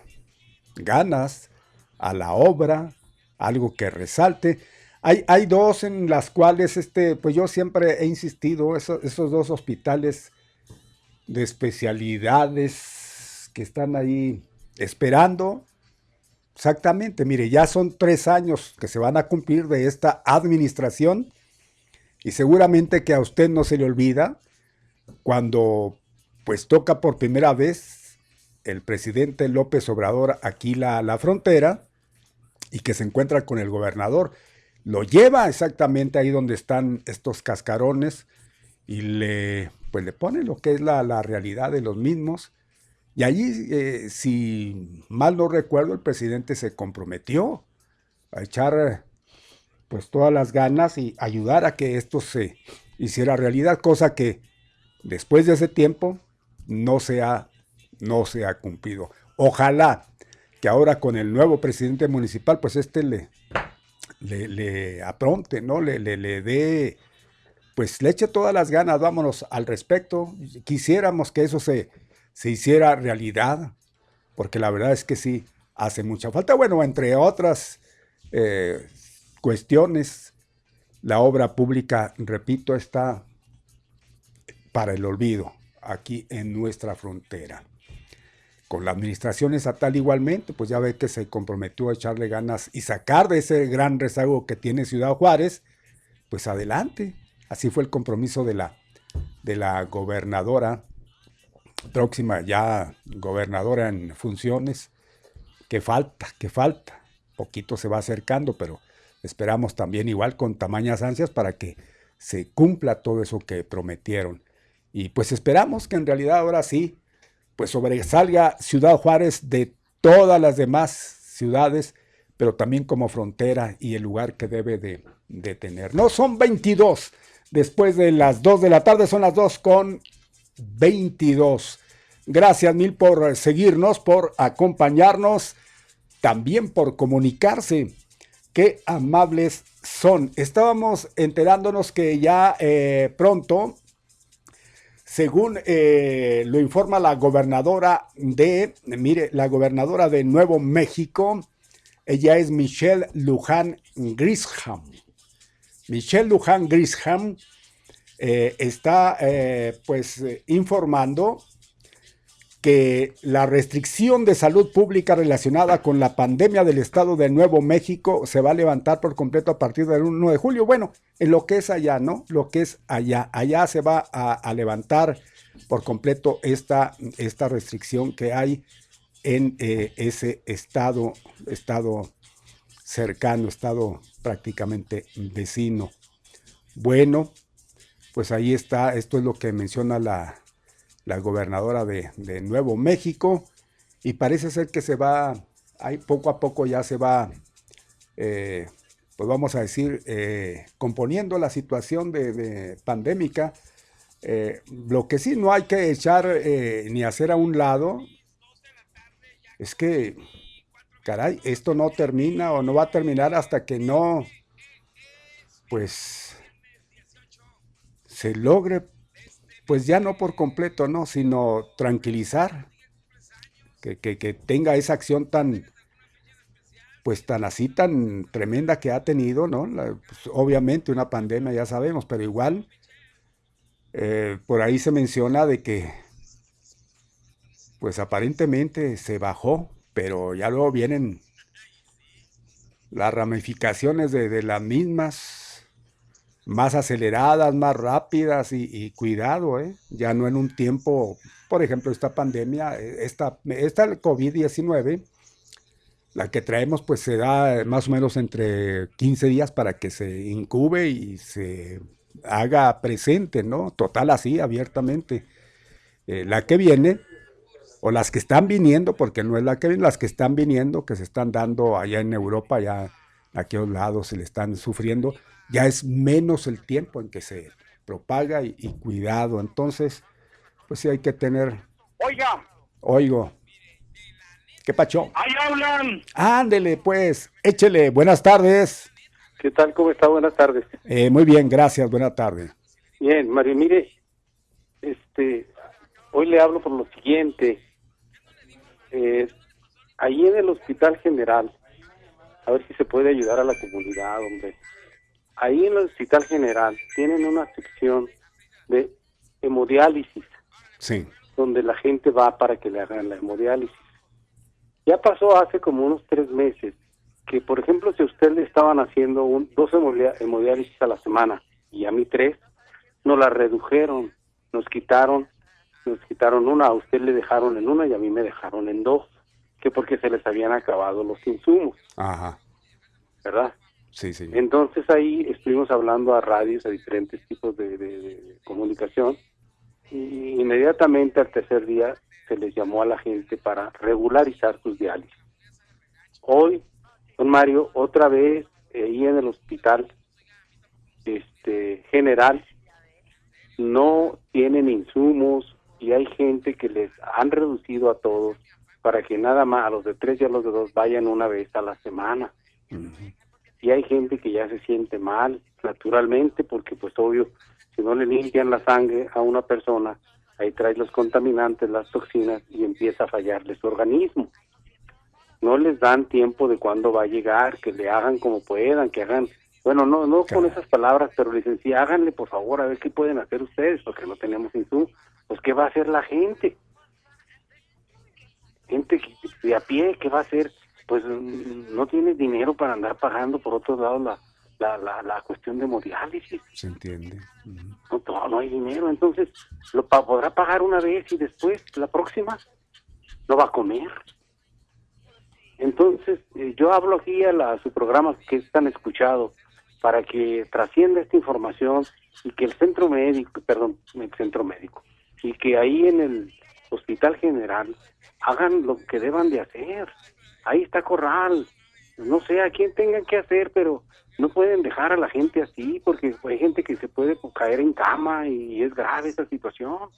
ganas a la obra, algo que resalte. Hay, hay dos en las cuales, este, pues yo siempre he insistido, eso- esos dos hospitales de especialidades que están ahí esperando. Exactamente, mire, ya son tres años que se van a cumplir de esta administración y seguramente que a usted no se le olvida cuando pues toca por primera vez el presidente López Obrador aquí la, la frontera y que se encuentra con el gobernador. Lo lleva exactamente ahí donde están estos cascarones y le, pues le pone lo que es la, la realidad de los mismos. Y allí, eh, si mal no recuerdo, el presidente se comprometió a echar pues todas las ganas y ayudar a que esto se hiciera realidad, cosa que después de ese tiempo no se ha, no se ha cumplido. Ojalá que ahora con el nuevo presidente municipal, pues este le, le, le apronte, ¿no? Le, le, le dé, pues le eche todas las ganas, vámonos al respecto. Quisiéramos que eso se, se hiciera realidad, porque la verdad es que sí, hace mucha falta. Bueno, entre otras eh, cuestiones, la obra pública, repito, está para el olvido aquí en nuestra frontera. Con la administración estatal igualmente, pues ya ve que se comprometió a echarle ganas y sacar de ese gran rezago que tiene Ciudad Juárez, pues adelante. Así fue el compromiso de la, de la gobernadora, próxima ya gobernadora en funciones, que falta, que falta. Poquito se va acercando, pero esperamos también igual con tamañas ansias para que se cumpla todo eso que prometieron. Y pues esperamos que en realidad ahora sí, pues sobresalga Ciudad Juárez de todas las demás ciudades, pero también como frontera y el lugar que debe de, de tener. No son 22, después de las 2 de la tarde son las 2 con 22. Gracias mil por seguirnos, por acompañarnos, también por comunicarse. Qué amables son. Estábamos enterándonos que ya eh, pronto, según eh, lo informa la gobernadora de, mire, la gobernadora de Nuevo México, ella es Michelle Luján Grisham. Michelle Luján Grisham eh, está pues informando que la restricción de salud pública relacionada con la pandemia del estado de Nuevo México se va a levantar por completo a partir del 1 de julio. Bueno, en lo que es allá, ¿no? Lo que es allá. Allá se va a, levantar por completo esta, esta restricción que hay en eh, ese estado, estado cercano, estado prácticamente vecino. Bueno, pues ahí está, esto es lo que menciona la, gobernadora de, Nuevo México, y parece ser que se va, ahí poco a poco ya se va, eh, pues vamos a decir, eh, componiendo la situación de, pandémica. Eh, lo que sí no hay que echar ni hacer a un lado es que, caray, esto no termina o no va a terminar hasta que no, pues, se logre pues ya no por completo, ¿no? Sino tranquilizar, que, tenga esa acción tan, pues tan así, tan tremenda que ha tenido, ¿no? Pues, obviamente una pandemia, ya sabemos, pero igual, eh, por ahí se menciona de que, pues aparentemente se bajó, pero ya luego vienen las ramificaciones de, de las mismas más aceleradas, más rápidas y, cuidado, ¿eh? ya no en un tiempo, por ejemplo, esta pandemia, eh, esta, esta COVID-19, la que traemos pues se da más o menos entre 15 días para que se incube y se haga presente, ¿no? Total así, abiertamente. Eh, la que viene, o las que están viniendo, porque no es la que viene, las que están viniendo, que se están dando allá en Europa, ya a aquellos lados se le están sufriendo, ya es menos el tiempo en que se propaga y, cuidado. Entonces, pues sí hay que tener. Oiga. Oigo. ¿Qué pacho? Ahí hablan. Ándele, pues, échele. Buenas tardes. ¿Qué tal? ¿Cómo está? Buenas tardes. Eh, muy bien, gracias. Buenas tardes. Bien, Mario, mire, este, hoy le hablo por lo siguiente. Eh, ahí en el Hospital General, a ver si se puede ayudar a la comunidad, hombre ahí en el Hospital General tienen una sección de hemodiálisis. Sí. Donde la gente va para que le hagan la hemodiálisis. Ya pasó hace como unos tres meses que, por ejemplo, si a usted le estaban haciendo un, dos hemodiálisis a la semana y a mí tres, nos la redujeron, nos quitaron nos quitaron una, a usted le dejaron en una y a mí me dejaron en dos, que porque se les habían acabado los insumos, Ajá. ¿verdad? Sí, sí. Entonces ahí estuvimos hablando a radios, a diferentes tipos de, de- de comunicación, y inmediatamente al tercer día se les llamó a la gente para regularizar sus diálisis. Hoy, don Mario, otra vez ahí en el hospital este general no tienen insumos y hay gente que les han reducido a todos para que nada más a los de tres y a los de dos vayan una vez a la semana y hay gente que ya se siente mal naturalmente porque pues obvio si no le limpian la sangre a una persona ahí trae los contaminantes las toxinas y empieza a fallarle su organismo. No les dan tiempo de cuándo va a llegar que le hagan como puedan que hagan bueno no no con esas palabras pero le dicen sí háganle por favor a ver qué pueden hacer ustedes porque no tenemos insumos pues qué va a hacer la gente gente de a pie qué va a hacer pues no tiene dinero para andar pagando por otro lado la la, la, la cuestión de hemodiálisis. Se entiende. no, no, no hay dinero. Entonces lo pa- podrá pagar una vez y después la próxima no va a comer. Entonces eh, yo hablo aquí a, la- a su programa que es tan escuchado para que trascienda esta información y que el centro médico perdón el centro médico y que ahí en el hospital general hagan lo que deban de hacer ahí está Corral no sé a quién tengan que hacer pero no pueden dejar a la gente así porque hay gente que se puede caer en cama y es grave esa situación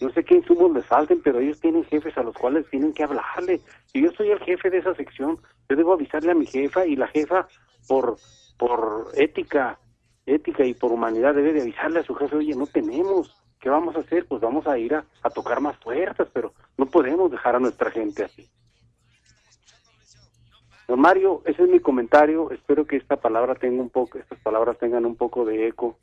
no sé qué insumos les falten, pero ellos tienen jefes a los cuales tienen que hablarle. Si yo soy el jefe de esa sección, yo debo avisarle a mi jefa y la jefa por por ética, ética y por humanidad debe de avisarle a su jefe, oye, no tenemos, ¿qué vamos a hacer? Pues vamos a ir a, a tocar más puertas, pero no podemos dejar a nuestra gente así. Mario, ese es mi comentario. Espero que esta palabra tenga un poco, estas palabras tengan un poco de eco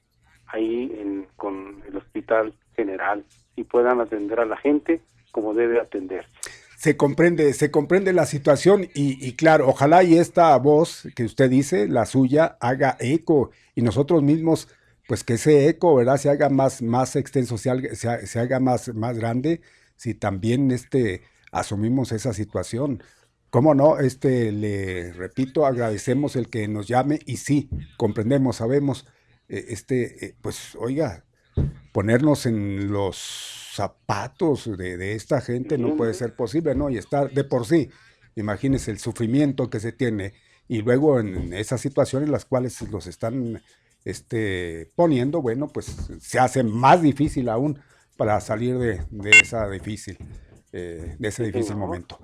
ahí en, con el hospital general y puedan atender a la gente como debe atenderse. Se comprende, se comprende la situación y, claro, ojalá y esta voz que usted dice, la suya, haga eco y nosotros mismos, pues que ese eco, ¿verdad? Se haga más, más extenso, se haga, se ha- se haga más, más grande, si también este, asumimos esa situación. ¿Cómo no? Este, le repito, agradecemos el que nos llame y sí, comprendemos, sabemos, eh, este, eh, pues oiga, ponernos en los zapatos de, de esta gente no puede ser posible, ¿no? Y estar de por sí, imagínense el sufrimiento que se tiene y luego en esas situaciones en las cuales los están este, poniendo, bueno, pues se hace más difícil aún para salir de, de esa difícil, eh, de ese difícil momento.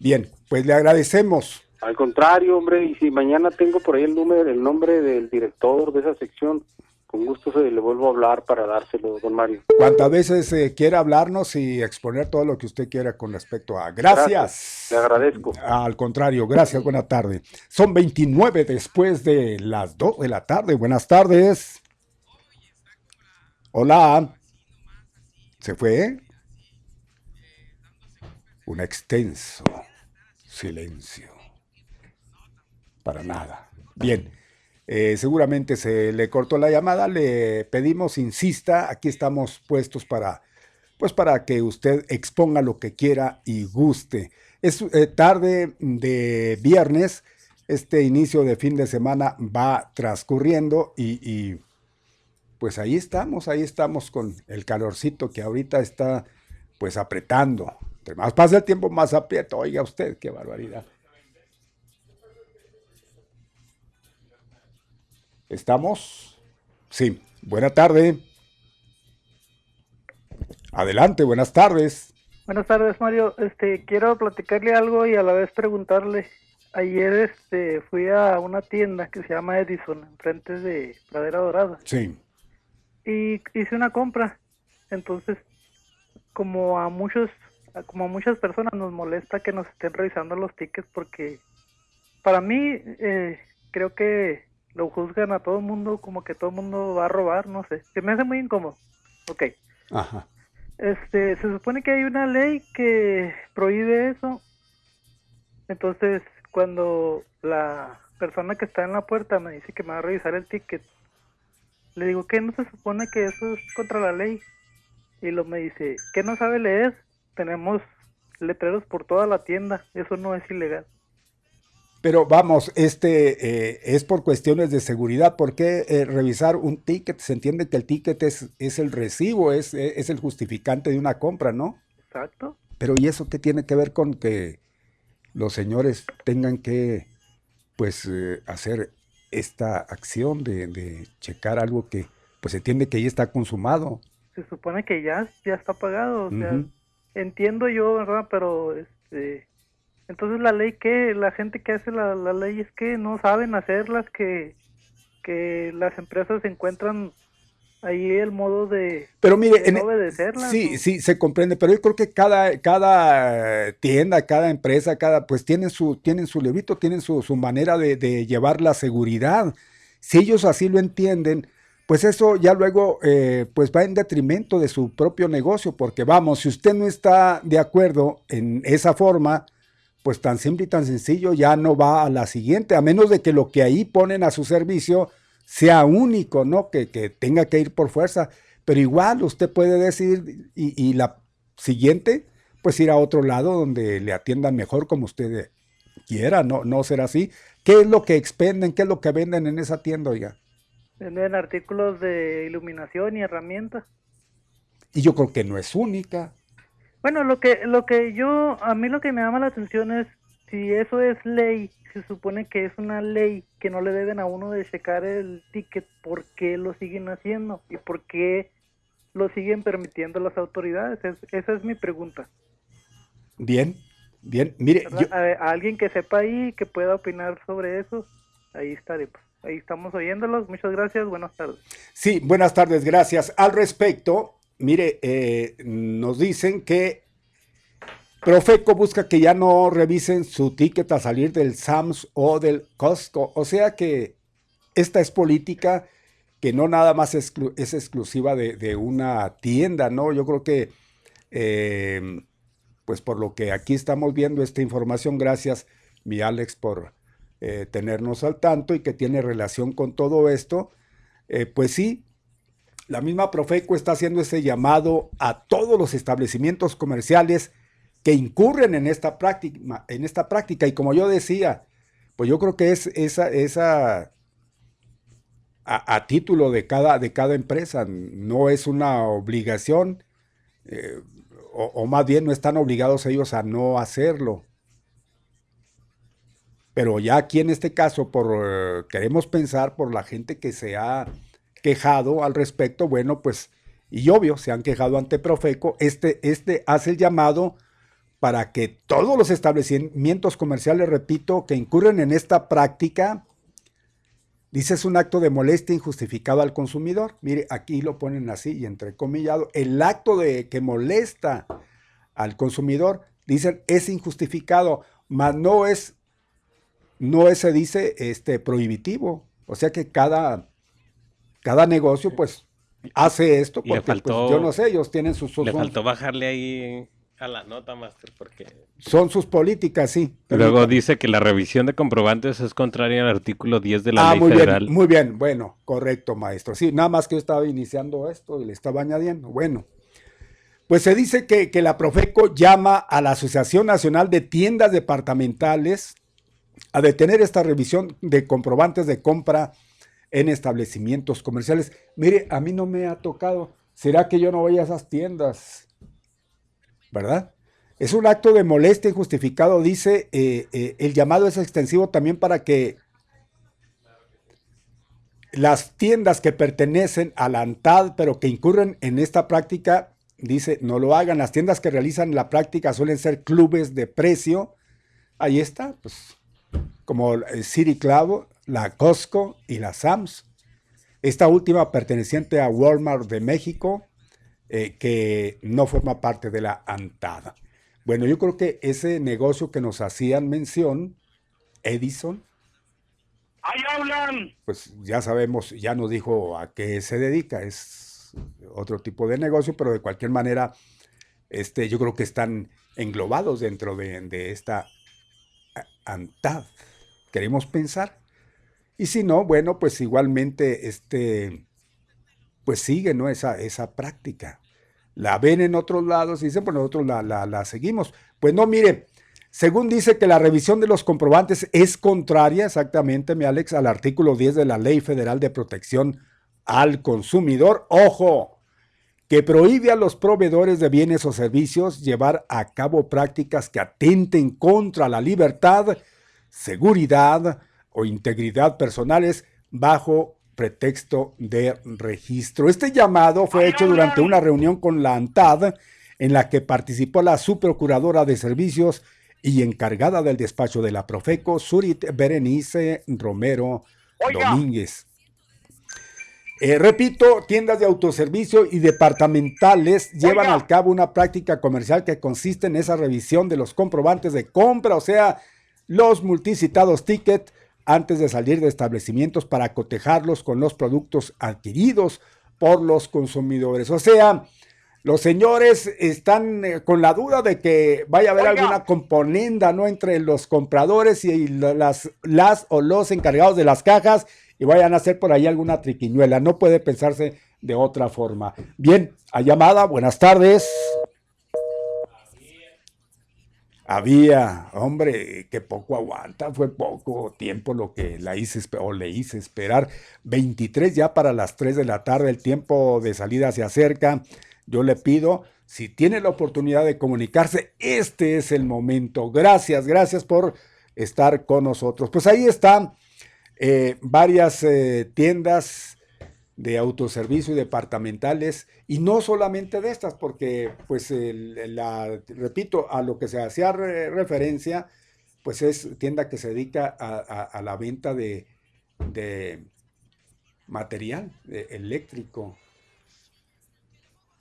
Bien, pues le agradecemos. Al contrario, hombre, y si mañana tengo por ahí el número, el nombre del director de esa sección, con gusto se le vuelvo a hablar para dárselo, don Mario. Cuantas veces eh, quiera hablarnos y exponer todo lo que usted quiera con respecto a... Gracias. Gracias, le agradezco. Al contrario, gracias, buena tarde. Son 29 después de las 2 de la tarde. Buenas tardes. Hola. ¿Se fue? Un extenso silencio. Para nada. Bien. Eh, seguramente se le cortó la llamada. Le pedimos, insista. Aquí estamos puestos para, pues para que usted exponga lo que quiera y guste. Es eh, tarde de viernes. Este inicio de fin de semana va transcurriendo y, y, pues ahí estamos, ahí estamos con el calorcito que ahorita está pues apretando. Entre más pasa el tiempo, más aprieta. Oiga usted, qué barbaridad. ¿Estamos? Sí. Buena tarde. Adelante, buenas tardes. Buenas tardes, Mario. Este, quiero platicarle algo y a la vez preguntarle. Ayer este, fui a una tienda que se llama Edison, enfrente de Pradera Dorada, Sí. y hice una compra. Entonces, como a muchos, como muchas personas nos molesta que nos estén revisando los tickets porque para mí eh, creo que lo juzgan a todo el mundo como que todo el mundo va a robar, no sé. Se me hace muy incómodo. Ok. Ajá. Este, se supone que hay una ley que prohíbe eso. Entonces, cuando la persona que está en la puerta me dice que me va a revisar el ticket, le digo que no se supone que eso es contra la ley. Y lo me dice, ¿qué no sabe leer? Tenemos letreros por toda la tienda, eso no es ilegal. Pero vamos, este eh, es por cuestiones de seguridad. ¿Por qué eh, revisar un ticket? Se entiende que el ticket es, es el recibo, es, es el justificante de una compra, ¿no? Exacto. Pero ¿y eso qué tiene que ver con que los señores tengan que, pues, eh, hacer esta acción de, de checar algo que, pues, se entiende que ya está consumado? Se supone que ya, ya está pagado, o sea. Entiendo yo, ¿verdad? Pero, este, entonces la ley que, la gente que hace la, la ley es que no saben hacerlas, que, que las empresas encuentran ahí el modo de, Pero mire, de no obedecerlas. Sí, ¿no? sí, se comprende, pero yo creo que cada, cada tienda, cada empresa, cada, pues tienen su, tienen su librito, tienen su, su manera de, de llevar la seguridad. Si ellos así lo entienden, pues eso ya luego eh, pues va en detrimento de su propio negocio, porque vamos, si usted no está de acuerdo en esa forma, pues tan simple y tan sencillo ya no va a la siguiente, a menos de que lo que ahí ponen a su servicio sea único, ¿no? Que, que tenga que ir por fuerza. Pero igual usted puede decir y, y la siguiente, pues ir a otro lado donde le atiendan mejor como usted quiera, ¿no? No será así. ¿Qué es lo que expenden? ¿Qué es lo que venden en esa tienda, oiga? Venden artículos de iluminación y herramientas. Y yo creo que no es única. Bueno, lo que, lo que yo, a mí lo que me llama la atención es si eso es ley, se supone que es una ley que no le deben a uno de checar el ticket, ¿por qué lo siguen haciendo? ¿Y por qué lo siguen permitiendo las autoridades? Es- esa es mi pregunta. Bien, bien. Mire, A, a alguien que sepa ahí, que pueda opinar sobre eso, ahí estaremos. Ahí estamos oyéndolos. Muchas gracias. Buenas tardes. Sí, buenas tardes, gracias. Al respecto, mire, eh, nos dicen que Profeco busca que ya no revisen su ticket a salir del Sams o del Costco. O sea que esta es política que no nada más es exclusiva de, de una tienda, ¿no? Yo creo que, eh, pues por lo que aquí estamos viendo esta información, gracias, mi Alex, por eh, tenernos al tanto y que tiene relación con todo esto, eh, pues sí, la misma Profeco está haciendo ese llamado a todos los establecimientos comerciales que incurren en esta práctica, en esta práctica. Y como yo decía, pues yo creo que es esa, esa a, título de cada, de cada empresa, no es una obligación, eh, o más bien no están obligados ellos a no hacerlo. Pero ya aquí en este caso, por eh, queremos pensar por la gente que se ha quejado al respecto, bueno, pues, y obvio, se han quejado ante Profeco, este, este hace el llamado para que todos los establecimientos comerciales, repito, que incurren en esta práctica, dice es un acto de molestia injustificado al consumidor. Mire, aquí lo ponen así y entrecomillado. El acto de que molesta al consumidor, dicen, es injustificado, mas no es, no es, se dice, este, prohibitivo. O sea que cada, cada negocio, pues, hace esto Le porque, pues, faltó- yo no sé, ellos tienen sus, sus- Le son- faltó bajarle ahí a la nota, Master, porque son sus políticas, sí. luego Permítame. dice que la revisión de comprobantes es contraria al artículo 10 de la ah, ley muy federal. bien, muy bien, bueno, correcto, maestro. Sí, nada más que yo estaba iniciando esto y le estaba añadiendo. Bueno, pues se dice que, que la Profeco llama a la Asociación Nacional de Tiendas Departamentales a detener esta revisión de comprobantes de compra en establecimientos comerciales. Mire, a mí no me ha tocado. ¿Será que yo no voy a esas tiendas? ¿Verdad? Es un acto de molestia injustificado, dice, eh, eh, el llamado es extensivo también para que las tiendas que pertenecen a la ANTAD, pero que incurren en esta práctica, dice, no lo hagan. Las tiendas que realizan la práctica suelen ser clubes de precio. Ahí está, pues, como City Club, la Costco y la Sams. Esta última perteneciente a Walmart de México, eh, que no forma parte de la ANTAD. Bueno, yo creo que ese negocio que nos hacían mención, Edison, ¡Ahí hablan! pues ya sabemos, ya nos dijo a qué se dedica, es otro tipo de negocio, pero de cualquier manera, este, yo creo que están englobados dentro de, de esta a- ANTAD. Queremos pensar. Y si no, bueno, pues igualmente, este, pues sigue, ¿no? Esa, esa práctica. la ven en otros lados y dicen, pues nosotros la, la, la seguimos. Pues no, mire, según dice que la revisión de los comprobantes es contraria exactamente, mi Alex, al artículo 10 de la Ley Federal de Protección al Consumidor. Ojo, que prohíbe a los proveedores de bienes o servicios llevar a cabo prácticas que atenten contra la libertad, seguridad o integridad personales bajo pretexto de registro. Este llamado fue hecho durante una reunión con la ANTAD en la que participó la subprocuradora de servicios y encargada del despacho de la Profeco, Surit Berenice Romero Domínguez. Eh, repito, tiendas de autoservicio y departamentales llevan al cabo una práctica comercial que consiste en esa revisión de los comprobantes de compra, o sea, los multicitados tickets antes de salir de establecimientos para cotejarlos con los productos adquiridos por los consumidores. O sea, los señores están eh, con la duda de que vaya a haber alguna componenda ¿no? entre los compradores y las, las o los encargados de las cajas y vayan a hacer por ahí alguna triquiñuela. No puede pensarse de otra forma. Bien, a llamada, buenas tardes. Había, hombre, que poco aguanta, fue poco tiempo lo que la hice o le hice esperar. 23 ya para las 3 de la tarde, el tiempo de salida se acerca. Yo le pido, si tiene la oportunidad de comunicarse, este es el momento. Gracias, gracias por estar con nosotros. Pues ahí están eh, varias eh, tiendas de autoservicio y departamentales, y no solamente de estas, porque, pues, la, repito, a lo que se hacía referencia, pues es tienda que se dedica a, la venta de, de material eléctrico,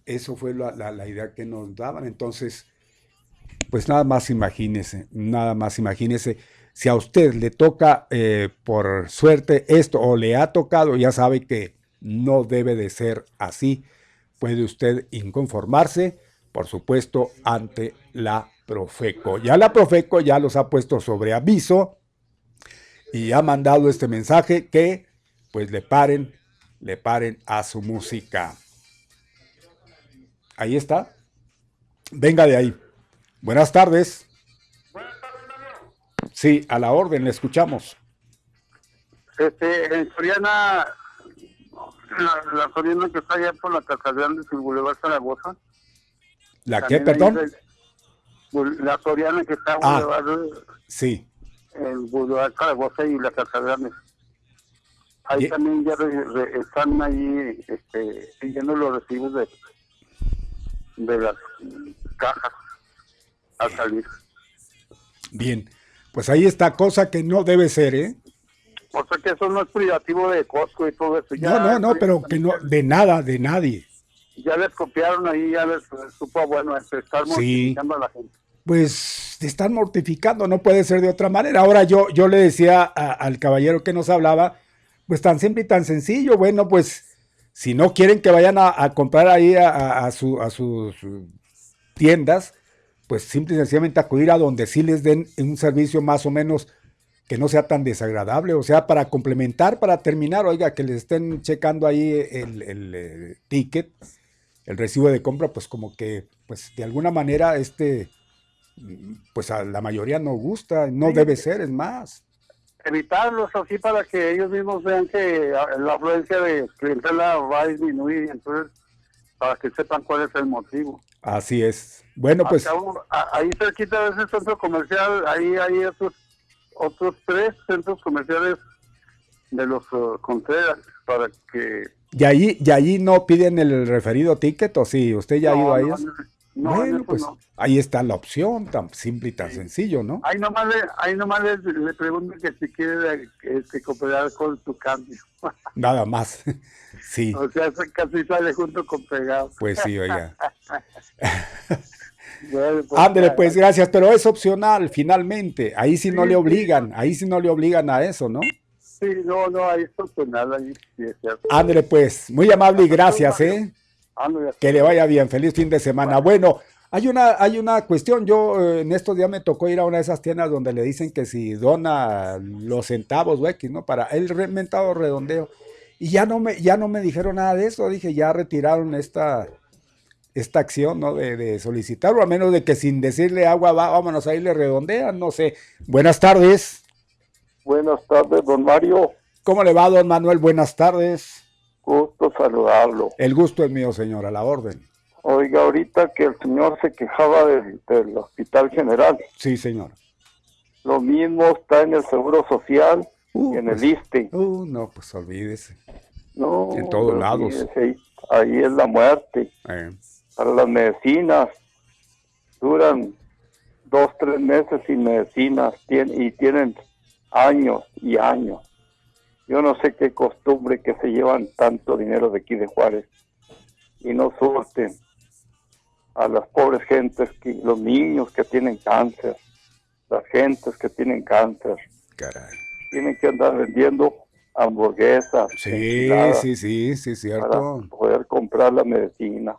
eso fue la, idea que nos daban. Entonces, pues nada más imagínese, nada más imagínese. Si a usted le toca eh, por suerte esto o le ha tocado, ya sabe que no debe de ser así. Puede usted inconformarse, por supuesto, ante la Profeco. Ya la Profeco ya los ha puesto sobre aviso y ha mandado este mensaje que pues le paren, le paren a su música. Ahí está. Venga de ahí. Buenas tardes. Sí, a la orden, le escuchamos. Este, en Soriana, la, Soriana que está allá por la Casa Grande, el Boulevard Zaragoza. ¿La qué, perdón? la Soriana que está ah, sí. el Boulevard Zaragoza y la Casa Grande. Ahí también ya están ahí este, siguiendo los recibos de de las cajas al salir. Bien, pues ahí está, cosa que no debe ser, ¿eh? O sea que eso no es privativo de Costco y todo eso. no, no, no, pero que no, de nada, de nadie. Ya les copiaron ahí, ya les supo, bueno, este, estar mortificando a la gente. Pues te están mortificando, no puede ser de otra manera. Ahora yo, yo le decía al caballero que nos hablaba, pues tan simple y tan sencillo, bueno, pues si no quieren que vayan a, comprar ahí a, sus tiendas, pues simple y sencillamente acudir a donde sí les den un servicio más o menos que no sea tan desagradable, o sea, para complementar, para terminar, oiga, que les estén checando ahí el, eh, ticket, el recibo de compra, pues como que, pues de alguna manera, este, pues a la mayoría no gusta, no debe ser, es más evitarlos así para que ellos mismos vean que la afluencia de clientela va a disminuir y entonces para que sepan cuál es el motivo. Así es. Bueno, pues... ahí cerquita de ese centro comercial, ahí hay otros, otros tres centros comerciales de los uh, Contreras para que... ¿Y allí, ¿Y allí no piden el referido ticket o sí? ¿Usted ya ha ido a ellos? bueno, pues ahí está la opción, tan simple y tan sencillo, ¿no? Ahí nomás le, ahí nomás le, le pregunto que si quiere este, cooperar con su cambio. Nada más, sí. O sea, casi sale junto con pegado. Pues sí, oiga. pues, pues gracias, pero es opcional finalmente. Ahí sí no le obligan, ahí sí no le obligan a eso, ¿no? Sí, no, no, ahí es opcional, ahí sí es cierto. Ándale, pues, muy amable y gracias, ¿eh? Que le vaya bien, feliz fin de semana. Bueno, hay una, hay una cuestión, yo eh, en estos días me tocó ir a una de esas tiendas donde le dicen que si dona los centavos o X, ¿no? Para el reventado redondeo. Y ya no me, ya no me dijeron nada de eso, dije, ya retiraron esta, esta acción, ¿no? De, de solicitarlo, a menos de que sin decirle agua, va, vámonos ahí le redondean, no sé. Buenas tardes. Buenas tardes, don Mario. ¿Cómo le va, don Manuel? Buenas tardes. Gusto saludarlo. El gusto es mío, señor, a la orden. Oiga, ahorita que el señor se quejaba del, del Hospital General. Sí, señor. Lo mismo está en el Seguro Social y en el ISTE. Uh, no, pues olvídese. No, En todos lados. olvídese, Ahí, ahí es la muerte. Eh, Para las medicinas, duran dos, tres meses sin medicinas y tienen años y años. Yo no sé qué costumbre que se llevan tanto dinero de aquí de Juárez y no surten a las pobres gentes, que, los niños que tienen cáncer, las gentes que tienen cáncer. Caray. Tienen que andar vendiendo hamburguesas. Sí, sí, sí, sí, cierto. Para poder comprar la medicina.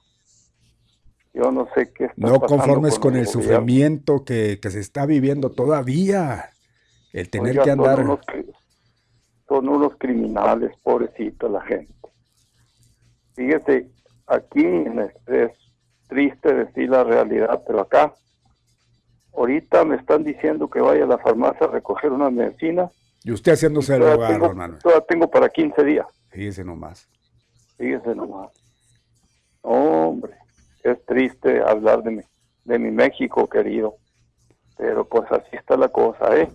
Yo no sé qué está No conformes con el gobierno. sufrimiento que, que se está viviendo todavía. El tener Oiga, que son andar. unos Son unos criminales, pobrecito la gente. Fíjese, aquí en- es triste decir la realidad, pero acá, ahorita me están diciendo que vaya a la farmacia a recoger una medicina. Y usted haciéndose el lugar, tengo, Manuel. todavía tengo para 15 días. Fíjese nomás. Fíjese nomás. Hombre, es triste hablar de mi, de mi México querido. Pero pues así está la cosa, ¿eh?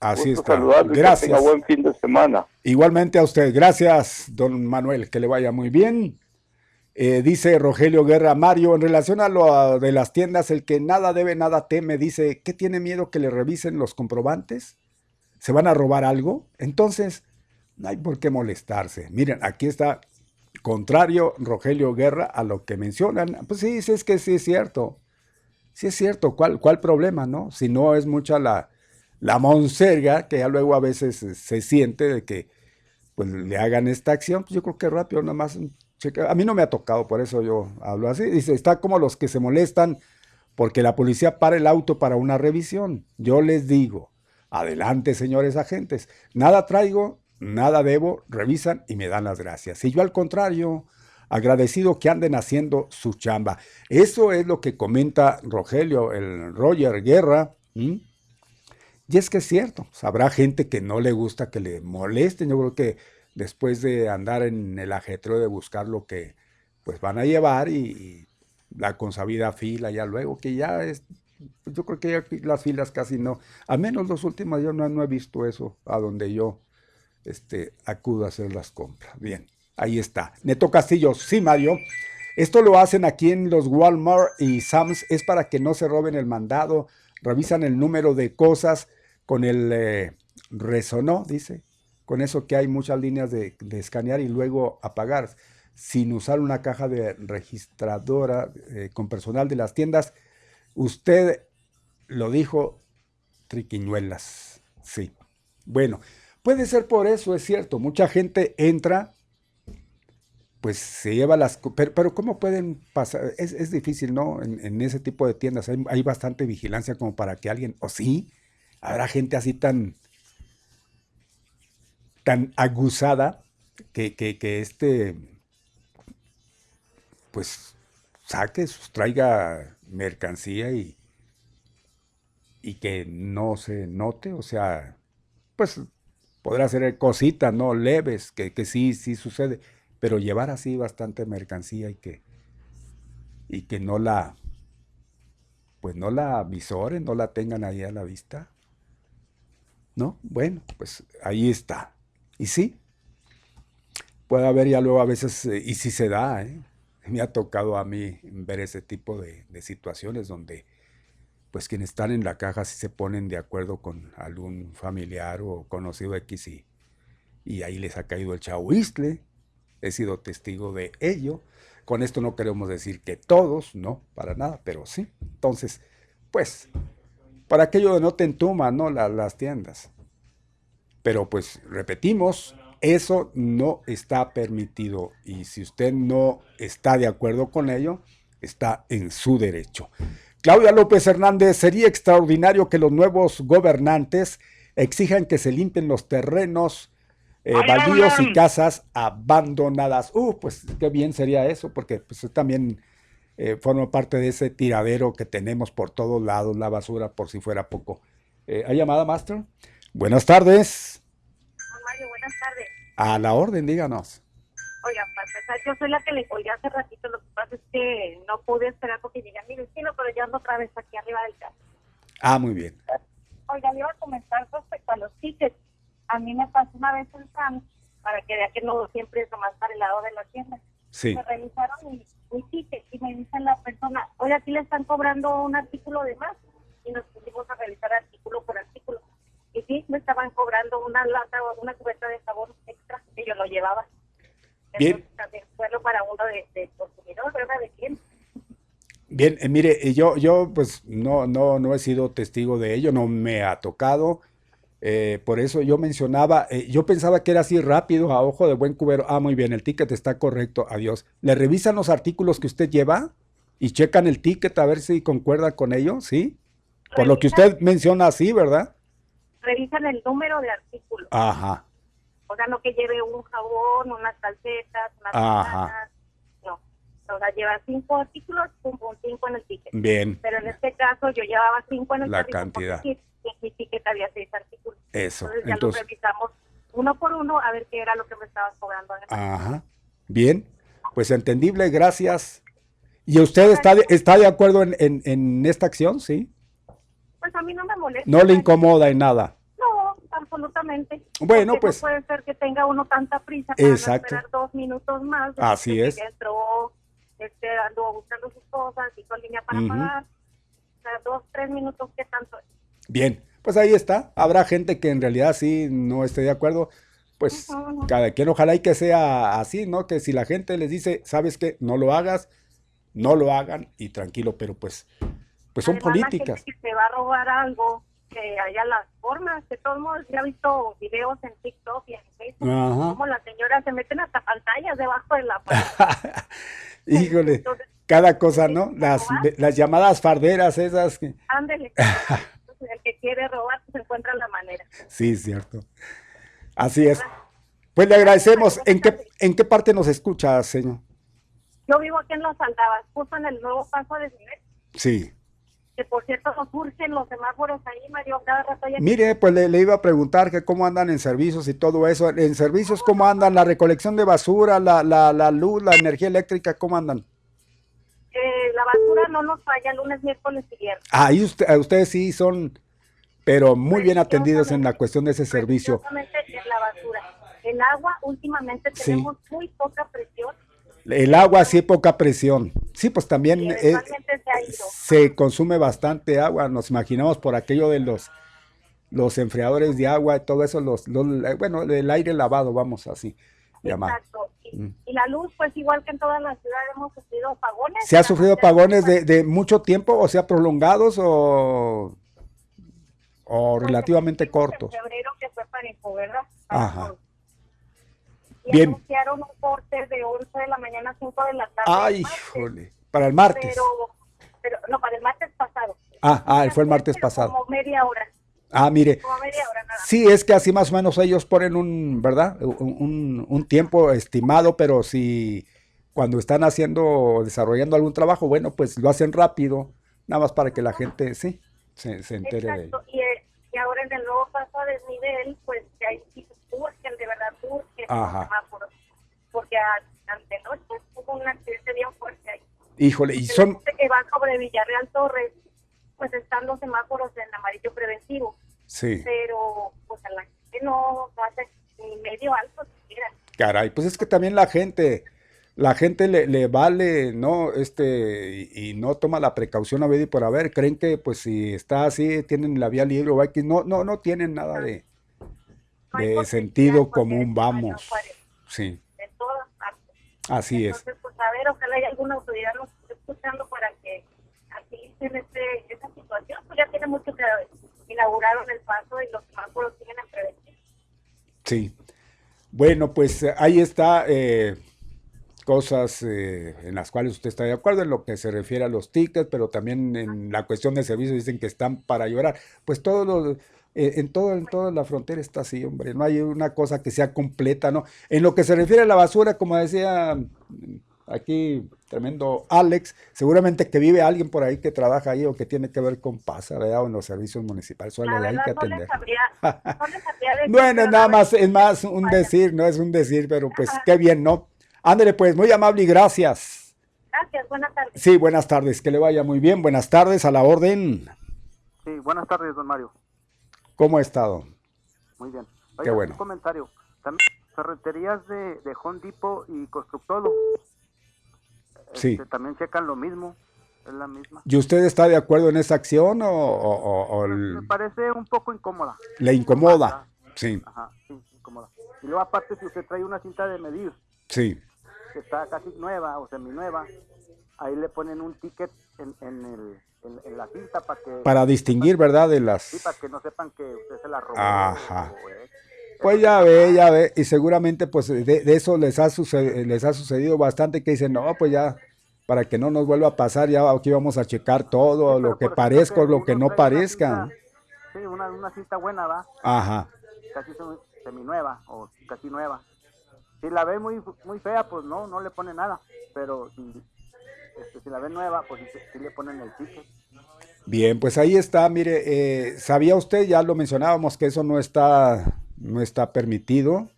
Así Gusto está. y que Gracias. tenga buen fin de semana. Igualmente a usted. Gracias, don Manuel. Que le vaya muy bien. Eh, dice Rogelio Guerra Mario, en relación a lo de las tiendas, el que nada debe, nada teme, dice, ¿qué tiene miedo que le revisen los comprobantes? ¿Se van a robar algo? Entonces, no hay por qué molestarse. Miren, aquí está, contrario Rogelio Guerra a lo que mencionan. Pues sí, sí, es que sí es cierto. Sí es cierto, ¿cuál, cuál problema, no? Si no es mucha la, la monserga, que ya luego a veces se, se siente de que pues le hagan esta acción, pues yo creo que rápido nada más. A mí no me ha tocado, por eso yo hablo así. Dice, está como los que se molestan porque la policía para el auto para una revisión. Yo les digo, adelante señores agentes, nada traigo, nada debo, revisan y me dan las gracias. Y yo al contrario, agradecido que anden haciendo su chamba. Eso es lo que comenta Rogelio, el Roger Guerra. Y es que es cierto, habrá gente que no le gusta que le molesten. Yo creo que después de andar en el ajetreo de buscar lo que pues van a llevar y, la consabida fila ya luego, que ya es, yo creo que ya las filas casi no, al menos los últimos yo no, no he visto eso a donde yo este, acudo a hacer las compras. Bien, ahí está. Neto Castillo, sí, Mario. Esto lo hacen aquí en los Walmart y Sams, es para que no se roben el mandado, revisan el número de cosas con el eh, resonó, dice, con eso que hay muchas líneas de, escanear y luego apagar, sin usar una caja de registradora eh, con personal de las tiendas. Usted lo dijo, triquiñuelas, sí. Bueno, puede ser por eso, es cierto, mucha gente entra pues se lleva las... Pero, pero ¿cómo pueden pasar? Es, es difícil, ¿no? En, en ese tipo de tiendas hay, hay bastante vigilancia como para que alguien... ¿O sí? Habrá gente así tan... tan aguzada que, que, que este... pues saque, sustraiga mercancía y... y que no se note, o sea, pues podrá ser cositas, ¿no? Leves, que, que sí, sí sucede pero llevar así bastante mercancía y que y que no la pues no la visoren, no la tengan ahí a la vista. ¿No? Bueno, pues ahí está. Y sí, puede haber ya luego a veces, eh, y sí se da, ¿eh? me ha tocado a mí ver ese tipo de situaciones donde pues quienes están en la caja sí se ponen de acuerdo con algún familiar o conocido X y, y ahí les ha caído el chahuistle he sido testigo de ello. Con esto no queremos decir que todos, no, para nada, pero sí. Entonces, pues, para aquello de no te entuman, ¿no? La- las tiendas. Pero pues, repetimos, eso no está permitido. Y si usted no está de acuerdo con ello, está en su derecho. Claudia López Hernández, sería extraordinario que los nuevos gobernantes exijan que se limpien los terrenos eh, ¡Ay, baldíos y casas abandonadas. Uh, pues qué bien sería eso, porque pues también eh, forma parte de ese tiradero que tenemos por todos lados, la basura, por si fuera poco. Eh, ¿Hay llamada, Master? Buenas tardes. Mario, buenas tardes. A la orden, díganos. Oiga, empezar, yo soy la que le colgué hace ratito. Lo que pasa es que no pude esperar porque llegué a mi destino, pero ya ando otra vez aquí arriba del carro. Ah, muy bien. Oiga, le iba a comentar respecto a los tickets. A mí me pasó una vez en SAM para que vea que no siempre es nomás para el lado de la tienda. Sí. Me revisaron mi, mi ticket y me dice la persona, oye, aquí le están cobrando un artículo de más. Y nos pusimos a revisar artículo por artículo. Y sí, me estaban cobrando una lata o una cubeta de sabor extra que yo lo llevaba. Bien. También fue lo para uno de, de consumidor, ¿verdad? Bien, eh, mire, eh, yo, yo pues no, no, no he sido testigo de ello, no me ha tocado. eh, por eso yo mencionaba, eh, yo pensaba que era así rápido, a ojo de buen cubero. Ah, muy bien, el ticket está correcto, adiós. ¿Le revisan los artículos que usted lleva y checan el ticket a ver si concuerda con ello? ¿Sí? Por lo que usted menciona así, ¿verdad? Revisan el número de artículos. Ajá, O sea, no que lleve un jabón, unas calcetas, unas ventanas, No. O sea, lleva cinco artículos, pum, pum, cinco en el ticket. Bien. Pero en este caso yo llevaba cinco en el La cantidad. sí, y en mi ticket había seis artículos. eso. Entonces ya Entonces, lo revisamos uno por uno a ver qué era lo que me estabas cobrando. ajá, bien, pues entendible, gracias. ¿Y usted está de, está de acuerdo en, en, en esta acción? ¿Sí? Pues a mí no me molesta. No le incomoda en nada. Absolutamente. Bueno, pues- No puede ser que tenga uno tanta prisa para Exacto. no esperar dos minutos más. Así es. Que entró, este, anduvo buscando sus cosas, hizo línea para pagar. O sea, dos, tres minutos, ¿qué tanto es? Bien, pues ahí está. Habrá gente que en realidad sí no esté de acuerdo. Pues cada quien, ojalá y que sea así, ¿no? Que si la gente les dice, ¿sabes qué? No lo hagas, no lo hagan y tranquilo, pero pues, pues son Además, políticas. que se va a robar algo, que haya las formas. De todos modos, ya he visto videos en TikTok y en Facebook, Ajá. como las señoras se meten hasta pantallas debajo de la Híjole, cada cosa, ¿no? Las, las llamadas farderas esas que... El que quiere robar, pues encuentra la manera. Sí, cierto. Así es. Pues le agradecemos. ¿En qué, en qué parte nos escucha, señor? Yo vivo aquí en Los Aldabas, justo en el nuevo paso de Cinet, Sí. Que por cierto nos urgen los semáforos ahí, Mario, cada rato hay Mire, pues le, le iba a preguntar que cómo andan en servicios y todo eso. En servicios, ¿cómo andan? La recolección de basura, la, la, la luz, la energía eléctrica, ¿cómo andan? Eh, la basura no nos falla lunes, miércoles y viernes. Ahí usted, ustedes sí son, pero muy bien atendidos en la cuestión de ese servicio. Es la basura. El agua, últimamente Sí. tenemos muy poca presión. El agua sí poca presión. Sí, pues también eh, se consume bastante agua. Nos imaginamos por aquello de los los enfriadores de agua y todo eso, los, los- eh, bueno, el aire lavado, vamos así llamar. Exacto. Y, Mm. y la luz, pues igual que en toda la ciudad hemos sufrido apagones. ¿Se ha sufrido apagones de, de mucho tiempo, o sea, prolongados o, o relativamente cortos? En febrero que fue para ¿verdad? Ajá. Y Bien. anunciaron un corte de 11 de la mañana a 5 de la tarde. Ay, híjole, para el martes. Pero, pero, no, para el martes pasado. Ah, ah, fue el martes pasado. Como media hora. Ah, mire, Como media hora nada. sí, es que así más o menos ellos ponen un, ¿verdad? Un, un- un tiempo estimado, pero si cuando están haciendo desarrollando algún trabajo, bueno, pues lo hacen rápido, nada más para que la gente, sí, se, se entere de ello. Y, eh, y ahora en el nuevo paso a desnivel, pues que hay sí urgen, de verdad Porque a- antenoche hubo un accidente bien fuerte ahí. Híjole, y son, gente que va sobre Villarreal Torres, pues están los semáforos en amarillo preventivo. sí, Pero pues a la gente no hace ni medio alto siquiera. caray, pues es que también la gente, la gente le, le vale, ¿no? Este, y, y no toma la precaución a ver y por haber, creen que pues si está así, tienen la vía libre o X, no, no, no tienen nada de, de sentido común, vamos, sí, en todas partes. así es. Entonces, pues a ver, ojalá hay alguna autoridad nos esté escuchando para que agilicen este, esa situación. Pues ya tiene mucho que inauguraron el paso y los semáforos siguen en prevención. Sí. Bueno, pues ahí está eh, cosas eh, en las cuales usted está de acuerdo en lo que se refiere a los tickets, pero también en la cuestión de servicios dicen que están para llorar. Pues todos los eh, en todo en toda la frontera está así, hombre. No hay una cosa que sea completa, ¿no? En lo que se refiere a la basura, como decía mm, aquí tremendo Alex, seguramente que vive alguien por ahí que trabaja ahí o que tiene que ver con PASA, ¿verdad? O en los servicios municipales, o algo La verdad que no les atender. sabría, no les sabría decir, Bueno, nada no más, es más un decir, no es un decir, pero pues qué bien, ¿no? Ándale, pues, muy amable y gracias. Gracias, buenas tardes. Sí, buenas tardes, que le vaya muy bien, buenas tardes, a la orden. Sí, buenas tardes, don Mario. ¿Cómo ha estado? Muy bien. Qué bueno. Un comentario. También ferreterías de, de Home Depot y Constructolo Sí. este, también checan lo mismo. Es la misma. ¿Y usted está de acuerdo en esa acción o, o- o- o Me parece un poco incómoda. le incomoda? Sí, Ajá, sí, incómoda. Y luego aparte si usted trae una cinta de medir sí. que está casi nueva o seminueva, ahí le ponen un ticket en, en, el, en, en la cinta para que... Para distinguir, ¿verdad? De las... Sí, para que no sepan que usted se la robó. Ajá. o, eh, Pues ya ve, ya ve, y seguramente pues de, de eso les ha, sucedido, les ha sucedido bastante que dicen, no, pues ya, para que no nos vuelva a pasar, ya aquí vamos a checar todo, lo que parezca o lo que no parezca. Sí, una, una cinta buena, va. Ajá. Casi semi- seminueva o casi nueva. Si la ve muy muy fea, pues no, no le pone nada. Pero si, este, si la ve nueva, pues sí, sí le ponen el ticket. Bien, pues ahí está, mire, eh, ¿sabía usted? Ya lo mencionábamos que eso no está, no está permitido.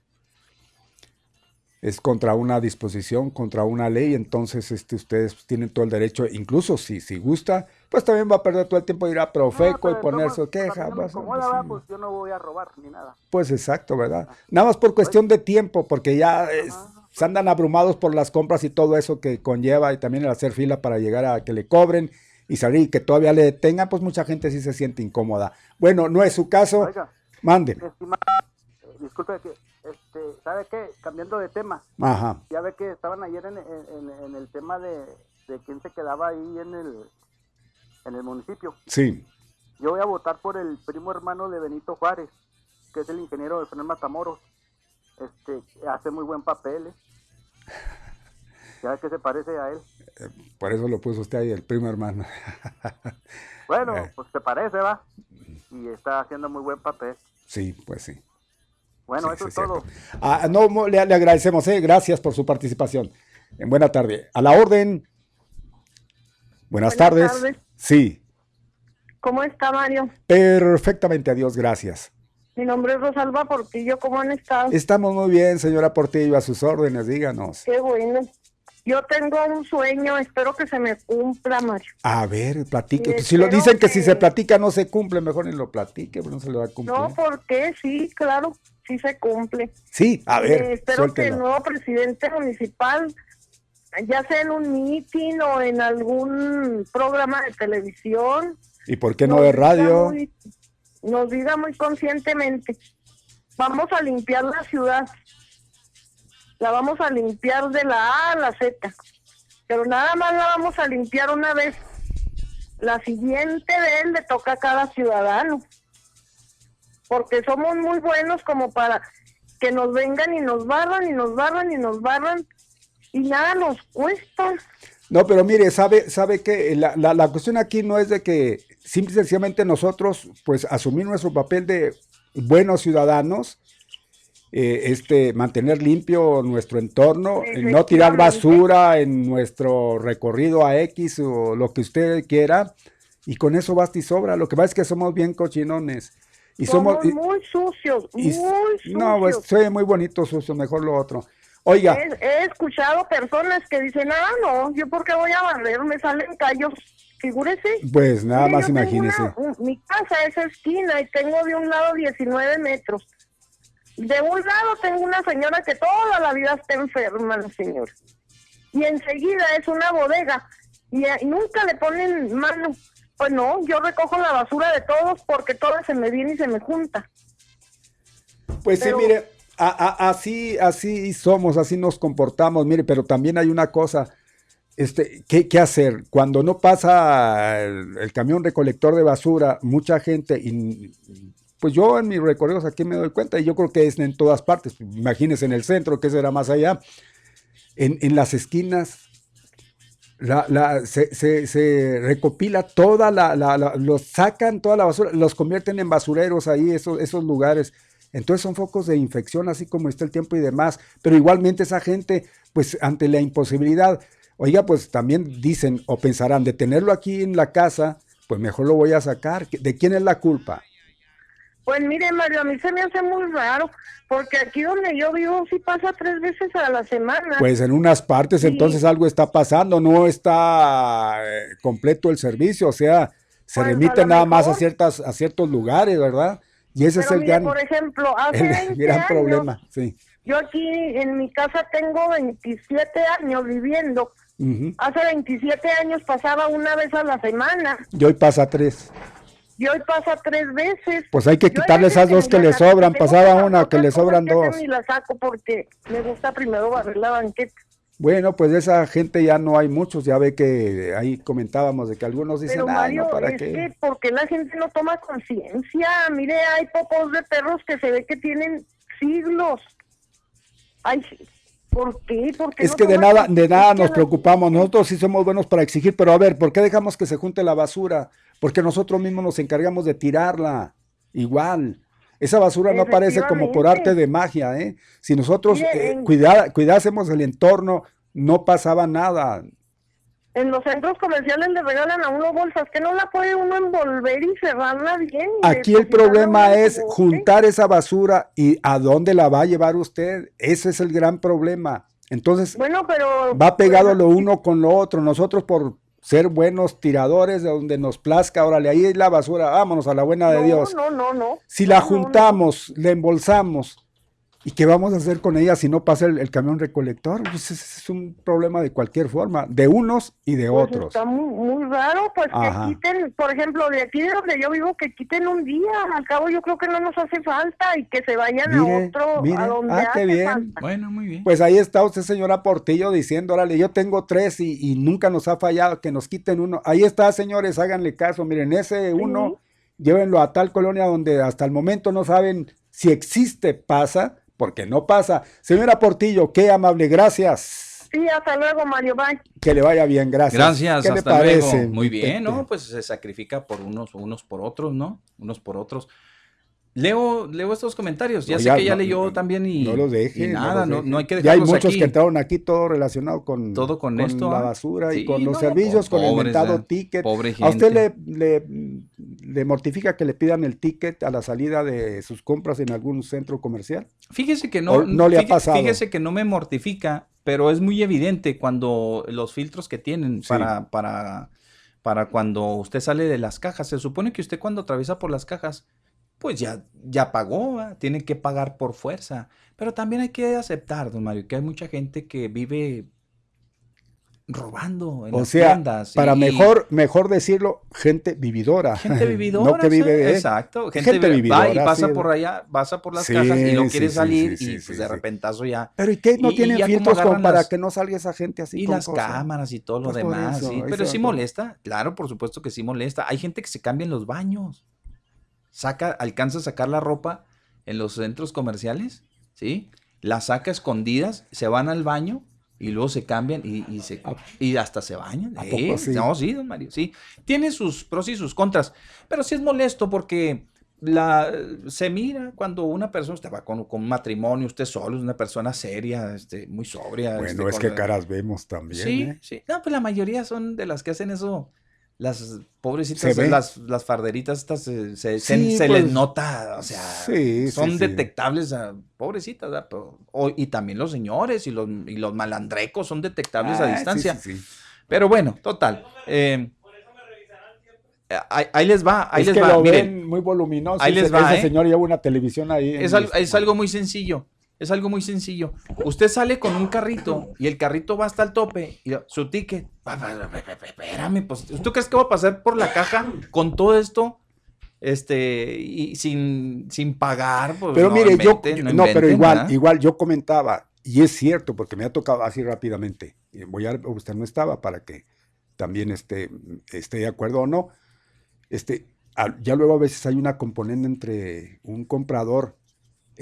Es contra una disposición, contra una ley, entonces este, ustedes tienen todo el derecho, incluso si, si gusta, pues también va a perder todo el tiempo de ir a Profeco y poner su queja. No va, pues yo no voy a robar ni nada. Pues exacto, ¿verdad? Nada más por cuestión de tiempo, porque ya eh, se andan abrumados por las compras y todo eso que conlleva y también el hacer fila para llegar a que le cobren y salir y que todavía le detengan, pues mucha gente sí se siente incómoda. Bueno, no es su caso. Oiga, Mande. disculpe que, este, ¿sabe qué? Cambiando de tema. Ajá. Ya ve que estaban ayer en, en- en- el tema de, de quién se quedaba ahí en el, en el municipio. Sí. Yo voy a votar por el primo hermano de Benito Juárez, que es el ingeniero de Fernán Matamoros. Este, hace muy buen papel, ¿eh? Ve que se parece a él. Por eso lo puso usted ahí, el primo hermano. Bueno, Eh. pues se parece, va. Y está haciendo muy buen papel. Sí, pues sí. Bueno, Sí, eso sí, es todo. Ah, no, le, le agradecemos, eh, gracias por su participación. En buena tarde. A la orden. Buenas, Buenas tardes. tardes. Sí, ¿Cómo está, Mario? perfectamente, adiós, gracias. Mi nombre es Rosalba Portillo. ¿Cómo han estado? Estamos muy bien, señora Portillo, a sus órdenes, díganos. Qué bueno. Yo tengo un sueño, espero que se me cumpla, Mario. A ver, platique. Sí, si lo dicen que, si se platica no se cumple, mejor ni lo platique, pero no se le va a cumplir. No, porque sí, claro, sí se cumple. Sí, a ver, Eh, espero que el nuevo presidente municipal, ya sea en un meeting o en algún programa de televisión, ¿Y por qué no nos de radio? muy- nos diga muy conscientemente, vamos a limpiar la ciudad, la vamos a limpiar de la A a la Z, pero nada más la vamos a limpiar una vez. La siguiente él le toca a cada ciudadano, porque somos muy buenos como para que nos vengan y nos barran y nos barran y nos barran y nada nos cuesta. No, pero mire, sabe, sabe que la, la- la cuestión aquí no es de que simple y sencillamente nosotros, pues, asumir nuestro papel de buenos ciudadanos, eh, este, mantener limpio nuestro entorno, eh, no tirar basura en nuestro recorrido a X o lo que usted quiera, y con eso basta y sobra. Lo que pasa es que somos bien cochinones. Y somos, muy sucios, y- muy sucios. no, pues soy muy bonito, sucio, mejor lo otro. Oiga, He, he escuchado personas que dicen, ah, no, yo porque voy a barrer, me salen callos. Figúrese. pues nada Mire, más imagínese. una- mi casa es esquina y tengo de un lado 19 metros. De un lado tengo una señora que toda la vida está enferma, la señora. Y enseguida es una bodega y, eh, nunca le ponen mano. Pues no, yo recojo la basura de todos porque toda se me viene y se me junta. Pues sí, mire, a- a- así, así somos, así nos comportamos, mire, pero también hay una cosa, este, ¿qué, qué hacer? Cuando no pasa el, camión recolector de basura, mucha gente, y, pues yo en mis recorridos aquí me doy cuenta, y yo creo que es en todas partes, imagínense en el centro, que será más allá, en, en las esquinas, la, la- se, se- recopila toda la, la- la- los sacan toda la basura, los convierten en basureros ahí, esos, esos lugares. Entonces son focos de infección, así como está el tiempo y demás. Pero igualmente esa gente, pues ante la imposibilidad, oiga, pues también dicen o pensarán de tenerlo aquí en la casa, pues mejor lo voy a sacar. ¿De quién es la culpa? Pues mire, Mario, a mí se me hace muy raro, porque aquí donde yo vivo sí pasa tres veces a la semana. Pues en unas partes entonces algo está pasando, no está eh, completo el servicio, o sea, se Pues, remite nada más a ciertas a ciertos lugares, ¿verdad? Y ese Pero es el mire, gran, por ejemplo, hace el 20 gran años, problema, sí. Yo aquí en mi casa tengo 27 años viviendo. Hace 27 años pasaba una vez a la semana Y hoy pasa tres. y hoy pasa tres veces. Pues hay que Yo hay quitarle esas dos que le sobran. Pasaba una que le sobran dos. Ni la saco porque me gusta primero barrer la banqueta. Bueno, pues de esa gente ya no hay muchos. Ya ve que ahí comentábamos de que algunos dicen, Pero no, ¿para es qué? que ¿por qué la gente no toma conciencia? Mire, hay popos de perros que se ve que tienen siglos. Ay, ¿por qué? ¿Por qué Es no que de nada, de nada nos preocupamos. Nosotros sí somos buenos para exigir, pero a ver, ¿por qué dejamos que se junte la basura? Porque nosotros mismos nos encargamos de tirarla. Igual. Esa basura no aparece como por arte de magia, ¿eh? Si nosotros eh, cuidásemos el entorno, no pasaba nada. En los centros comerciales le regalan a uno bolsas que no la puede uno envolver y cerrarla bien. Aquí el problema es juntar esa basura y a dónde la va a llevar usted. Ese es el gran problema. Entonces, Bueno, pero va pegado lo uno con lo otro. Nosotros por ser buenos tiradores de donde nos plazca, órale, ahí es la basura, vámonos a la buena de no, Dios. No, no, no. Si la juntamos, la embolsamos, ¿y qué vamos a hacer con ella si no pasa el, el camión recolector? Pues ese es un problema de cualquier forma, de unos y de Pues otros. Está muy, muy raro, pues Ajá. que quiten, por ejemplo, de aquí de donde yo vivo, que quiten un día. Al cabo, yo creo que no nos hace falta y que se vayan a otro, mire, a donde ah, qué bien. falta. Bueno, muy bien. Pues ahí está usted, señora Portillo, diciendo, órale, yo tengo tres y, y nunca nos ha fallado, que nos quiten uno. Ahí está, señores, háganle caso. Miren, ese uno, llévenlo a tal colonia donde hasta el momento no saben si existe, pasa, porque no pasa. Señora Portillo, qué amable, gracias. Sí, hasta luego, Mario. Bye. Que le vaya bien, gracias. Gracias, ¿Qué le hasta luego. parece? Muy bien? ¿no? Pues se sacrifica por unos, unos por otros, ¿no? Unos por otros. Leo, leo estos comentarios. Ya Oiga, sé que ya no- leyó también y, No los deje. y nada, no, los no hay que deje. Ya hay dejarlos muchos aquí. que entraron aquí todo relacionado con, Todo con esto, la ¿ah? basura y con los no, servicios, con el ¿ah? ticket. Pobre ¿A usted le, gente. le, le mortifica que le pidan el ticket a la salida de sus compras en algún centro comercial? Fíjese que no, ¿O no le ha pasado? Fíjese que no me mortifica, pero es muy evidente cuando los filtros que tienen para, para, para cuando usted sale de las cajas. Se supone que usted cuando atraviesa por las cajas, pues ya, ya pagó, ¿va? tiene que pagar por fuerza. Pero también hay que aceptar, don Mario, que hay mucha gente que vive robando en O las sea, tiendas. para y- mejor, mejor decirlo, gente vividora. Gente vividora. no que vive ¿sabe? de... Exacto. Gente, Gente vi- vividora. va y pasa sí. por allá, pasa por las Sí, cajas y no quiere sí, salir y pues de repentazo ya. Pero ¿y qué? ¿No Y- tienen filtros como para que no salga esa gente así Y con las cosas? cámaras y todo lo Pues demás, eso, Pero sí molesta, claro, por supuesto que sí molesta. Hay gente que se cambia en los baños. Saca, alcanza a sacar la ropa en los centros comerciales, ¿sí? La saca a escondidas, se van al baño y luego se cambian y, y se, y hasta se bañan. ¿A Sí, poco sí? No, sí, don Mario, sí. Tiene sus pros y sus contras, pero sí es molesto porque la, se mira cuando una persona, usted va con, con un matrimonio, usted solo, es una persona seria, este, muy sobria. este, Bueno, es con que la- caras vemos también. Sí, ¿eh? sí. No, pues la mayoría son de las que hacen eso. Las pobrecitas, las, las farderitas estas se, se, Sí, se pues, les nota, o sea, sí, son sí. detectables, ah, pobrecitas, ¿verdad? Pero- o- y también los señores y los, y los malandrecos son detectables Ah, a sí, distancia. Pero bueno, total. eh, ahí, ahí les va, ahí es les que va. lo miren. ven muy voluminoso. Ahí ese- les va, ese ¿eh? señor lleva una televisión ahí. al- es algo muy sencillo. Es algo muy sencillo. Usted sale con un carrito y el carrito va hasta el tope y su ticket. Espérame, pues. ¿Usted crees que va a pasar por la caja con todo esto? Este, y sin, sin pagar. Pues, Pero no mire, yo, inventen, yo- no no, pero igual, ¿verdad? igual yo comentaba, y es cierto, porque me ha tocado así rápidamente, voy a, usted no estaba para que también esté, esté de acuerdo o no, este, ya luego a veces hay una componente entre un comprador,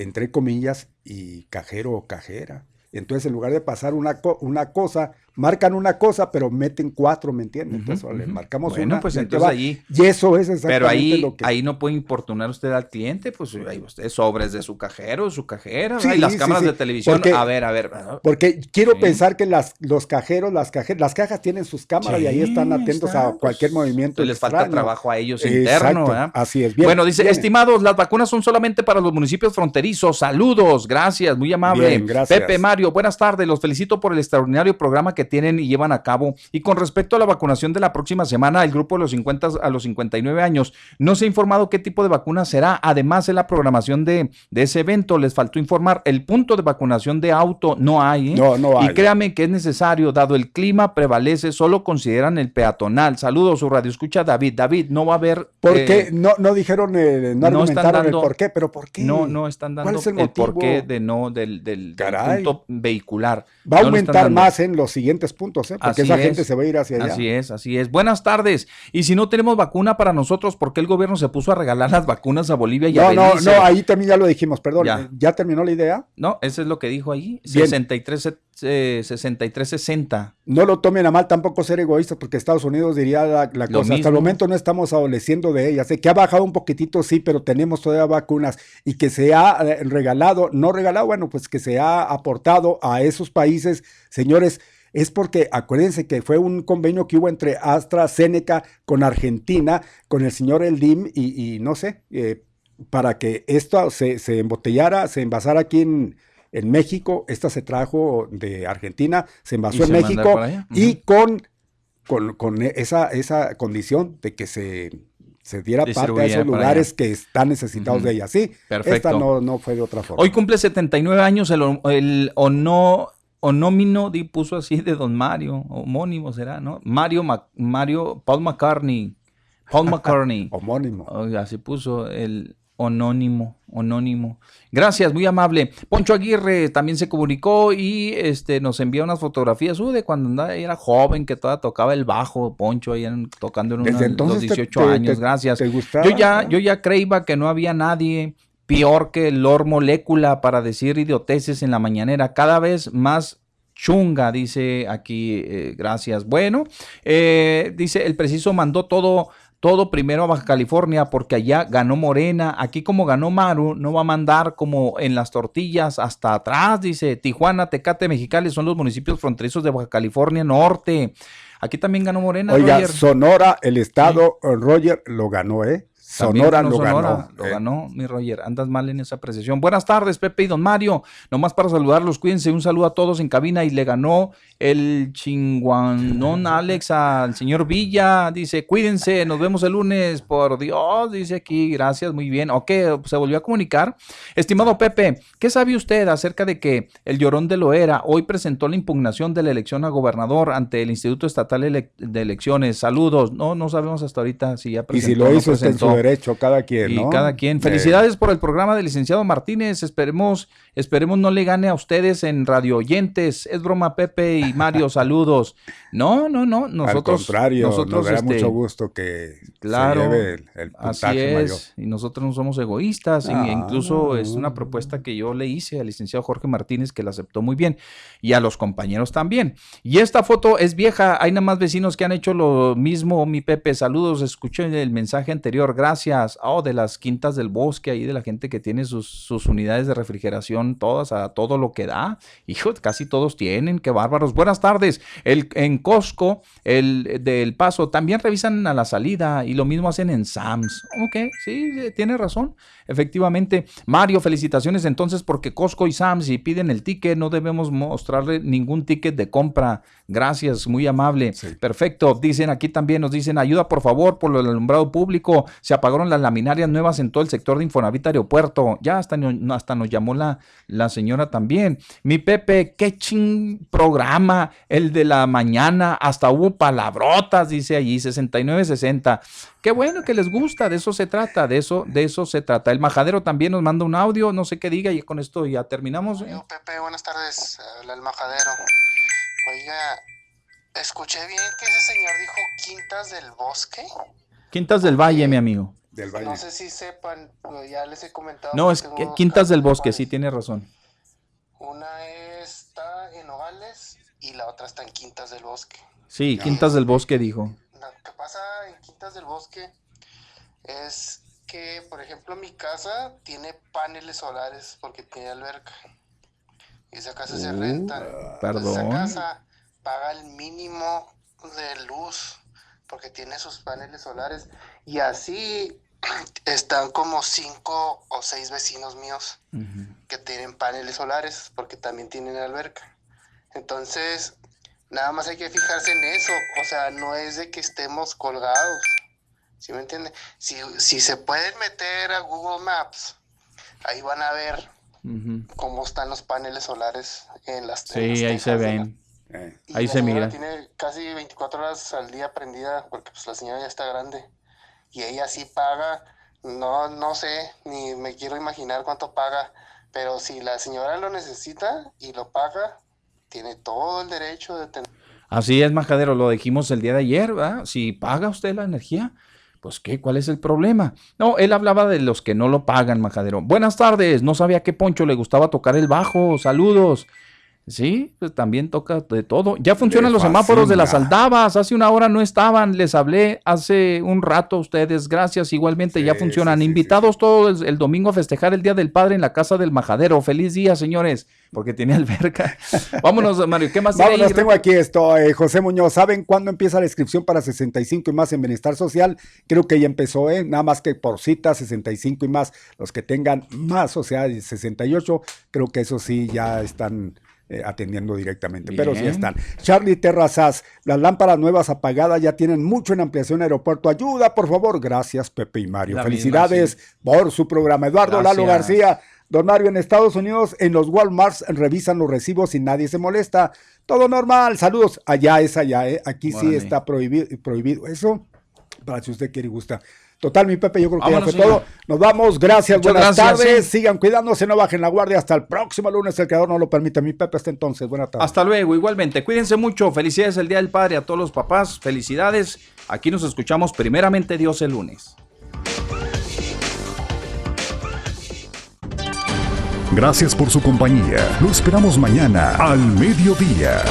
entre comillas, y cajero o cajera. Entonces, en lugar de pasar una, co- una cosa, marcan una cosa, pero meten cuatro, ¿me entiendes? Entonces, Ujú, le ujú. marcamos Bueno, una. pues y entonces va. allí- Y eso es exactamente Pero ahí, lo que. ahí no puede importunar usted al cliente, pues ahí usted sobres de su cajero, su cajera, Sí, y las sí, cámaras sí. de televisión. Porque- a ver, a ver. Porque quiero pensar que las, los cajeros, las cajeras, las cajas tienen sus cámaras y ahí están atentos está, a cualquier movimiento. Entonces les falta trabajo a ellos Exacto, interno. Así es. Bien, bueno, dice, bien. estimados, las vacunas son solamente para los municipios fronterizos. Saludos, gracias, muy amable. Bien, gracias. Pepe Mario, buenas tardes. Los felicito por el extraordinario programa que tienen y llevan a cabo. Y con respecto a la vacunación de la próxima semana, el grupo de los 50 a los 59 años, no se ha informado qué tipo de vacuna será. Además, en la programación de, de ese evento, les faltó informar el punto de vacunación de auto. No hay, ¿eh? No, no Y hay. créame que es necesario, dado el clima prevalece, solo consideran el peatonal. Saludos, su radio escucha David. David, no va a haber. ¿Por eh, qué? No, no dijeron, eh, no, no están dando- el por qué, pero ¿por qué? No, no están dando ¿Cuál es el el, motivo? porqué de no del, del, del punto vehicular. Va a aumentar más en los siguientes puntos, ¿eh? porque Así esa es. gente se va a ir hacia allá. Así es, así es. Buenas tardes. Y si no tenemos vacuna para nosotros, ¿por qué el gobierno se puso a regalar las vacunas a Bolivia y a No, no, no, ahí también ya lo dijimos, perdón. Ya. eh, ¿Ya terminó la idea? No, eso es lo que dijo ahí. Bien. 63, eh, 63, 60. No lo tomen a mal tampoco ser egoístas, porque Estados Unidos diría la, cosa. Hasta el momento no estamos adoleciendo de ella. Sé que ha bajado un poquitito, sí, pero tenemos todavía vacunas y que se ha eh, regalado, no regalado, bueno, pues que se ha aportado a esos países, señores. Es porque acuérdense que fue un convenio que hubo entre AstraZeneca con Argentina, con el señor Eldim y, y no sé, eh, para que esto se, se embotellara, se envasara aquí en, en México. Esta se trajo de Argentina, se envasó en se México y con, con, con esa, esa condición de que se, se diera parte a esos lugares que están necesitados de ella. Sí, Perfecto. esta no, no fue de otra forma. Hoy cumple 79 años el, o- el ono- onómino, puso así de Don Mario, homónimo será, ¿no? Mario, Mac- Mario, Paul McCartney, Paul McCartney. Homónimo. así puso el onónimo, onónimo. Gracias, muy amable. Poncho Aguirre también se comunicó y este nos envía unas fotografías uh, de cuando andaba- era joven, que todavía tocaba el bajo, Poncho, ahí en- tocando en te- 18 te- años. te- Gracias. te gustaba, yo ya, yo ya creía que no había nadie peor que Lord Molécula para decir idioteces en la mañanera. Cada vez más chunga, dice aquí, eh, gracias. Bueno, eh, dice, el preciso mandó todo, todo primero a Baja California porque allá ganó Morena. Aquí como ganó Maru, no va a mandar como en las tortillas hasta atrás, dice Tijuana, Tecate, Mexicali son los municipios fronterizos de Baja California Norte. Aquí también ganó Morena. Oiga, Roger. Sonora, el estado, Roger lo ganó, ¿eh? Sonora ganó lo Sonora, ganó. Lo eh. ganó, mi Roger. Andas mal en esa apreciación. Buenas tardes, Pepe y Don Mario. Nomás para saludarlos, cuídense. Un saludo a todos en cabina. Y le ganó el chinguanón Alex al señor Villa. Dice, cuídense, nos vemos el lunes. Por Dios, dice aquí. Gracias, muy bien. Ok, se volvió a comunicar. Estimado Pepe, ¿qué sabe usted acerca de que el llorón de Loera hoy presentó la impugnación de la elección a gobernador ante el Instituto Estatal Ele- de Elecciones? Saludos. No, no sabemos hasta ahorita si ya Y presentó si o lo no hizo, su presentó. Derecho, cada quien, Y cada quien. Felicidades por el programa del licenciado Martínez. Esperemos, esperemos no le gane a ustedes en radio oyentes. Es broma, Pepe y Mario, saludos. No, no, no. Nosotros, Al contrario, nosotros nos dará este, mucho gusto que Claro, se lleve el, el así puntaje mayor. es. Y nosotros no somos egoístas. y Ah. incluso es una propuesta que yo le hice al licenciado Jorge Martínez que la aceptó muy bien. Y a los compañeros también. Y esta foto es vieja. Hay nada más vecinos que han hecho lo mismo. Mi Pepe, saludos. Escuché el mensaje anterior. Gracias. Oh, de las quintas del bosque, ahí de la gente que tiene sus, sus unidades de refrigeración, todas a todo lo que da. Hijo, casi todos tienen. Qué bárbaros. Buenas tardes. El, en Costco, el del Paso, también revisan a la salida y lo mismo hacen en Sams. Ok, sí, sí, tiene razón. Efectivamente. Mario, felicitaciones entonces porque Costco y Sams, si piden el ticket, no debemos mostrarle ningún ticket de compra. Gracias, muy amable. Perfecto. Dicen aquí también, nos dicen, ayuda por favor por el alumbrado público. Se apagaron las laminarias nuevas en todo el sector de Infonavit Aeropuerto. Ya hasta, hasta nos llamó la, la señora también. Mi Pepe, qué ching programa, el de la mañana, hasta hubo palabrotas, dice allí, 6960. Qué bueno que les gusta, de eso se trata, de eso, de eso se trata. El majadero también nos manda un audio, no sé qué diga, y con esto ya terminamos. ¿eh? Pepe, buenas tardes, habla el majadero. Oiga, escuché bien que ese señor dijo Quintas del Bosque. Quintas del Valle, mi amigo. No sé si sepan, pero ya les he comentado. No, es que Quintas del Bosque, sí, tiene razón. Una está y la otra está en Quintas del Bosque. Sí, Quintas del Bosque dijo. Lo que pasa en Quintas del Bosque es que, por ejemplo, mi casa tiene paneles solares porque tiene alberca. Y esa casa se Uh, renta. perdón. Esa casa paga el mínimo de luz porque tiene sus paneles solares. Y así están como cinco o seis vecinos míos que tienen paneles solares porque también tienen alberca. Entonces, nada más hay que fijarse en eso. O sea, no es de que estemos colgados. ¿Sí me entiende? Si, si se pueden meter a Google Maps, ahí van a ver cómo están los paneles solares en las en las Sí, ahí se tejas y Ahí la se señora mira. Tiene casi 24 horas al día prendida porque pues la señora ya está grande. Y ella sí paga, no, no sé, ni me quiero imaginar cuánto paga, pero si la señora lo necesita y lo paga, tiene todo el derecho de tener... Así es, Majadero, lo dijimos el día de ayer, ¿verdad? Si paga usted la energía, pues ¿qué? ¿Cuál es el problema? No, él hablaba de los que no lo pagan, Majadero. Buenas tardes, no sabía que Poncho le gustaba tocar el bajo, saludos. Sí, pues también toca de todo. Ya funcionan los semáforos de las aldabas. Hace una hora no estaban. Les hablé hace un rato a ustedes. Gracias. Igualmente ya funcionan. Invitados todos el, domingo a festejar el Día del Padre en la casa del Majadero. Feliz día, señores. Porque tiene alberca. Vámonos, Mario. ¿Qué más Vámonos, tengo aquí esto, eh, José Muñoz. ¿Saben cuándo empieza la inscripción para 65 y más en Bienestar Social? Creo que ya empezó, ¿eh? Nada más que por cita, 65 y más. Los que tengan más, o sea, 68, creo que eso sí ya están eh, atendiendo directamente, pero sí están. Charlie Terrazas, las lámparas nuevas apagadas ya tienen mucho en ampliación aeropuerto. Ayuda, por favor. Gracias, Pepe y Mario. La misma, Felicidades por su programa. Eduardo Lalo. García. Don Mario, en Estados Unidos, en los Walmarts revisan los recibos y nadie se molesta. Todo normal. Saludos. Allá es allá, ¿eh? Aquí sí está prohibido, prohibido eso. Para si usted quiere y gusta. Total, mi Pepe, yo creo que Vámonos, ya fue señor. todo. Nos vamos. Gracias. Muchas buenas gracias, tardes. sí. Sigan cuidándose, no bajen la guardia. Hasta el próximo lunes. El creador no lo permite. Mi Pepe, hasta entonces. Buenas tardes. Hasta luego, igualmente. Cuídense mucho. Felicidades el Día del Padre a todos los papás. Felicidades. Aquí nos escuchamos primeramente Dios el lunes. Gracias por su compañía. Lo esperamos mañana al mediodía.